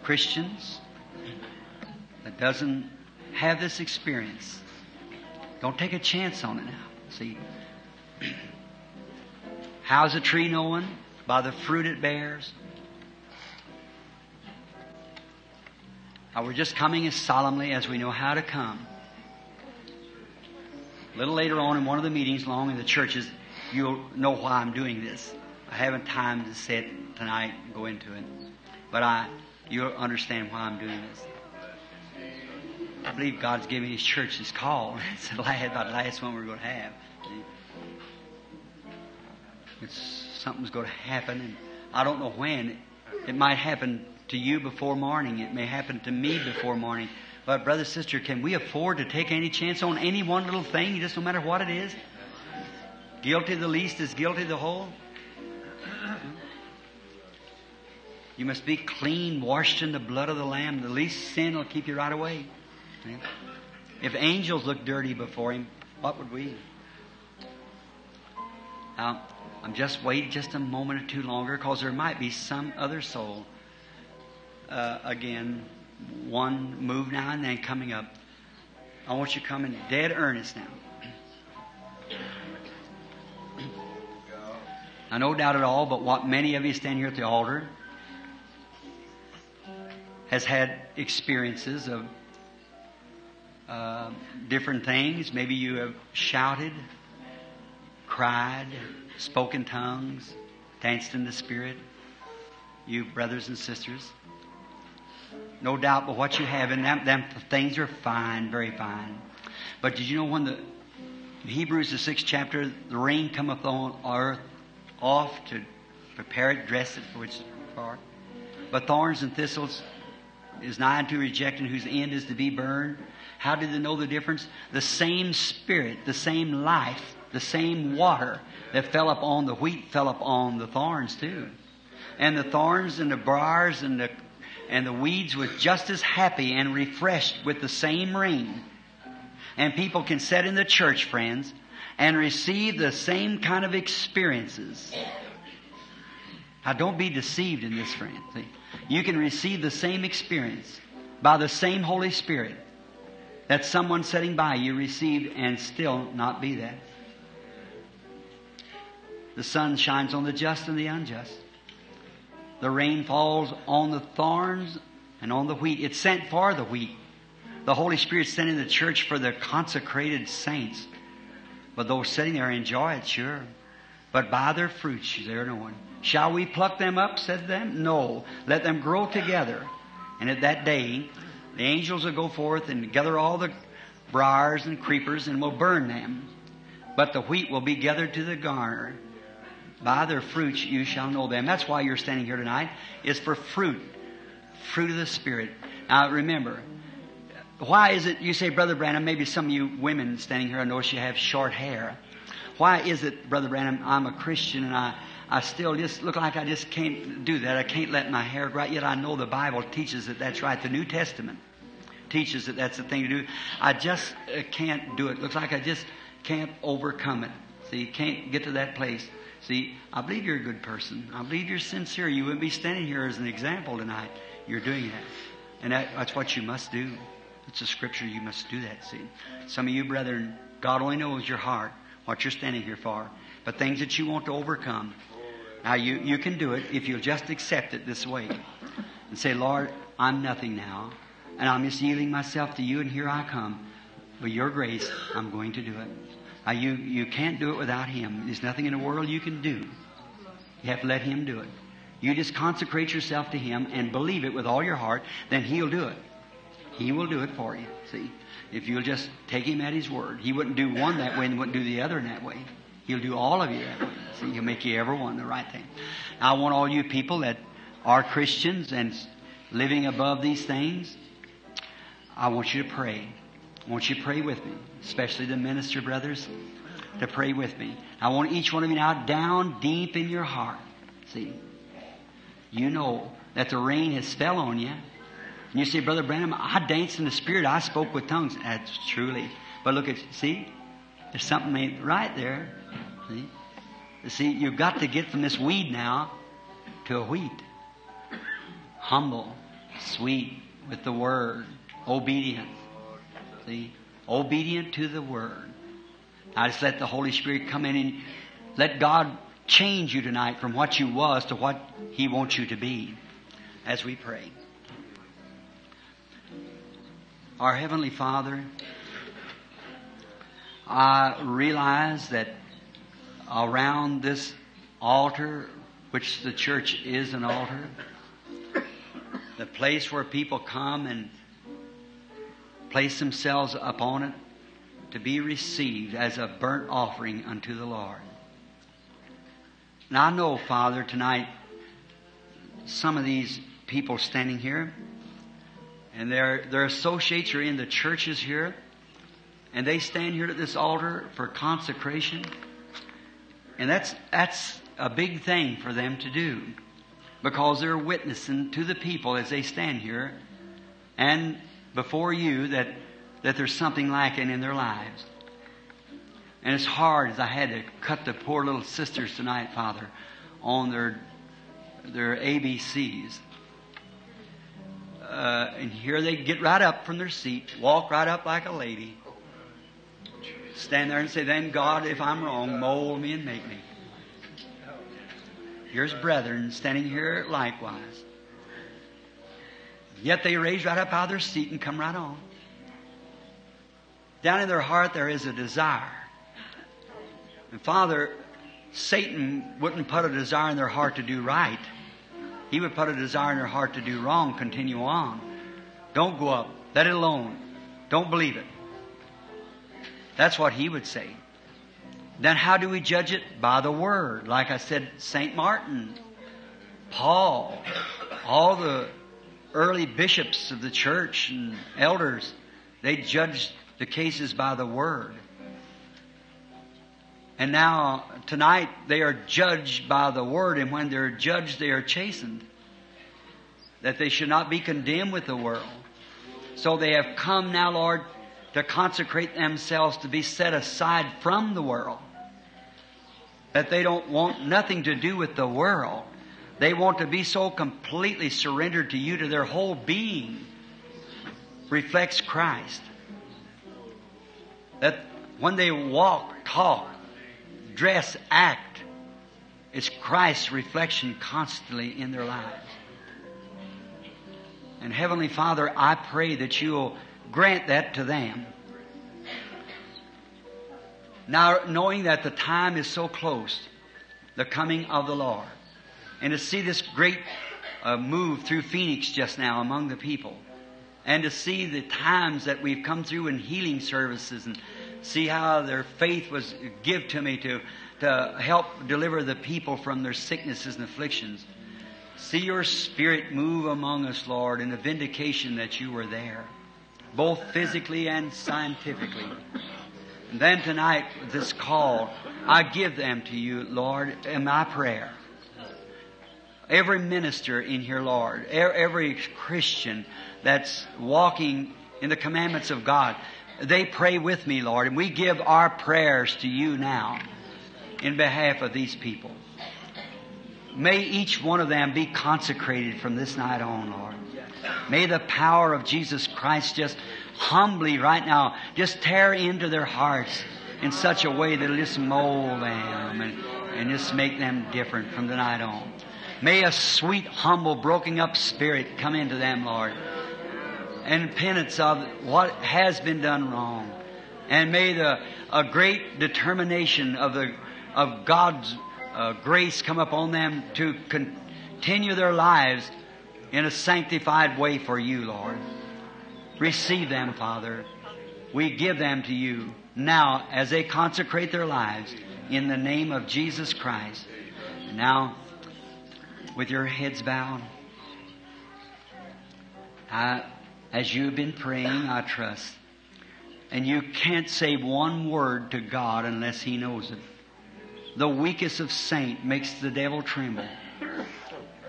Christians that doesn't have this experience, don't take a chance on it now. See, how's a tree known? By the fruit it bears. Now we're just coming as solemnly as we know how to come. A little later on in one of the meetings along in the churches, you'll know why I'm doing this. I haven't time to say it tonight and go into it. But I, you'll understand why I'm doing this. I believe God's giving His church His call. It's the about the last one we're going to have. It's, something's going to happen, and I don't know when. It might happen to you before morning. It may happen to me before morning. But, brother, sister, can we afford to take any chance on any one little thing, just no matter what it is? Guilty the least is guilty the whole. You must be clean, washed in the blood of the Lamb. The least sin will keep you right away. If angels look dirty before Him, what would we? Now, I'm just waiting just a moment or two longer because there might be some other soul. Uh, again, one move now and then coming up. I want you to come in dead earnest now. I no doubt at all, but what many of you stand here at the altar has had experiences of uh, different things. Maybe you have shouted, cried, spoke in tongues, danced in the Spirit. You brothers and sisters. No doubt, but what you have in them, them things are fine, very fine. But did you know when the Hebrews the sixth chapter, the rain cometh on earth off to prepare it, dress it for which part. But thorns and thistles is nigh unto rejecting, whose end is to be burned. How did they know the difference? The same spirit, the same life, the same water that fell upon the wheat fell upon the thorns too. And the thorns and the briars and the and the weeds was just as happy and refreshed with the same rain. And people can sit in the church, friends, and receive the same kind of experiences. Now, don't be deceived in this, friend. See? You can receive the same experience by the same Holy Spirit that someone sitting by you received and still not be that. The sun shines on the just and the unjust. The rain falls on the thorns and on the wheat. It's sent for the wheat. The Holy Spirit sent in the church for the consecrated saints. But those sitting there enjoy it, sure. But by their fruits they're known. Shall we pluck them up, said them? No. Let them grow together. And at that day, the angels will go forth and gather all the briars and creepers and will burn them. But the wheat will be gathered to the garner. By their fruits you shall know them. That's why you're standing here tonight, is for fruit. Fruit of the Spirit. Now remember, why is it you say, Brother Branham, maybe some of you women standing here, I notice you have short hair. Why is it, Brother Branham, I'm a Christian and I, I still just look like I just can't do that. I can't let my hair grow. Yet I know the Bible teaches that that's right. The New Testament teaches that that's the thing to do. I just uh, can't do it. Looks like I just can't overcome it. See, you can't get to that place. See, I believe you're a good person. I believe you're sincere. You wouldn't be standing here as an example tonight. You're doing that. And that, that's what you must do. It's a scripture. You must do that, see. Some of you, brethren, God only knows your heart, what you're standing here for. But things that you want to overcome. Now, you, you can do it if you'll just accept it this way. And say, Lord, I'm nothing now. And I'm just yielding myself to you, and here I come. By your grace, I'm going to do it. Now, you, you can't do it without Him. There's nothing in the world you can do. You have to let Him do it. You just consecrate yourself to Him and believe it with all your heart, then He'll do it. He will do it for you. See? If you'll just take Him at His word. He wouldn't do one that way and wouldn't do the other in that way. He'll do all of you that way. See? He'll make you everyone the right thing. I want all you people that are Christians and living above these things, I want you to pray. I want you to pray with me, especially the minister brothers, to pray with me. I want each one of you now down deep in your heart. See? You know that the rain has fell on you. And you say, Brother Branham, I danced in the Spirit. I spoke with tongues. That's truly. But look at, see? There's something ain't right there. See? See, you've got to get from this weed now to a wheat. Humble, sweet, with the Word, obedient. See? Obedient to the Word. I just let the Holy Spirit come in and let God change you tonight from what you was to what He wants you to be as we pray. Our Heavenly Father, I realize that around this altar, which the church is an altar, the place where people come and place themselves upon it to be received as a burnt offering unto the Lord. Now I know, Father, tonight, some of these people standing here, and their, their associates are in the churches here, and they stand here at this altar for consecration. And that's, that's a big thing for them to do because they're witnessing to the people as they stand here and before you that, that there's something lacking in their lives. And it's hard as I had to cut the poor little sisters tonight, Father, on their, their ABCs. Uh, and here they get right up from their seat, walk right up like a lady, stand there and say, Then God, if I'm wrong, mold me and make me. Here's brethren standing here likewise. Yet they raise right up out of their seat and come right on. Down in their heart there is a desire. And Father, Satan wouldn't put a desire in their heart to do right. He would put a desire in their heart to do wrong, continue on. Don't go up. Let it alone. Don't believe it. That's what he would say. Then how do we judge it? By the Word. Like I said, St. Martin, Paul, all the early bishops of the church and elders, they judged the cases by the Word. And now, tonight, they are judged by the Word, and when they're judged, they are chastened. That they should not be condemned with the world. So they have come now, Lord, to consecrate themselves to be set aside from the world. That they don't want nothing to do with the world. They want to be so completely surrendered to you to their whole being reflects Christ. That when they walk, talk, dress, act, it's Christ's reflection constantly in their lives. And Heavenly Father, I pray that you'll grant that to them. Now, knowing that the time is so close, the coming of the Lord, and to see this great uh, move through Phoenix just now among the people, and to see the times that we've come through in healing services, and see how their faith was give to me to, to help deliver the people from their sicknesses and afflictions. See your spirit move among us, Lord, in the vindication that you were there both physically and scientifically. And then tonight, this call, I give them to you, Lord, in my prayer. Every minister in here, Lord, every Christian that's walking in the commandments of God, they pray with me, Lord, and we give our prayers to you now in behalf of these people. May each one of them be consecrated from this night on, Lord. May the power of Jesus Christ just humbly right now just tear into their hearts in such a way that it'll just mold them and, and just make them different from the night on. May a sweet, humble, broken up spirit come into them, Lord, and penance of what has been done wrong. And may the a great determination of the of God's uh, grace come upon them to continue their lives in a sanctified way for you, Lord. Receive them, Father. We give them to you now as they consecrate their lives in the name of Jesus Christ. Now, with your heads bowed, I, as you've been praying, I trust. And you can't say one word to God unless He knows it. The weakest of saint makes the devil tremble.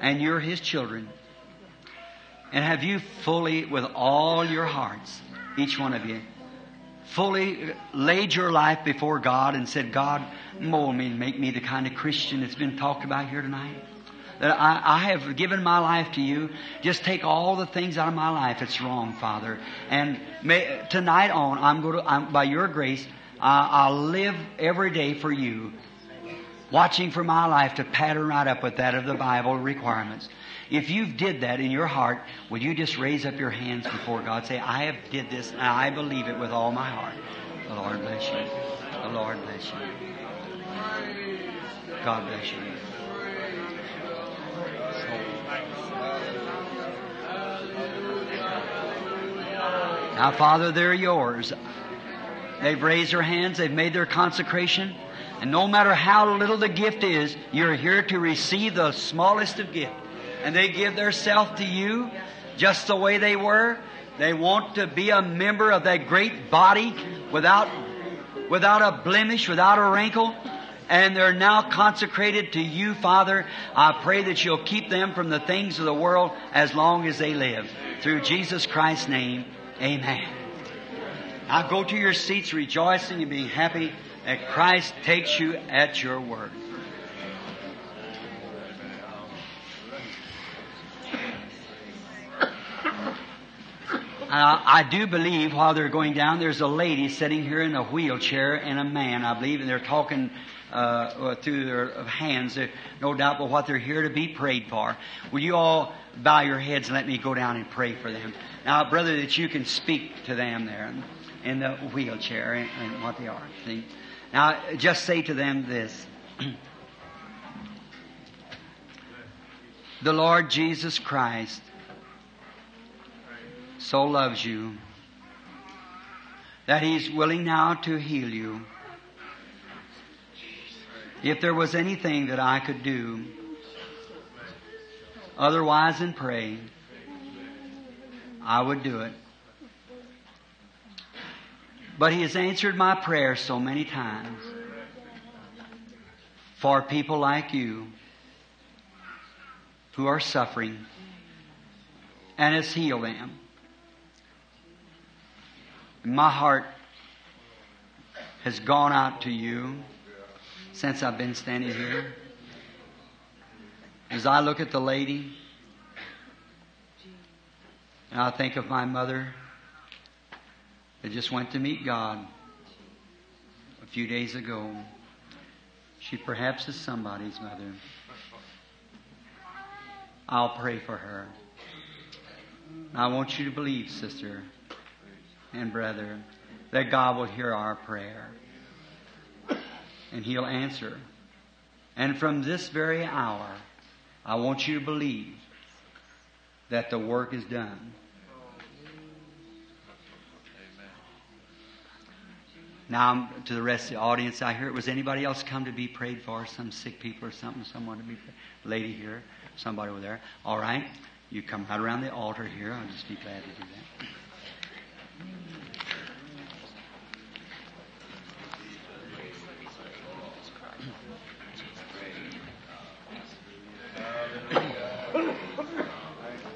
And you're His children. And have you fully, with all your hearts, each one of you, fully laid your life before God and said, God, mold me and make me the kind of Christian that's been talked about here tonight? That I, I have given my life to you. Just take all the things out of my life that's wrong, Father. And may, tonight on, I'm going to, I'm, by your grace, uh, I'll live every day for you watching for my life to pattern right up with that of the Bible requirements. If you've did that in your heart, will you just raise up your hands before God? Say, I have did this and I believe it with all my heart. The Lord bless you. The Lord bless you. God bless you. Now, Father, they're yours. They've raised their hands, they've made their consecration, and no matter how little the gift is, you're here to receive the smallest of gifts. And they give their self to you just the way they were. They want to be a member of that great body without, without a blemish, without a wrinkle. And they're now consecrated to you, Father. I pray that you'll keep them from the things of the world as long as they live. Through Jesus Christ's name, amen. Now go to your seats rejoicing and being happy that Christ takes you at your word. Uh, I do believe while they're going down, there's a lady sitting here in a wheelchair and a man, I believe, and they're talking uh, through their hands, uh, no doubt, but what they're here to be prayed for. Will you all bow your heads and let me go down and pray for them? Now, brother, that you can speak to them there in the wheelchair and, and what they are. See? Now, just say to them this. the Lord Jesus Christ so loves you that He's willing now to heal you. If there was anything that I could do otherwise than pray, I would do it. But He has answered my prayers so many times for people like you who are suffering and has healed them. My heart has gone out to you since I've been standing here. As I look at the lady, and I think of my mother that just went to meet God a few days ago. She perhaps is somebody's mother. I'll pray for her. I want you to believe, sister and brother, that God will hear our prayer and He'll answer. And from this very hour, I want you to believe that the work is done. Now, to the rest of the audience out here, was anybody else come to be prayed for? Some sick people or something? Someone to be prayed? Lady here, somebody over there. All right. You come right around the altar here. I'll just be glad to do that.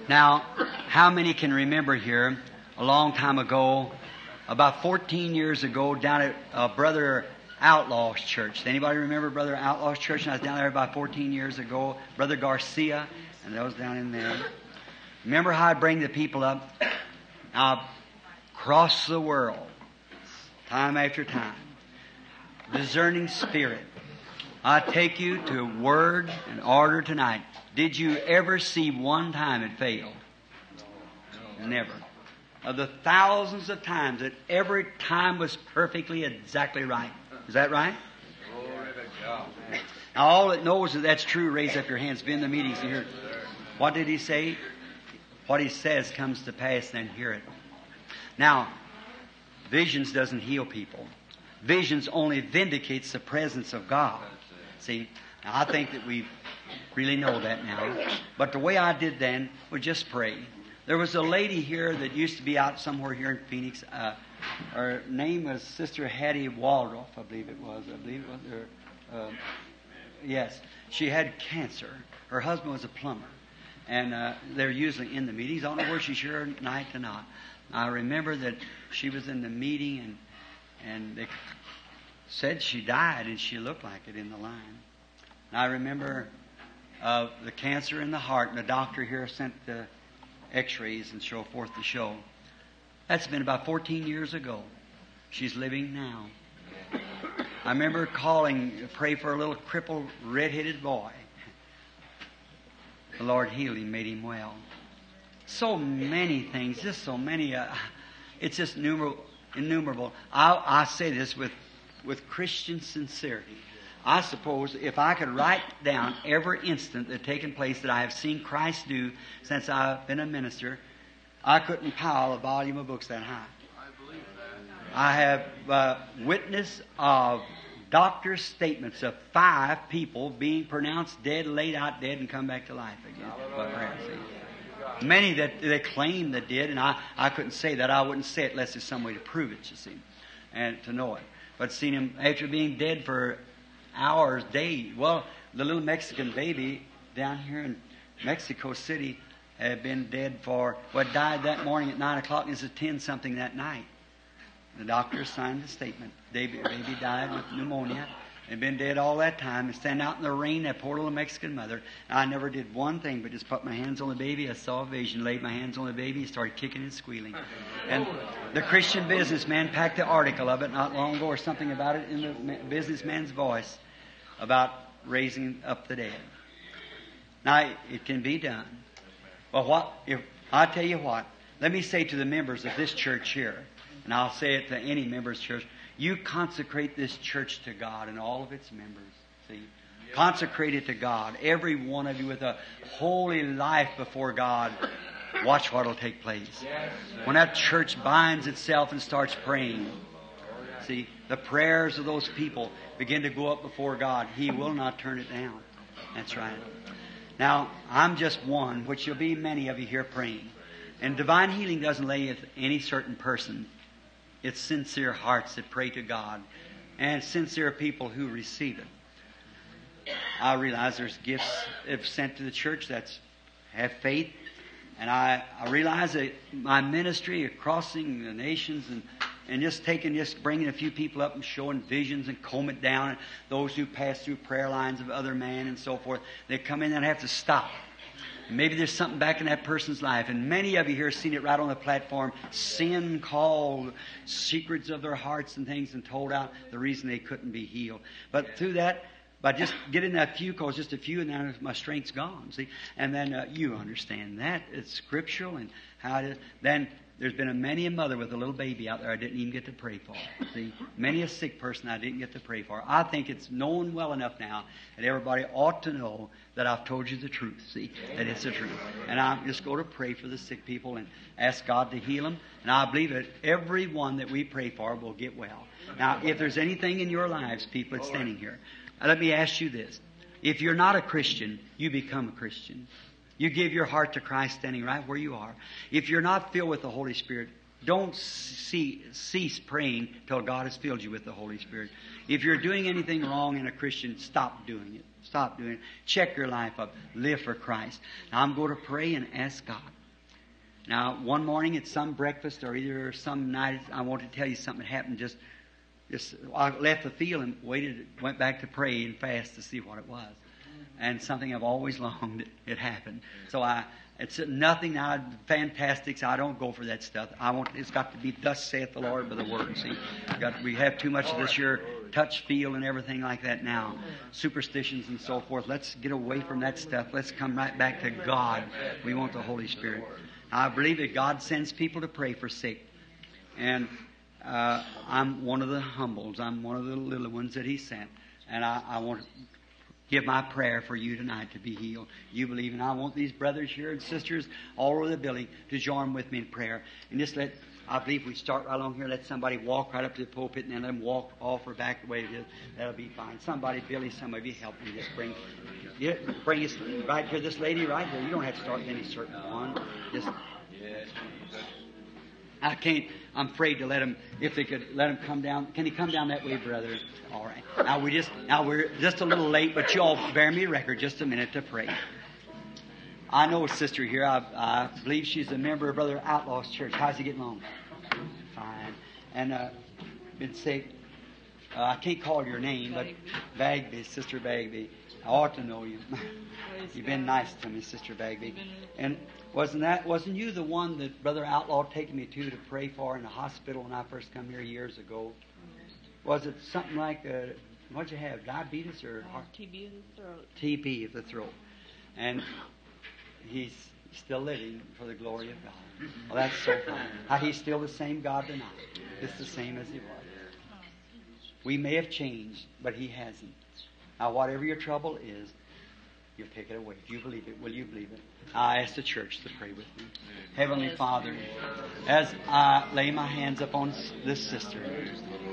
Now, how many can remember here a long time ago about 14 years ago, down at uh, Brother Outlaw's church? Anybody remember Brother Outlaw's church? And I was down there about 14 years ago. Brother Garcia, and those down in there. Remember how I'd bring the people up? Across the world, time after time, discerning spirit. I take you to word and order tonight. Did you ever see one time it failed? Never. Of the thousands of times that every time was perfectly exactly right. Is that right? Now all that knows that that's true, raise up your hands. Be in the meetings and hear it. What did he say? What he says comes to pass, then hear it. Now, visions doesn't heal people. Visions only vindicates the presence of God. See, I think that we really know that now. But the way I did then was just pray. There was a lady here that used to be out somewhere here in Phoenix. Uh, her name was Sister Hattie Waldrop, I believe it was. I believe it was. Her, uh, yes, she had cancer. Her husband was a plumber, and uh, they're usually in the meetings. I don't know where she's here night to not. I remember that she was in the meeting, and and they said she died, and she looked like it in the line. And I remember uh, the cancer in the heart, and the doctor here sent the X-rays and so forth to show. That's been about 14 years ago. She's living now. I remember calling pray for a little crippled, red-headed boy. The Lord healed him, made him well. So many things, just so many. Uh, it's just innumerable. innumerable. I, I say this with, with Christian sincerity. I suppose if I could write down every instant that taken place that I have seen Christ do since I've been a minister, I couldn't pile a volume of books that high. I believe that. I have uh, witness of doctor's statements of five people being pronounced dead, laid out dead, and come back to life again. Many that they claim that did, and I, I couldn't say that. I wouldn't say it unless there's some way to prove it, you see, and to know it. But seen him after being dead for hours, days. Well, the little Mexican baby down here in Mexico City had been dead for, well, died that morning at 9 o'clock and it's at 10 something that night. The doctor signed the statement. Baby, baby died with pneumonia. Had been dead all that time and stand out in the rain, that poor little Mexican mother. I never did one thing but just put my hands on the baby. I saw a vision, laid my hands on the baby, and started kicking and squealing. And the Christian businessman packed the article of it not long ago or something about it in the businessman's voice about raising up the dead. Now, it can be done. But what, if, I tell you what, let me say to the members of this church here, and I'll say it to any members church, you consecrate this church to God and all of its members. See? Consecrate it to God. Every one of you with a holy life before God. Watch what will take place. When that church binds itself and starts praying, see, the prayers of those people begin to go up before God. He will not turn it down. That's right. Now, I'm just one, which you'll be many of you here praying. And divine healing doesn't lay any certain person. It's sincere hearts that pray to God and sincere people who receive it. I realize there's gifts if sent to the church that's have faith. And I, I realize that my ministry crossing the nations and, and just taking, just bringing a few people up and showing visions and comb it down, and those who pass through prayer lines of other men and so forth, they come in and have to stop Maybe there's something back in that person's life. And many of you here have seen it right on the platform. Sin called secrets of their hearts and things and told out the reason they couldn't be healed. But through that, by just getting that few calls, just a few, and then my strength's gone. See, and then uh, you understand that it's scriptural and how is. Then there's been a many a mother with a little baby out there I didn't even get to pray for. See, many a sick person I didn't get to pray for. I think it's known well enough now that everybody ought to know that I've told you the truth. See, that it's the truth. And I'm just going to pray for the sick people and ask God to heal them. And I believe that every one that we pray for will get well. Now, if there's anything in your lives, people that's standing here, let me ask you this. If you're not a Christian, you become a Christian. You give your heart to Christ standing right where you are. If you're not filled with the Holy Spirit, don't see, cease praying till God has filled you with the Holy Spirit. If you're doing anything wrong in a Christian, stop doing it. Stop doing it. Check your life up. Live for Christ. Now I'm going to pray and ask God. Now, one morning at some breakfast or either some night, I want to tell you something that happened just, just, I left the field and waited, went back to pray and fast to see what it was. And something I've always longed, it happened. So I, it's nothing now, fantastics. I don't go for that stuff. I want, it's got to be thus saith the Lord by the word. See, got, we have too much of this year touch feel and everything like that now. Superstitions and so forth. Let's get away from that stuff. Let's come right back to God. We want the Holy Spirit. I believe that God sends people to pray for sick. And uh, I'm one of the humbles. I'm one of the little ones that He sent. And I, I want to give my prayer for you tonight to be healed. You believe, and I want these brothers here and sisters all over the building to join with me in prayer. And just let, I believe we start right along here, let somebody walk right up to the pulpit and then let them walk off or back the way it is. That'll be fine. Somebody, Billy, some of you help me. Just bring, bring us right here, this lady right here. You don't have to start with any certain one. Just, I can't. I'm afraid to let him. If they could let him come down. Can he come down that way, brother? All right. Now we just. Now we're just a little late, but you all bear me record just a minute to pray. I know a sister here. I, I believe she's a member of Brother Outlaw's church. How's he getting along? Fine. And uh, been sick. Uh, I can't call your name, but Bagby, Sister Bagby. I ought to know you. You've been nice to me, Sister Bagby. And wasn't that wasn't you the one that Brother Outlaw taken me to to pray for in the hospital when I first come here years ago? Was it something like uh, what'd you have? Diabetes or Uh, TB of the throat. TB of the throat? And he's still living for the glory of God. Well, that's so fine. How he's still the same God tonight. Just the same as he was. We may have changed, but he hasn't. Now, whatever your trouble is, you'll take it away. If you believe it, will you believe it? I ask the church to pray with me. Heavenly Father, as I lay my hands upon this sister,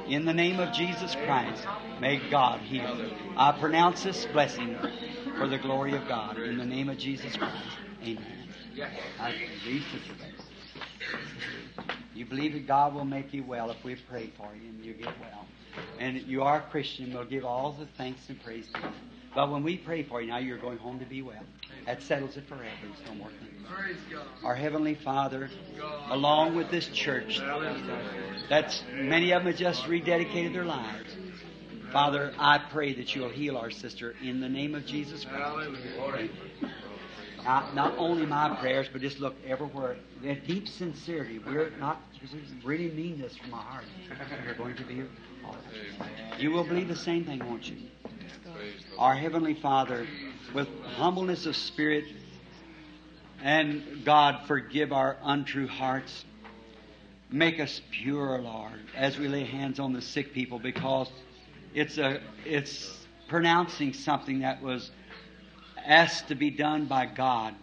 in the name of Jesus Christ, may God heal her. I pronounce this blessing for the glory of God. In the name of Jesus Christ. Amen. I believe, Sister You believe that God will make you well if we pray for you and you get well. And you are a Christian, we'll give all the thanks and praise to you. But when we pray for you, now you're going home to be well. That settles it forever. There's no more things. Our Heavenly Father, along with this church, that's many of them have just rededicated their lives. Father, I pray that you'll heal our sister in the name of Jesus Christ. Not, not only my prayers, but just look everywhere. In deep sincerity, we're not really mean this from our heart. We're going to be. You will believe the same thing, won't you? Our Heavenly Father, with humbleness of spirit, and God, forgive our untrue hearts. Make us pure, Lord, as we lay hands on the sick people, because it's a it's pronouncing something that was asked to be done by God.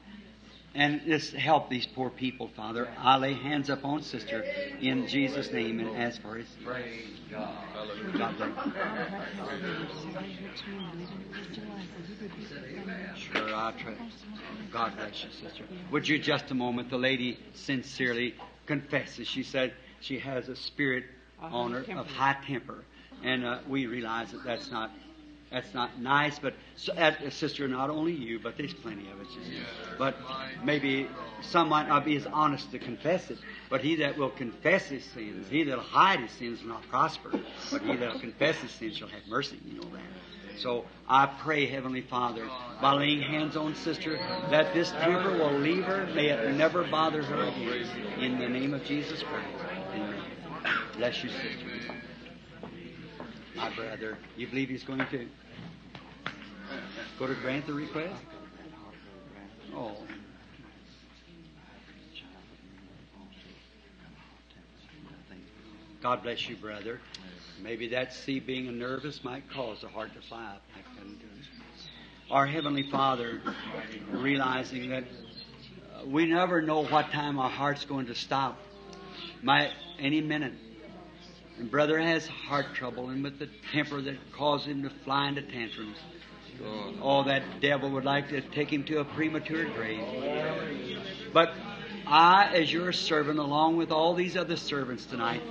And just help these poor people, Father. I lay hands upon Sister in Jesus' name and ask for his God bless Sure, I trust. God bless you, sister. Would you just a moment? The lady sincerely confesses. She said she has a spirit on her of high temper, and uh, we realize that that's not that's not nice. But so, uh, sister, not only you, but there's plenty of it. But maybe some might not be as honest to confess it. But he that will confess his sins, he that'll hide his sins will not prosper. But he that'll confess his sins shall have mercy. You know that. So I pray, Heavenly Father, by laying hands on sister, that this temper will leave her. May it never bother her again. In the name of Jesus Christ. Amen. Bless you, sister. My brother, you believe he's going to go to grant the request? Oh. God bless you, brother. Maybe that sea being a nervous might cause the heart to fly up. Our Heavenly Father, realizing that uh, we never know what time our heart's going to stop. Might any minute. And brother has heart trouble and with the temper that caused him to fly into tantrums. Oh, oh, that devil would like to take him to a premature grave. But I, as your servant, along with all these other servants tonight,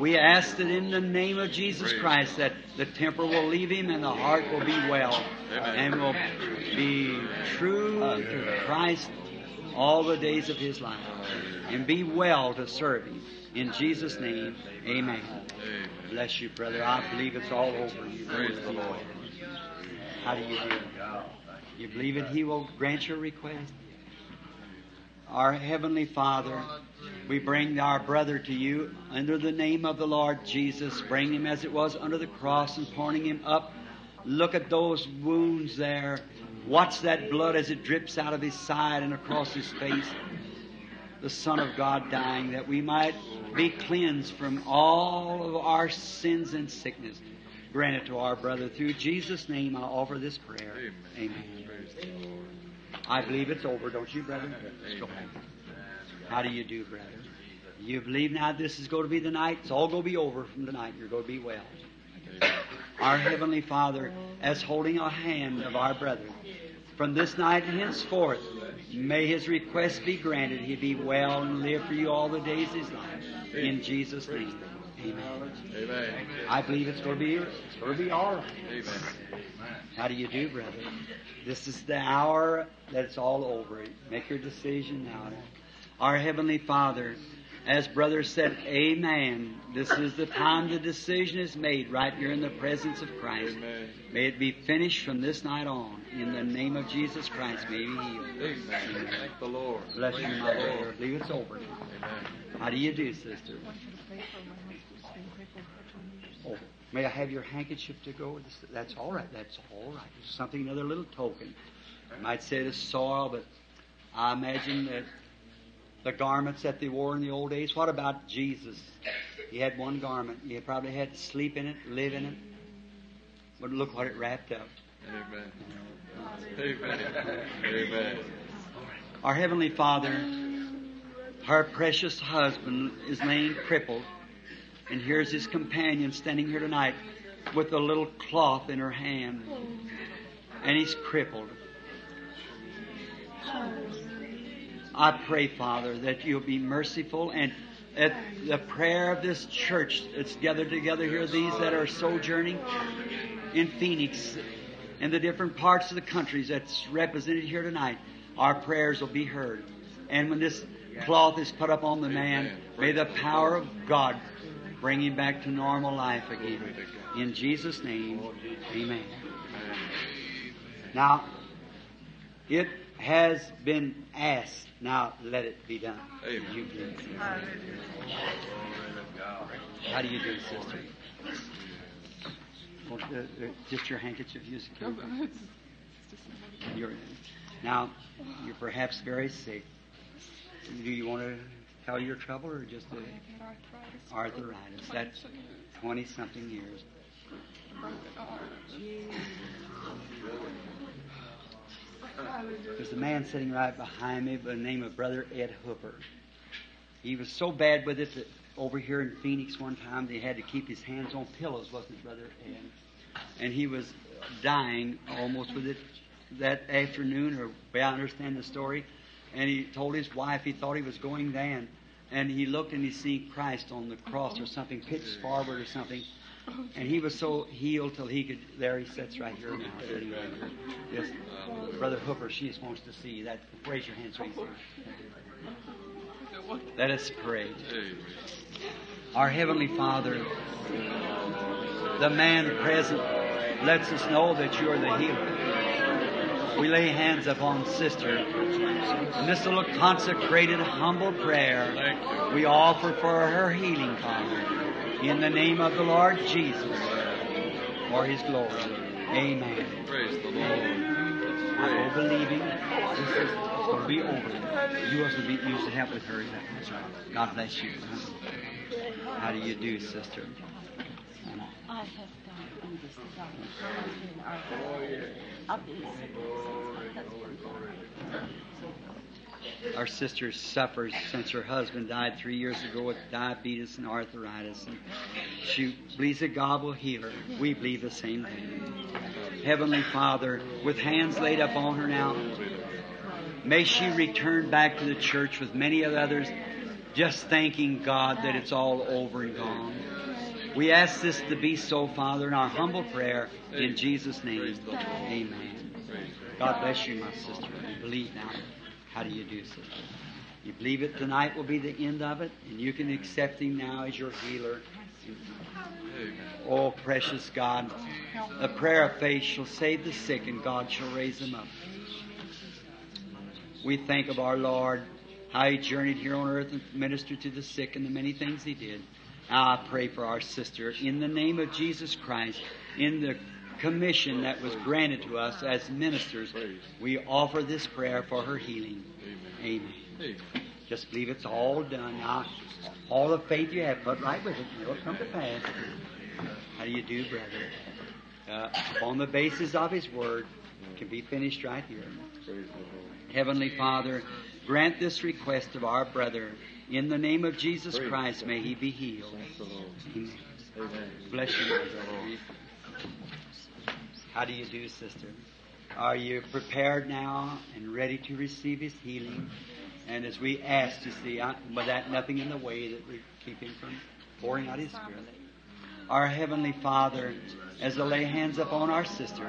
we ask that in the name of Jesus Christ that the temper will leave him and the heart will be well and will be true to Christ all the days of his life. and be well to serve Him. In Jesus' name, amen. Bless you, brother. I believe it's all over. You Praise the Lord. How do you do? You believe that He will grant your request? Our Heavenly Father, we bring our brother to you under the name of the Lord Jesus. Bring him as it was under the cross and pouring him up. Look at those wounds there. Watch that blood as it drips out of his side and across his face. The Son of God dying that we might be cleansed from all of our sins and sickness. Grant it to our brother. Through Jesus' name, I offer this prayer. Amen. amen I believe it's over, don't you, brother? Let's go home. How do you do, brother? You believe now this is going to be the night? It's all going to be over from tonight. You're going to be well. Our Heavenly Father, as holding a hand of our brother, from this night henceforth, may his request be granted. He be well and live for you all the days of his life. In Jesus' name. Amen. Amen. I believe it's going to be it's going to be all right. Amen. How do you do, brother? This is the hour that it's all over. Make your decision now. Our Heavenly Father, as brother said, Amen. This is the time the decision is made right here in the presence of Christ. Amen. May it be finished from this night on. In the name of Jesus Christ, may He heal. Amen. Thank the Lord. Bless you, my brother. I believe it's over. Amen. How do you do, sister? Oh, may I have your handkerchief to go with this? That's all right. That's all right. It's something, another little token. I might say the soil, but I imagine that the garments that they wore in the old days. What about Jesus? He had one garment. He probably had to sleep in it, live in it. But look what it wrapped up. Amen. Amen. Amen. Our Heavenly Father, her precious husband is laying crippled, and here's his companion standing here tonight with a little cloth in her hand, and he's crippled. I pray, Father, that you'll be merciful and at the prayer of this church that's gathered together here, these that are sojourning in Phoenix and the different parts of the countries that's represented here tonight, our prayers will be heard. And when this cloth is put up on the man, may the power of God bring him back to normal life again. In Jesus' name, amen. Now, it has been asked. Now, let it be done. Amen. You please. How do you do, sister? Well, uh, uh, just your handkerchief, use it. You're, now, you're perhaps very sick. Do you want to tell your trouble or just a arthritis? That's 20 something years. There's a man sitting right behind me by the name of Brother Ed Hooper. He was so bad with it that over here in Phoenix one time they had to keep his hands on pillows, wasn't it, Brother Ed? And he was dying almost with it that afternoon, or I understand the story. And he told his wife he thought he was going down. And he looked and he seen Christ on the cross or something, pitched forward or something. And he was so healed till he could. There he sits right here now. Yes, Brother Hooper, she just wants to see you. That raise your hands, right there. Let us pray. Our Heavenly Father, the man present lets us know that you are the healer. We lay hands upon Sister. In this little consecrated, humble prayer, we offer for her healing, Father. In the name of the Lord Jesus, for His glory. Amen. Praise the Lord. I go believing this is it's going to be over. You also be used to help with her. That's. God bless you. How do you do, sister? I have in been Our sister suffers since her husband died three years ago with diabetes and arthritis. And she believes that God will heal her. We believe the same thing. Heavenly Father, with hands laid up on her now, may she return back to the church with many of the others, just thanking God that it's all over and gone. We ask this to be so, Father, in our humble prayer, in Jesus' name. Amen. God bless you, my sister. We believe now. How do you do, sister? You believe it tonight will be the end of it, and you can accept Him now as your healer. Oh, precious God, the prayer of faith shall save the sick, and God shall raise them up. We think of our Lord, how He journeyed here on earth and ministered to the sick, and the many things He did. I pray for our sister in the name of Jesus Christ, in the commission that was granted to us as ministers. We offer this prayer for her healing. Amen. Amen. Just believe it's all done. Now, all the faith you have, put right with it. It'll come to pass. How do you do, brother? Uh, on the basis of His Word, can be finished right here. Heavenly Father, grant this request of our brother. In the name of Jesus Christ, may he be healed. Thank the Lord. Amen. Bless you. How do you do, sister? Are you prepared now and ready to receive His healing? And as we ask to see, but that nothing in the way that we keep Him from pouring out His Spirit. Our Heavenly Father, as I lay hands upon our sister,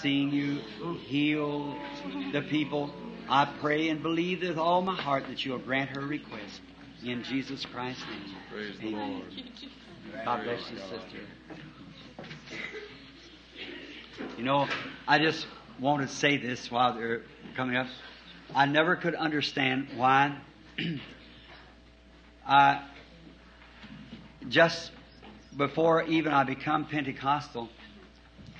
seeing you heal the people, I pray and believe with all my heart that you will grant her request. In Jesus Christ's name. Praise the Amen. Lord. God bless you, sister. You know, I just want to say this while they're coming up. I never could understand why I just before even I become Pentecostal,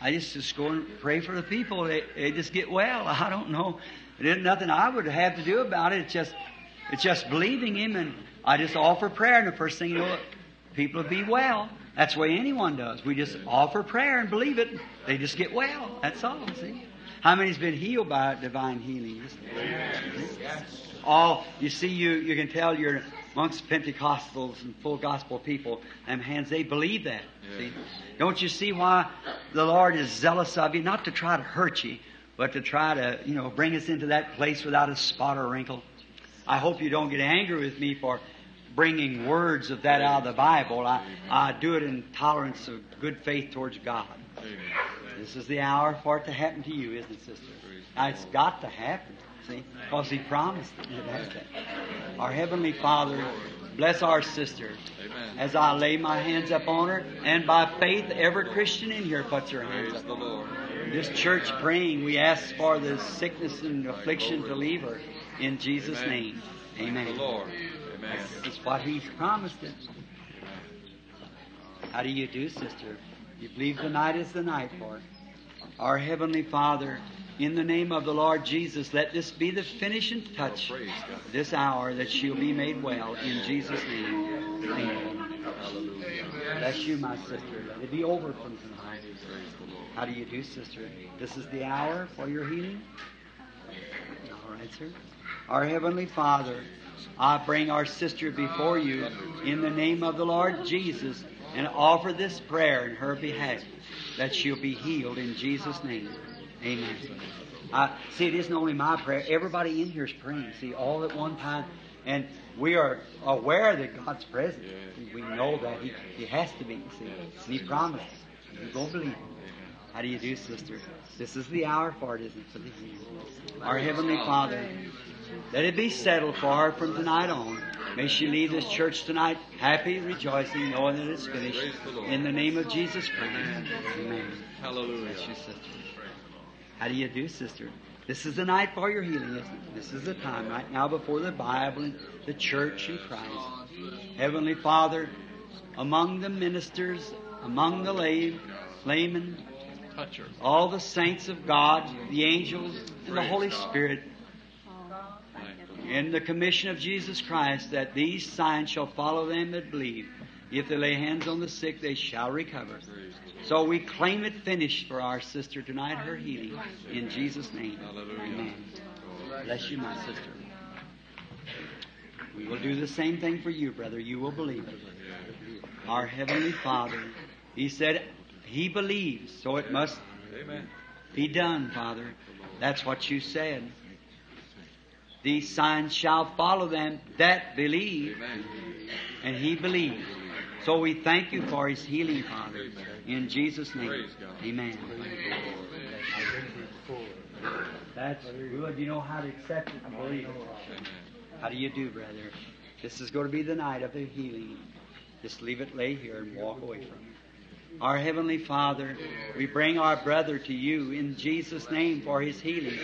I just just go and pray for the people. They, they just get well. I don't know. It isn't nothing I would have to do about it. It's just it's just believing Him, and I just offer prayer. And the first thing you know, people will be well. That's the way anyone does. We just offer prayer and believe it. They just get well. That's all. See. How many's been healed by divine healing? All oh, you see, you you can tell you're amongst Pentecostals and full gospel people. Them hands, they believe that. See, don't you see why the Lord is zealous of you? Not to try to hurt you, but to try to you know bring us into that place without a spot or wrinkle. I hope you don't get angry with me for bringing words of that out of the Bible. I, I do it in tolerance of good faith towards God. This is the hour for it to happen to you, isn't it, sister? It's got to happen, see, because He promised it. Our Heavenly Father, bless our sister as I lay my hands upon her, and by faith, every Christian in here puts their hands up. Lord. This church praying, we ask for the sickness and affliction to leave her in Jesus' Amen. name. Amen. Lord. Amen. That's what He's promised it. How do you do, sister? You believe the night is the night for it. Our Heavenly Father, in the name of the Lord Jesus, let this be the finishing touch oh, Praise this hour that she'll be made well in Jesus' name. Amen. Hallelujah. Bless you, my sister. Let it be over from tonight. How do you do, sister? This is the hour for your healing? All right, sir. Our Heavenly Father, I bring our sister before you in the name of the Lord Jesus and offer this prayer in her behalf that she'll be healed in Jesus' name. Amen. See, it isn't only my prayer. Everybody in here is praying, see, all at one time. And we are aware that God's present. We know that He, he has to be, see. And He promised. You go believe Him. How do you do, sister? This is the hour for it, isn't it? For the healing. Our Heavenly Father, let it be settled for her from tonight on. May she leave this church tonight happy, rejoicing, knowing that it's finished. In the name of Jesus Christ. Amen. Hallelujah. Bless you, sister. How do you do, sister? This is the night for your healing, isn't it? This is the time right now before the Bible and the church and Christ. Heavenly Father, among the ministers, among the lay, laymen. All the saints of God, the angels, and the Holy Spirit, in the commission of Jesus Christ, that these signs shall follow them that believe. If they lay hands on the sick, they shall recover. Praise the Lord. So we claim it finished for our sister tonight, her healing. In Jesus' name. Amen. Bless you, my sister. We will do the same thing for you, brother. You will believe it. Our Heavenly Father, He said, He believes, so it must Amen. be done, Father. That's what you said. These signs shall follow them that believe. Amen. And he believes. So we thank you for his healing, Father. In Jesus' name. Amen. Thank the Lord. That's good. You know how to accept it and believe it. How do you do, brother? This is going to be the night of the healing. Just leave it lay here and walk away from it. Our Heavenly Father, we bring our brother to you in Jesus' name for his healing.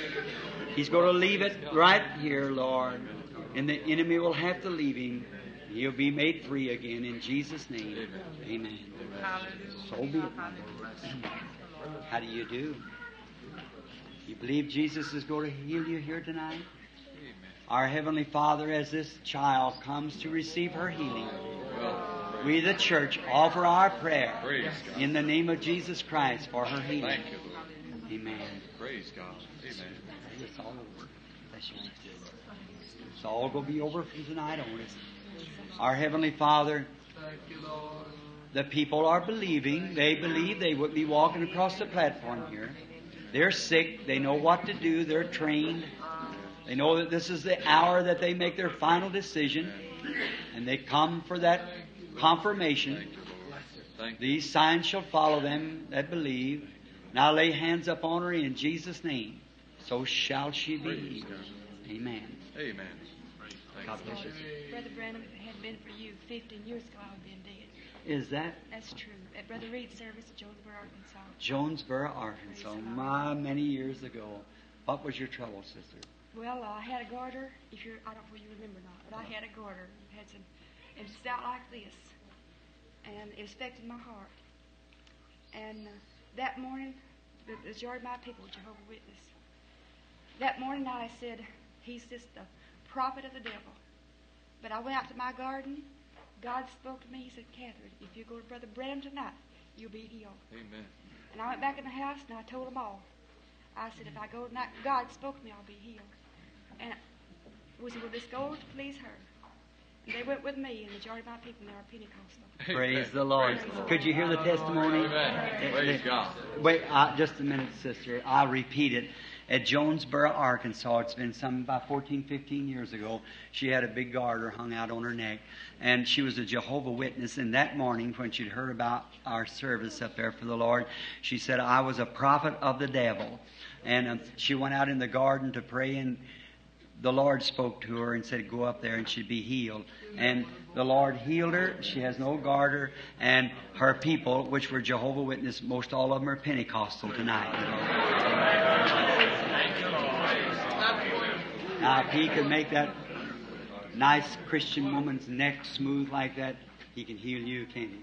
He's going to leave it right here, Lord. And the enemy will have to leave him. He'll be made free again in Jesus' name. Amen. So be it. How do you do? You believe Jesus is going to heal you here tonight? Our Heavenly Father, as this child comes to receive her healing, we, the church, offer our prayer in the name of Jesus Christ for her healing. Thank you, Lord. Amen. Praise God. Amen. It's all over. It's all going to be over from tonight on. Our Heavenly Father, the people are believing. They believe they would be walking across the platform here. They're sick. They know what to do. They're trained. They know that this is the hour that they make their final decision. And they come for that confirmation. These signs shall follow them that believe. Now lay hands upon her in Jesus' name. So shall she be Praise healed. God. Amen. Amen. God you. bless you. Brother Branham, if it had been for you 15 years ago, I would have been dead. Is that That's true. At Brother Reed's service at Jonesboro, Arkansas. Jonesboro, Arkansas? My, many years ago. What was your trouble, sister? Well, I had a goiter. If you're, I don't know if you remember or not, but I had a goiter. Had some, it was out like this, and it affected my heart. And uh, that morning, the the majority of my people, were Jehovah Witness. That morning, I said, "He's just a prophet of the devil." But I went out to my garden. God spoke to me. He said, "Catherine, if you go to Brother Branham tonight, you'll be healed." Amen. And I went back in the house and I told them all. I said, if I go tonight, God spoke to me, I'll be healed. And we said, well, just go to please her. And they went with me, and the majority of my people now are Pentecostal. Praise Amen. the Lord. Praise. Could you hear the testimony? Amen. Praise God. Wait, uh, just a minute, sister. I'll repeat it. At Jonesboro, Arkansas, it's been some about 14, 15 years ago, she had a big goiter hung out on her neck. And she was a Jehovah Witness. And that morning, when she'd heard about our service up there for the Lord, she said, I was a prophet of the devil. And um, she went out in the garden to pray, and the Lord spoke to her and said, Go up there and she'd be healed. And the Lord healed her. She has no goiter. And her people, which were Jehovah Witness, most all of them are Pentecostal tonight. Now, if he can make that nice Christian woman's neck smooth like that, he can heal you, can't he?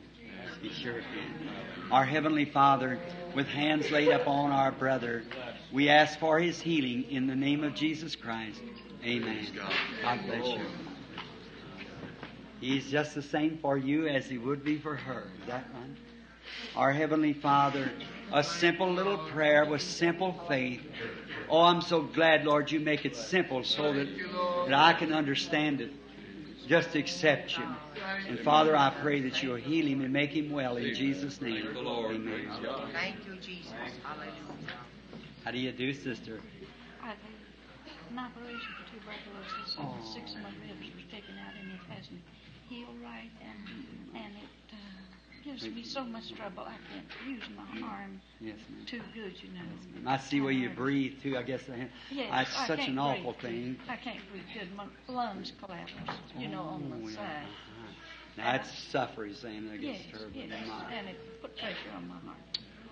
He sure can. Our Heavenly Father, with hands laid upon our brother, we ask for his healing in the name of Jesus Christ. Amen. God bless you. He's just the same for you as he would be for her. Is that right? Our Heavenly Father, a simple little prayer with simple faith. Oh, I'm so glad, Lord, you make it simple so that, that I can understand it. Just accept you. And Father, I pray that you'll heal him and make him well in Jesus' name. Thank the Lord. Amen. Thank you, Jesus. How do you do, sister? I had an operation for tuberculosis, and Oh. six of my ribs were taken out, and it hasn't healed right, and and it uh, gives me so much trouble. I can't use my arm Yes, ma'am. too good, you know. I see where you breathe too. I guess I, Yes, that's I such an breathe awful good. thing. I can't breathe good. My lungs collapsed, you know, on Oh, the yeah. side. Uh-huh. Now, That's suffering, saying I Yes, guess terrible. yes, and it put pressure on my heart.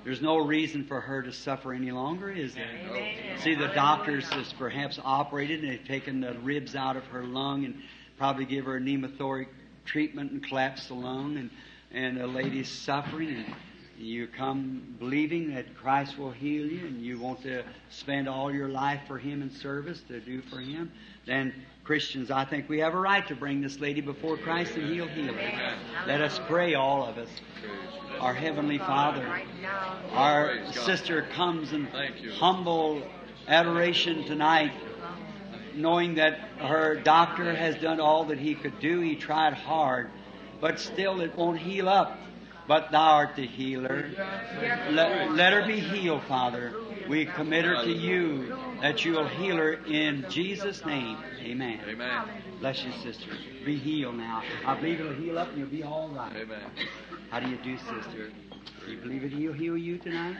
There's no reason for her to suffer any longer, is there? Amen. See, the doctors has perhaps operated and they've taken the ribs out of her lung and probably give her a pneumothorax treatment and collapse the lung, and and the lady's suffering, and you come believing that Christ will heal you, and you want to spend all your life for Him in service to do for Him. Then Christians, I think we have a right to bring this lady before Christ, and He'll heal her. Let us pray, all of us. Our Heavenly Father. Our sister comes in humble adoration tonight, knowing that her doctor has done all that he could do. He tried hard, but still it won't heal up. But thou art the healer. Let, let her be healed, Father. We commit her to you that you will heal her in Jesus' name. Amen. Amen. Bless you, sister. Be healed now. I believe it'll heal up and you'll be all right. Amen. How do you do, sister? Do you believe it he'll heal you tonight?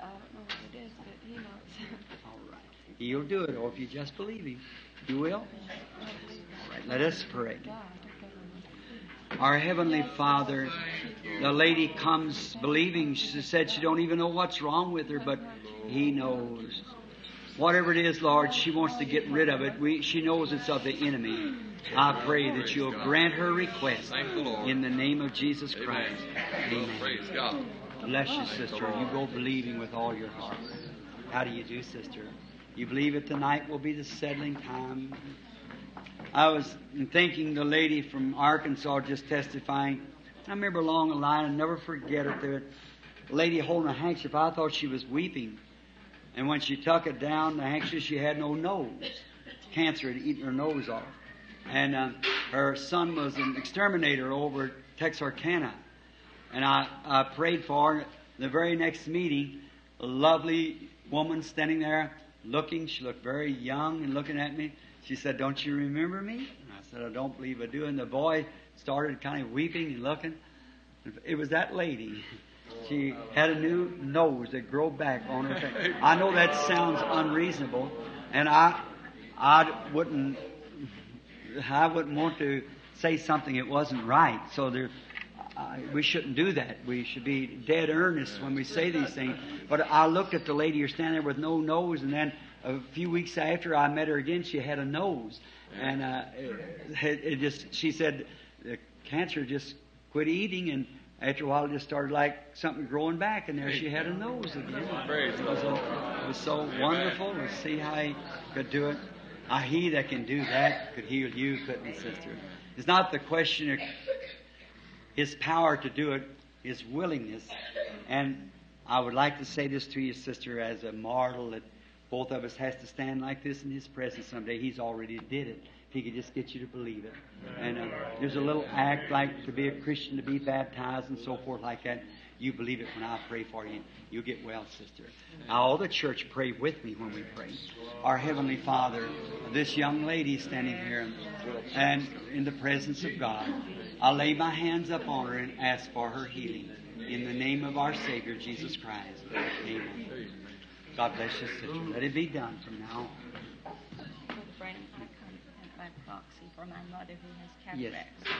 I don't know what it is, but he knows. All right. He'll do it, or if you just believe him. You will? All right, let us pray. Our Heavenly Father, the lady comes believing, she said she don't even know what's wrong with her, but He knows. Whatever it is, Lord, she wants to get rid of it. We, she knows it's of the enemy. I pray that you'll grant her request Thank the Lord. in the name of Jesus Amen. Christ. Praise God. Bless you, sister. You go believing with all your heart. How do you do, sister? You believe it tonight will be the settling time. I was thinking the lady from Arkansas just testifying. I remember along the line, I'll never forget it. The lady holding a handkerchief. I thought she was weeping. And when she tuck it down, the handkerchief, she had no nose. Cancer had eaten her nose off. And um, her son was an exterminator over Texarkana. And I, I prayed for her. The very next meeting, a lovely woman standing there looking. She looked very young and looking at me. She said, Don't you remember me? And I said, I don't believe I do. And the boy started kind of weeping and looking. It was that lady. She had a new nose that grew back on her face. I know that sounds unreasonable, and I, I wouldn't, I wouldn't want to say something that wasn't right. So there, we shouldn't do that. We should be dead earnest when we say these things. But I looked at the lady who's standing there with no nose, and then a few weeks after I met her again, she had a nose, and uh, it, it just, she said, the cancer just quit eating, and after a while, it just started like something growing back, and there she had a nose again. Praise It was, so, it was so wonderful to see how he could do it. How he that can do that could heal you, couldn't he, sister? It's not the question of his power to do it, his willingness. And I would like to say this to you, sister, as a martyr that both of us has to stand like this in his presence someday. He's already did it. If he could just get you to believe it. And uh, there's a little act like to be a Christian, to be baptized and so forth like that. You believe it when I pray for you. You'll get well, sister. All the church pray with me when we pray. Our Heavenly Father, this young lady standing here and in the presence of God, I lay my hands up on her and ask for her healing. In the name of our Savior, Jesus Christ. Amen. God bless you, sister. Let it be done from now on. For my mother who has Yes. cataracts.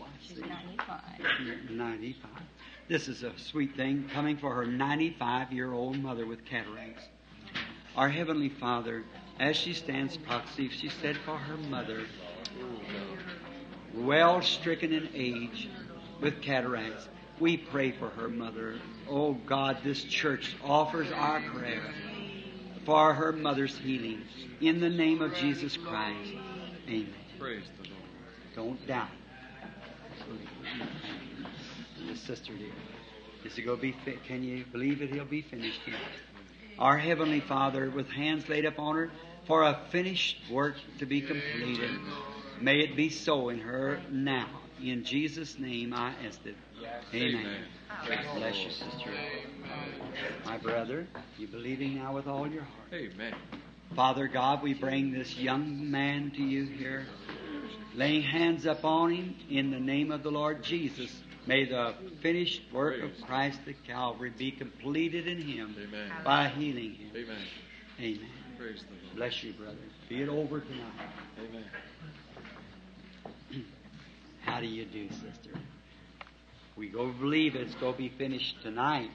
Oh, She's 95. 95. This is a sweet thing coming for her 95 year old mother with cataracts. Our Heavenly Father, as she stands proxy, she said for her mother, well stricken in age with cataracts, we pray for her mother. Oh God, this church offers our prayer for her mother's healing. In the name of Jesus Christ. Amen. Praise the Lord. Don't doubt. The sister dear. Is it going to be? Fi- can you believe it? He'll be finished here. Our heavenly Father, with hands laid upon her, for a finished work to be completed. May it be so in her now. In Jesus' name, I ask it. Amen. Amen. Bless you, sister. My brother, you believing now with all your heart. Amen. Father God, we bring this young man to you here, laying hands upon him in the name of the Lord Jesus. May the finished work of Christ at Calvary be completed in him Amen. by healing him. Amen. Amen. Praise the Lord. Bless you, brother. Be it over tonight. Amen. How do you do, sister? We go believe it's going to be finished tonight.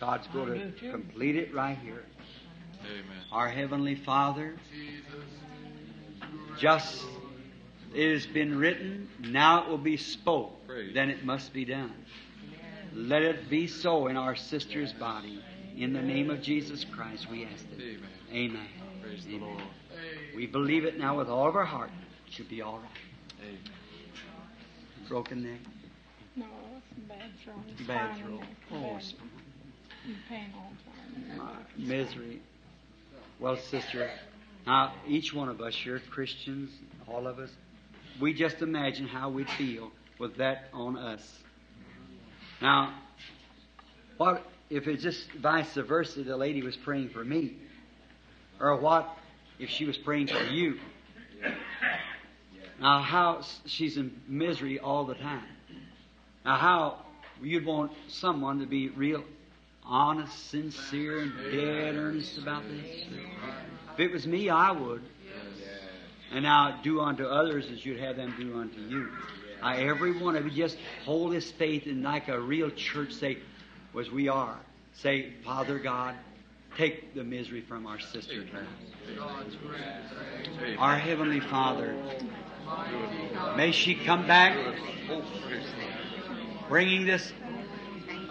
God's going to complete it right here. Amen. Our Heavenly Father, just it has been written, now it will be spoke, Praise. then it must be done. Let it be so in our sister's body. In the name of Jesus Christ, we ask it. Amen. Amen. Praise the Amen. Lord. We believe it now with all of our heart. It should be all right. Amen. Broken neck, No, it's bad throat. bad spinal throat, neck, oh, bad spine, pain all the time. misery. Well, sister, now each one of us, you're Christians, all of us. We just imagine how we'd feel with that on us. Now, what if it's just vice versa? The lady was praying for me, or what if she was praying for you? Now, how she's in misery all the time. Now, how you'd want someone to be real honest, sincere, and dead earnest about this? If it was me, I would. And now do unto others as you'd have them do unto you. Now, every one of you just hold this faith and like a real church say, as we are, say, Father God, take the misery from our sister. Our Heavenly Father, may she come back bringing this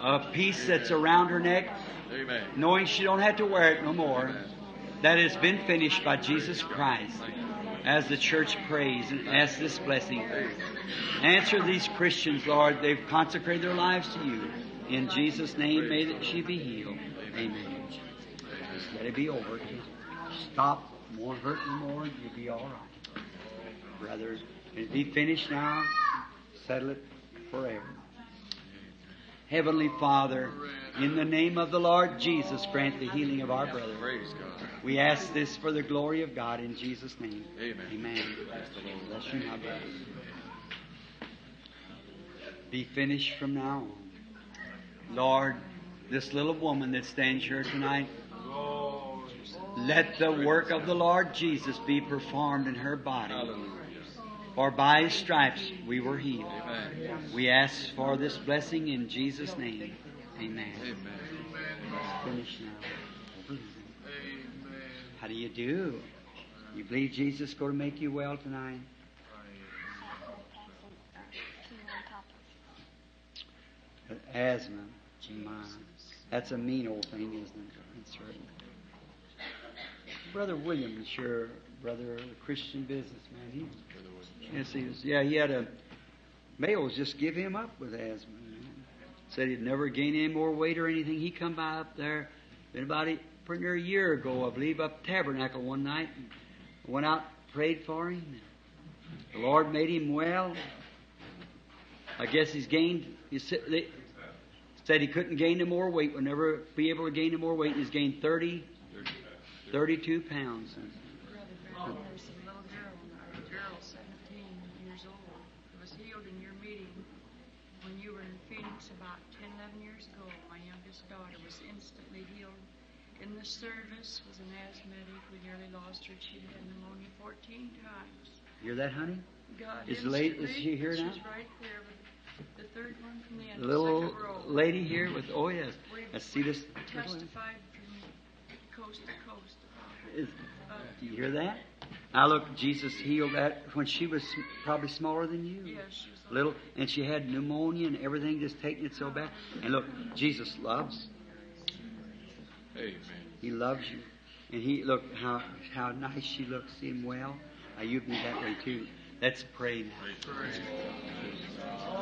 uh, piece that's around her neck, Amen. knowing she don't have to wear it no more, that it's been finished by Jesus Christ. As the church prays and asks this blessing, answer these Christians, Lord. They've consecrated their lives to you. In Jesus' name, may that she be healed. Amen. Just let it be over. Stop. Won't hurt anymore. You'll be all right. Brother, it be finished now. Settle it forever. Heavenly Father, in the name of the Lord Jesus, grant the healing of our brother. Praise God. We ask this for the glory of God in Jesus' name. Amen. Amen. Praise the Lord. Bless you, my brother. Be finished from now on. Lord, this little woman that stands here tonight, let the work of the Lord Jesus be performed in her body. Hallelujah. For by his stripes we were healed. Amen. We ask for this blessing in Jesus' name. Amen. Amen. Finish now. How do you do? You believe Jesus is going to make you well tonight? Asthma. That's a mean old thing, isn't it? That's right. Brother William is your brother, a Christian businessman. He, yes, he was. Yeah, he had a. Mayos just give him up with asthma. Said he'd never gain any more weight or anything. He come by up there, been about a, pretty near a year ago, I believe, up Tabernacle one night. And went out, prayed for him. The Lord made him well. I guess he's gained. He said, he couldn't gain no more weight. Would never be able to gain no more weight. He's gained 30, 32 pounds. Brother Branham, there's a little girl, a girl, 17 years old, who was healed in your meeting when you were Phoenix about 10, 11 years ago. My youngest daughter was instantly healed in the service, was an asthmatic. We nearly lost her. She'd had pneumonia 14 times. Hear that, honey? God Is the lady- is she here now? She's right there with the third one from the end, The the little row. lady here with, oh yes. We've Let's see this. testified from coast to coast about Is, uh, do you hear that? Now look, Jesus healed that when she was probably smaller than you. Yes, she was Little, and she had pneumonia and everything, just taking it so bad. And look, Jesus loves. Amen. He loves you. And he, look how, how nice she looks, see him well. Now you can be that way too. Let's pray now.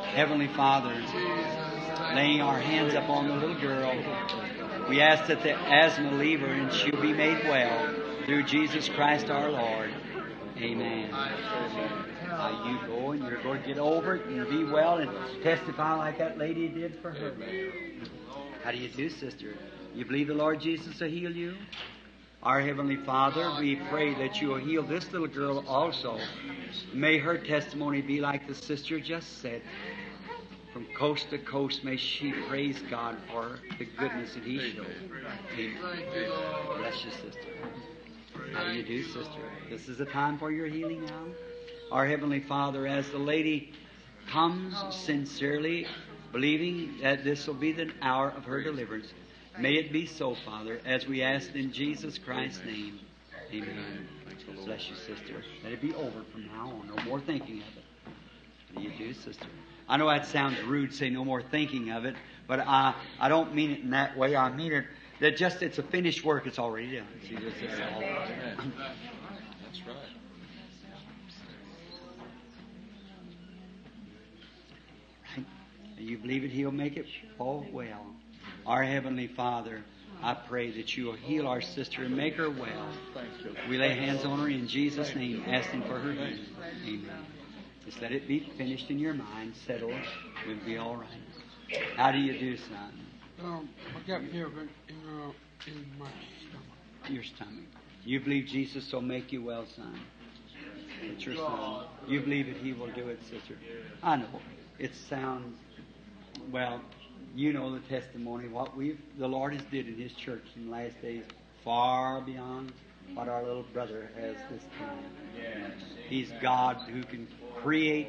Heavenly Father, laying our hands upon the little girl, we ask that the asthma leave her and she'll be made well through Jesus Christ our Lord. Amen. Now you go and you're going to get over it and be well and testify like that lady did for her. How do you do, sister? You believe the Lord Jesus will heal you? Our Heavenly Father, we pray that you will heal this little girl also. May her testimony be like the sister just said. From coast to coast, may she praise God for the goodness that He showed. Amen. Bless you, sister. How do you do, sister? This is the time for your healing now. Our Heavenly Father, as the lady comes sincerely, believing that this will be the hour of her deliverance, may it be so, Father, as we ask in Jesus Christ's name. Amen. Bless you, sister. Let it be over from now on. No more thinking of it. How do you do, sister? I know that sounds rude, say no more thinking of it, but I, I don't mean it in that way. I mean it that just it's a finished work, it's already done. See, this is all. Amen. That's right. Right? You believe it, He'll make it all well. Our Heavenly Father, I pray that you will heal our sister and make her well. We lay hands on her in Jesus' name, asking for her healing. Amen. Just let it be finished in your mind, settled. We'll be all right. How do you do, son? Um, I got fever in, uh, in my stomach. Your stomach. You believe Jesus will make you well, son. It's your son. You believe that He will do it, sister. I know. It sounds well. You know the testimony what we've the Lord has did in His church in the last days, far beyond what our little brother has this time. He's God who can create.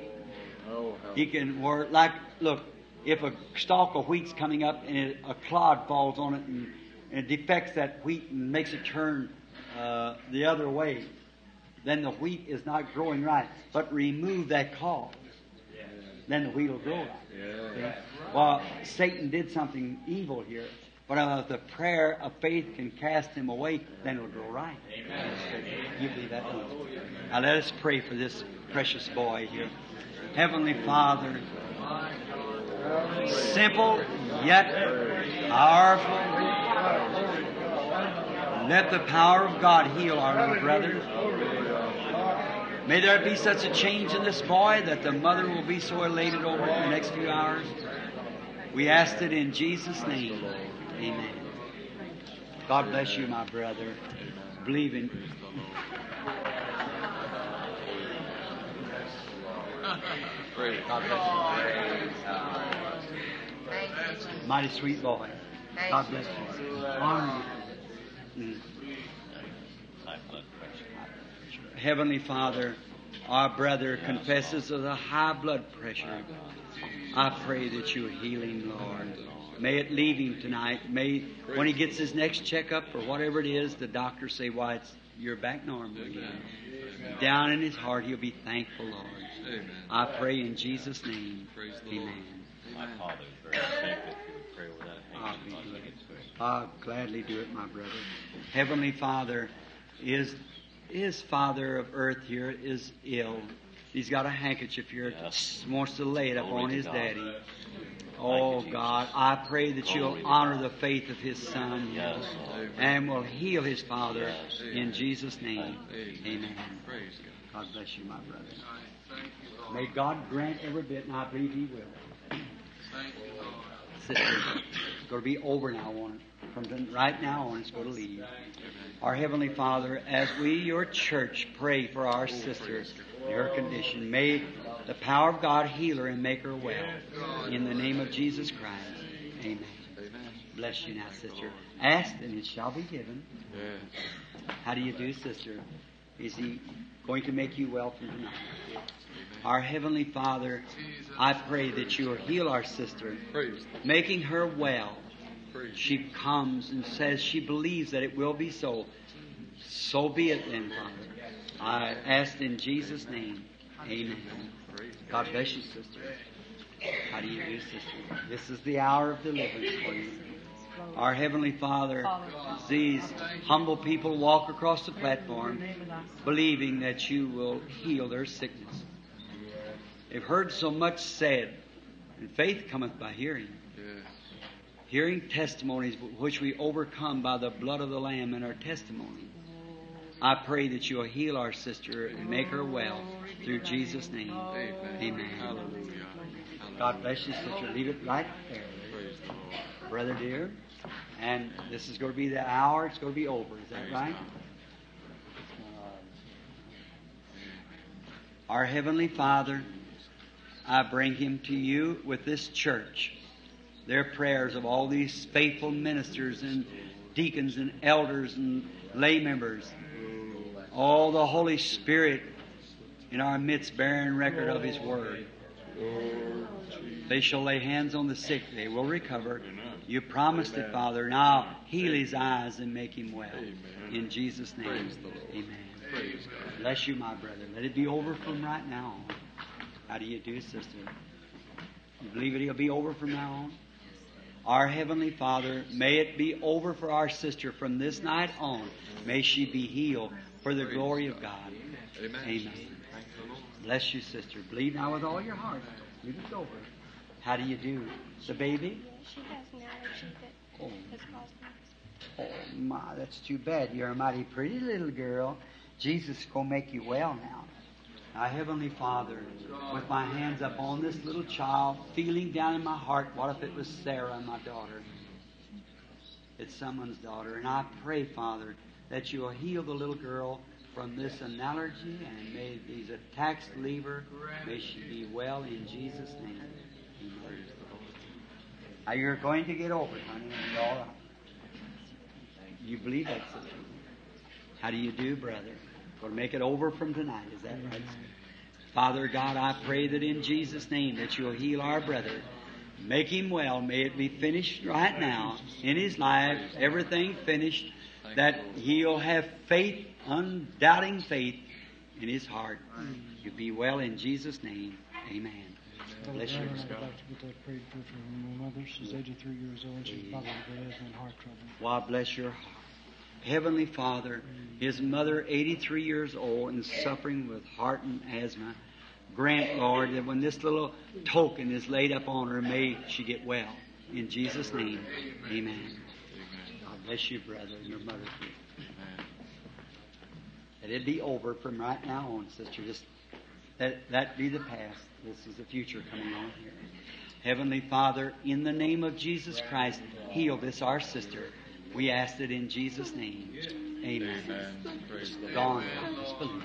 He can work like look. If a stalk of wheat's coming up and a clod falls on it and, and it defects that wheat and makes it turn uh, the other way, then the wheat is not growing right. But remove that cause, then the wheat will grow right. Yeah. Well, Satan did something evil here, but uh, the prayer of faith can cast him away, then it'll grow right. You believe that? Now let us pray for this precious boy here. Heavenly Father, simple yet powerful. Let the power of God heal our little brother. May there be such a change in this boy that the mother will be so elated over it in the next few hours. We asked it in Jesus' name. Amen. God bless you, my brother. Believe in. God bless you. you. Mighty sweet boy. God bless you. Honor you. Mm. Heavenly Father, our brother confesses of the high blood pressure. I pray that you heal him, Lord. May it leave him tonight. May when he gets his next checkup or whatever it is, the doctor say, "Why, it's you're back normal again." Down in his heart, he'll be thankful, Lord. I pray in Jesus' name. Praise the Lord. Amen. My father is very sick. If you would pray over that I'll, hanging, be I'll glad. take it to him. I'll gladly do it, my brother. Heavenly Father, is his father of earth here is ill. He's got a handkerchief here. Yes. Wants to lay it Glory upon his God. daddy. Oh Jesus. God, I pray that you'll honor the faith of his son Yes, and will heal his father Yes. in Jesus' name. Amen. Amen. Praise God. God bless you, my brother. May God grant every bit, and I believe He will. Sister, it's going to be over now on from right now on. It's going to leave. Our Heavenly Father, as we, your church, pray for our sister, her condition, may the power of God heal her and make her well. In the name of Jesus Christ. Amen. Amen. Bless you now, sister. Ask and it shall be given. How do you do, sister? Is he going to make you well from tonight? Our Heavenly Father, I pray that you will heal our sister, Praise the Lord. making her well. She comes and says she believes that it will be so. So be it then, Father. I ask in Jesus' name. Amen. God bless you, sister. How do you do, sister? This is the hour of deliverance for you. Our Heavenly Father, these humble people walk across the platform believing that you will heal their sickness. They've heard so much said, and faith cometh by hearing. Yes. Hearing testimonies which we overcome by the blood of the Lamb and our testimony. I pray that you'll heal our sister and make her well through Jesus' name. Amen. Amen. Hallelujah. God bless you, sister. Leave it right there, Praise brother dear. And this is going to be the hour. It's going to be over. Is that right? Our Heavenly Father, I bring him to you with this church. Their prayers of all these faithful ministers and deacons and elders and lay members. All the Holy Spirit in our midst bearing record of His Word. They shall lay hands on the sick, they will recover. You promised it, Father. Now heal his eyes and make him well. In Jesus' name. Amen. Bless you, my brother. Let it be over from right now on. How do you do, sister? You believe it'll be over from now on? Our Heavenly Father, may it be over for our sister from this night on. May she be healed for the glory of God. Amen. Amen. Thank the Lord. Bless you, sister. Believe now with all your heart. Believe it's over. How do you do? The baby? She has an allergy that Oh, has caused oh my, that's too bad. You're a mighty pretty little girl. Jesus is going to make you well now. Now, Heavenly Father, with my hands up on this little child, feeling down in my heart, what if it was Sarah, my daughter? It's someone's daughter. And I pray, Father, that you will heal the little girl from this allergy and may these attacks leave her. May she be well in Jesus' name. Amen. Now, you're going to get over it, honey, right. You believe that, sister? How do you do, brother? We'll make it over from tonight. Is that right? Father God, I pray that in Jesus' name that you'll heal our brother. Make him well. May it be finished right now in his life. Everything finished. That he'll have faith, undoubting faith in his heart. You be well in Jesus' name. Amen. Bless you. I'd like to get that prayed for for my mother. She's 83 years old. She's probably got asthma and heart trouble. God bless your heart. Heavenly Father, his mother, 83 years old and suffering with heart and asthma, grant, Lord, that when this little token is laid up on her, may she get well. In Jesus' name, amen. God bless you, brother, and your mother. That it be over from right now on, sister. Just that that be the past. This is the future coming on here. Heavenly Father, in the name of Jesus Christ, heal this our sister. We ask it in Jesus' name. Amen. Believe.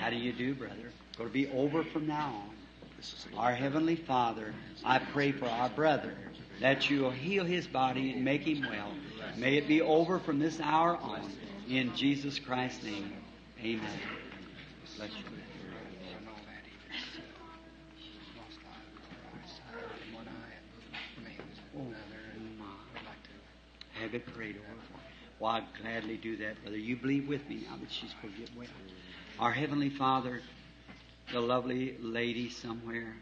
How do you do, brother? It's Going to be over from now on. Our Heavenly Father, I pray for our brother that you will heal his body and make him well. May it be over from this hour on. In Jesus Christ's name. Amen. Bless you. Have it prayed over. Well, I'd gladly do that, brother. You believe with me now that she's going to get well. Our Heavenly Father, the lovely lady somewhere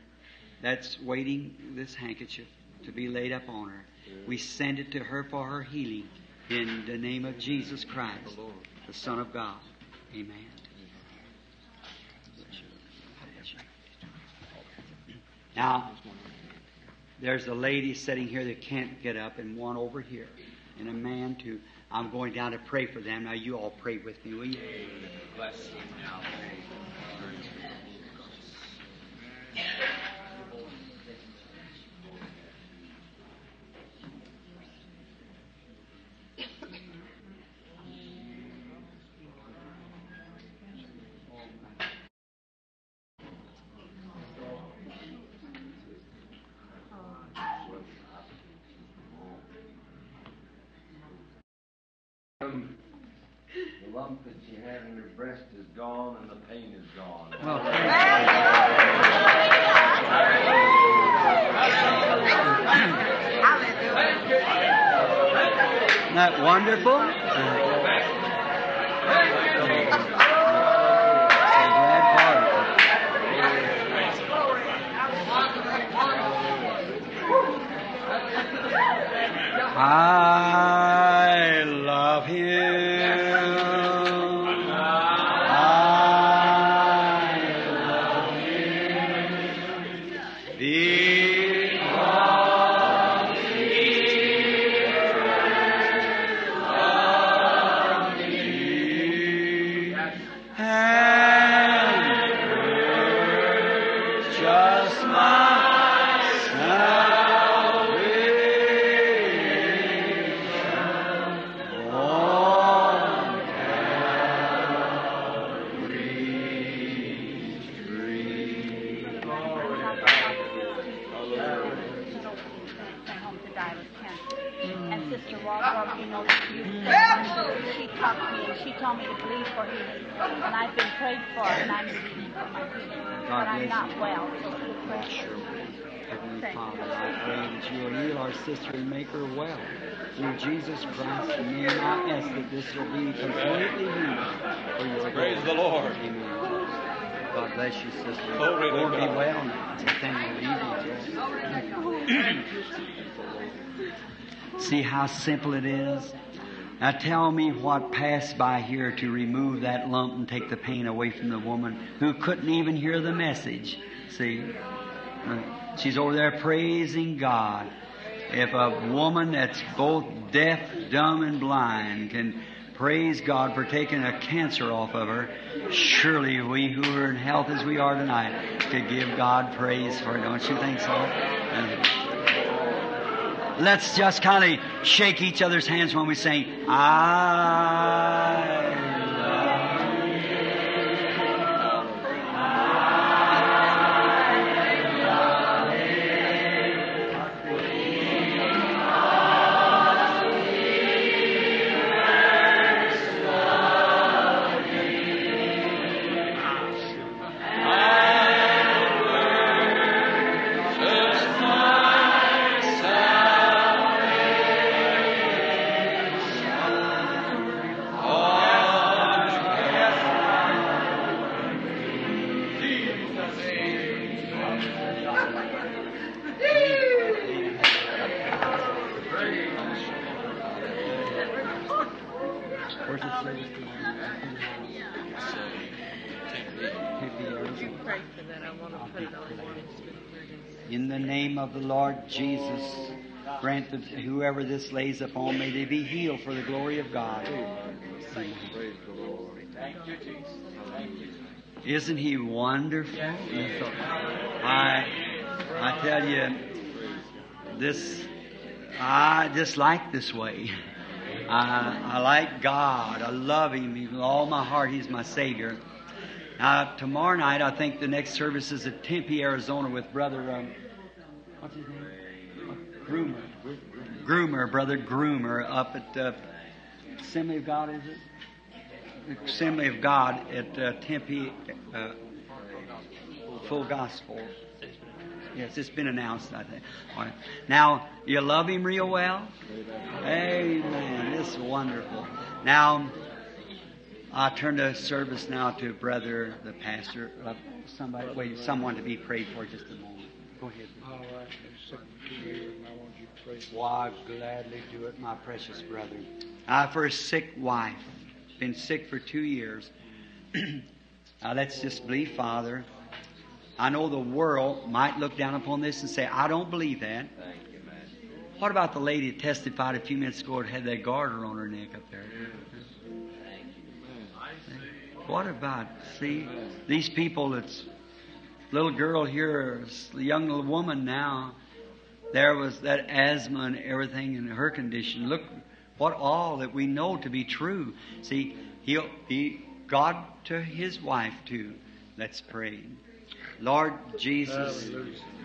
that's waiting this handkerchief to be laid up on her. We send it to her for her healing in the name of Jesus Christ, the Son of God. Amen. Now, there's a lady sitting here that can't get up, and one over here, and a man to, I'm going down to pray for them. Now, you all pray with me, will you? Bless you now. The lump that she had in her breast is gone and the pain is gone. Oh, well, Isn't that wonderful? So him. Jesus Christ's name, I ask that this will be completely healed for your Praise glory. the Lord. Amen. God bless you, sister. Glory Lord, be well now. Everything will leave you. See how simple it is? Now tell me what passed by here to remove that lump and take the pain away from the woman who couldn't even hear the message. See? Uh, She's over there praising God. If a woman that's both deaf, dumb, and blind can praise God for taking a cancer off of her, surely we who are in health as we are tonight could give God praise for it. Don't you think so? Uh, Let's just kind of shake each other's hands when we sing, I name of the Lord Jesus, grant that whoever this lays upon, may they be healed for the glory of God. Isn't he wonderful? I, I tell you, this, I just like this way. I, I like God. I love Him with all my heart. He's my Savior. Now, tomorrow night, I think the next service is at Tempe, Arizona with Brother, um, what's his name? Groomer. Groomer, Brother Groomer, up at uh, Assembly of God, is it? Assembly of God at uh, Tempe, uh, Full Gospel. Yes, it's been announced, I think. All right. Now, you love him real well? Amen. It's wonderful. Now, I turn the service now to brother, the pastor. Uh, somebody, wait, someone to be prayed for just a moment. Go ahead. I for Well, I gladly do it, my precious brother. I for a sick wife, been sick for two years. now let's just believe, Father. I know the world might look down upon this and say, I don't believe that. What about the lady that testified a few minutes ago and had that goiter on her neck up there? What about, see, these people that's, little girl here, young little woman now, there was that asthma and everything in her condition. Look what all that we know to be true. See, he'll, be God to his wife too. Let's pray. Lord Jesus,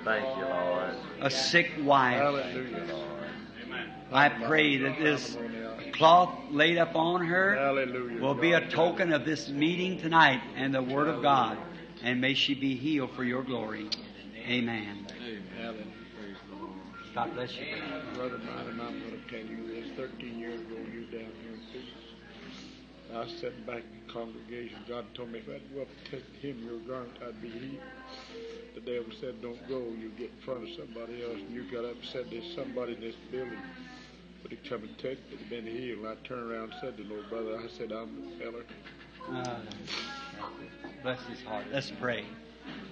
Thank you, Lord. a sick wife, Hallelujah. I pray that this cloth laid upon her Hallelujah. will be a token of this meeting tonight and the Word of God. And may she be healed for your glory. Amen. God bless you. Brother mine, and I'm going to tell you this. 13 years ago, you down here in Phoenix. I sat back in the congregation. God told me if I'd go up and touch him, your garment, I'd be healed. The devil said, don't go. You get in front of somebody else. And you got up and said, there's somebody in this building. But he come and touch me, been healed. And I turned around and said to the little brother, I said, I'm the feller. Uh, bless his heart. Let's pray.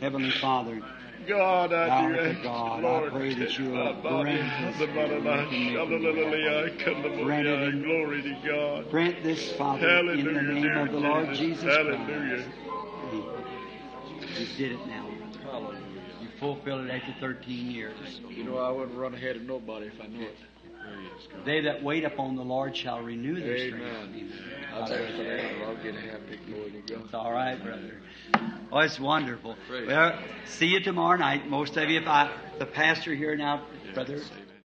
Heavenly Father, God, I Now, do ask, God, I pray that you will my grant the us body, that we can hallelujah, Grant it me, in- glory to God. grant this, Father, in the name of the Lord Jesus. Jesus Hallelujah. Christ. You did it now. You fulfilled it after 13 years. You know, I wouldn't run ahead of nobody if I knew it. They that wait upon the Lord shall renew their strength. Amen. I'll tell you I'll get happy, God. It's all right, brother. Oh, it's wonderful. Well, see you tomorrow night. Most of you, if I, the pastor here now, brother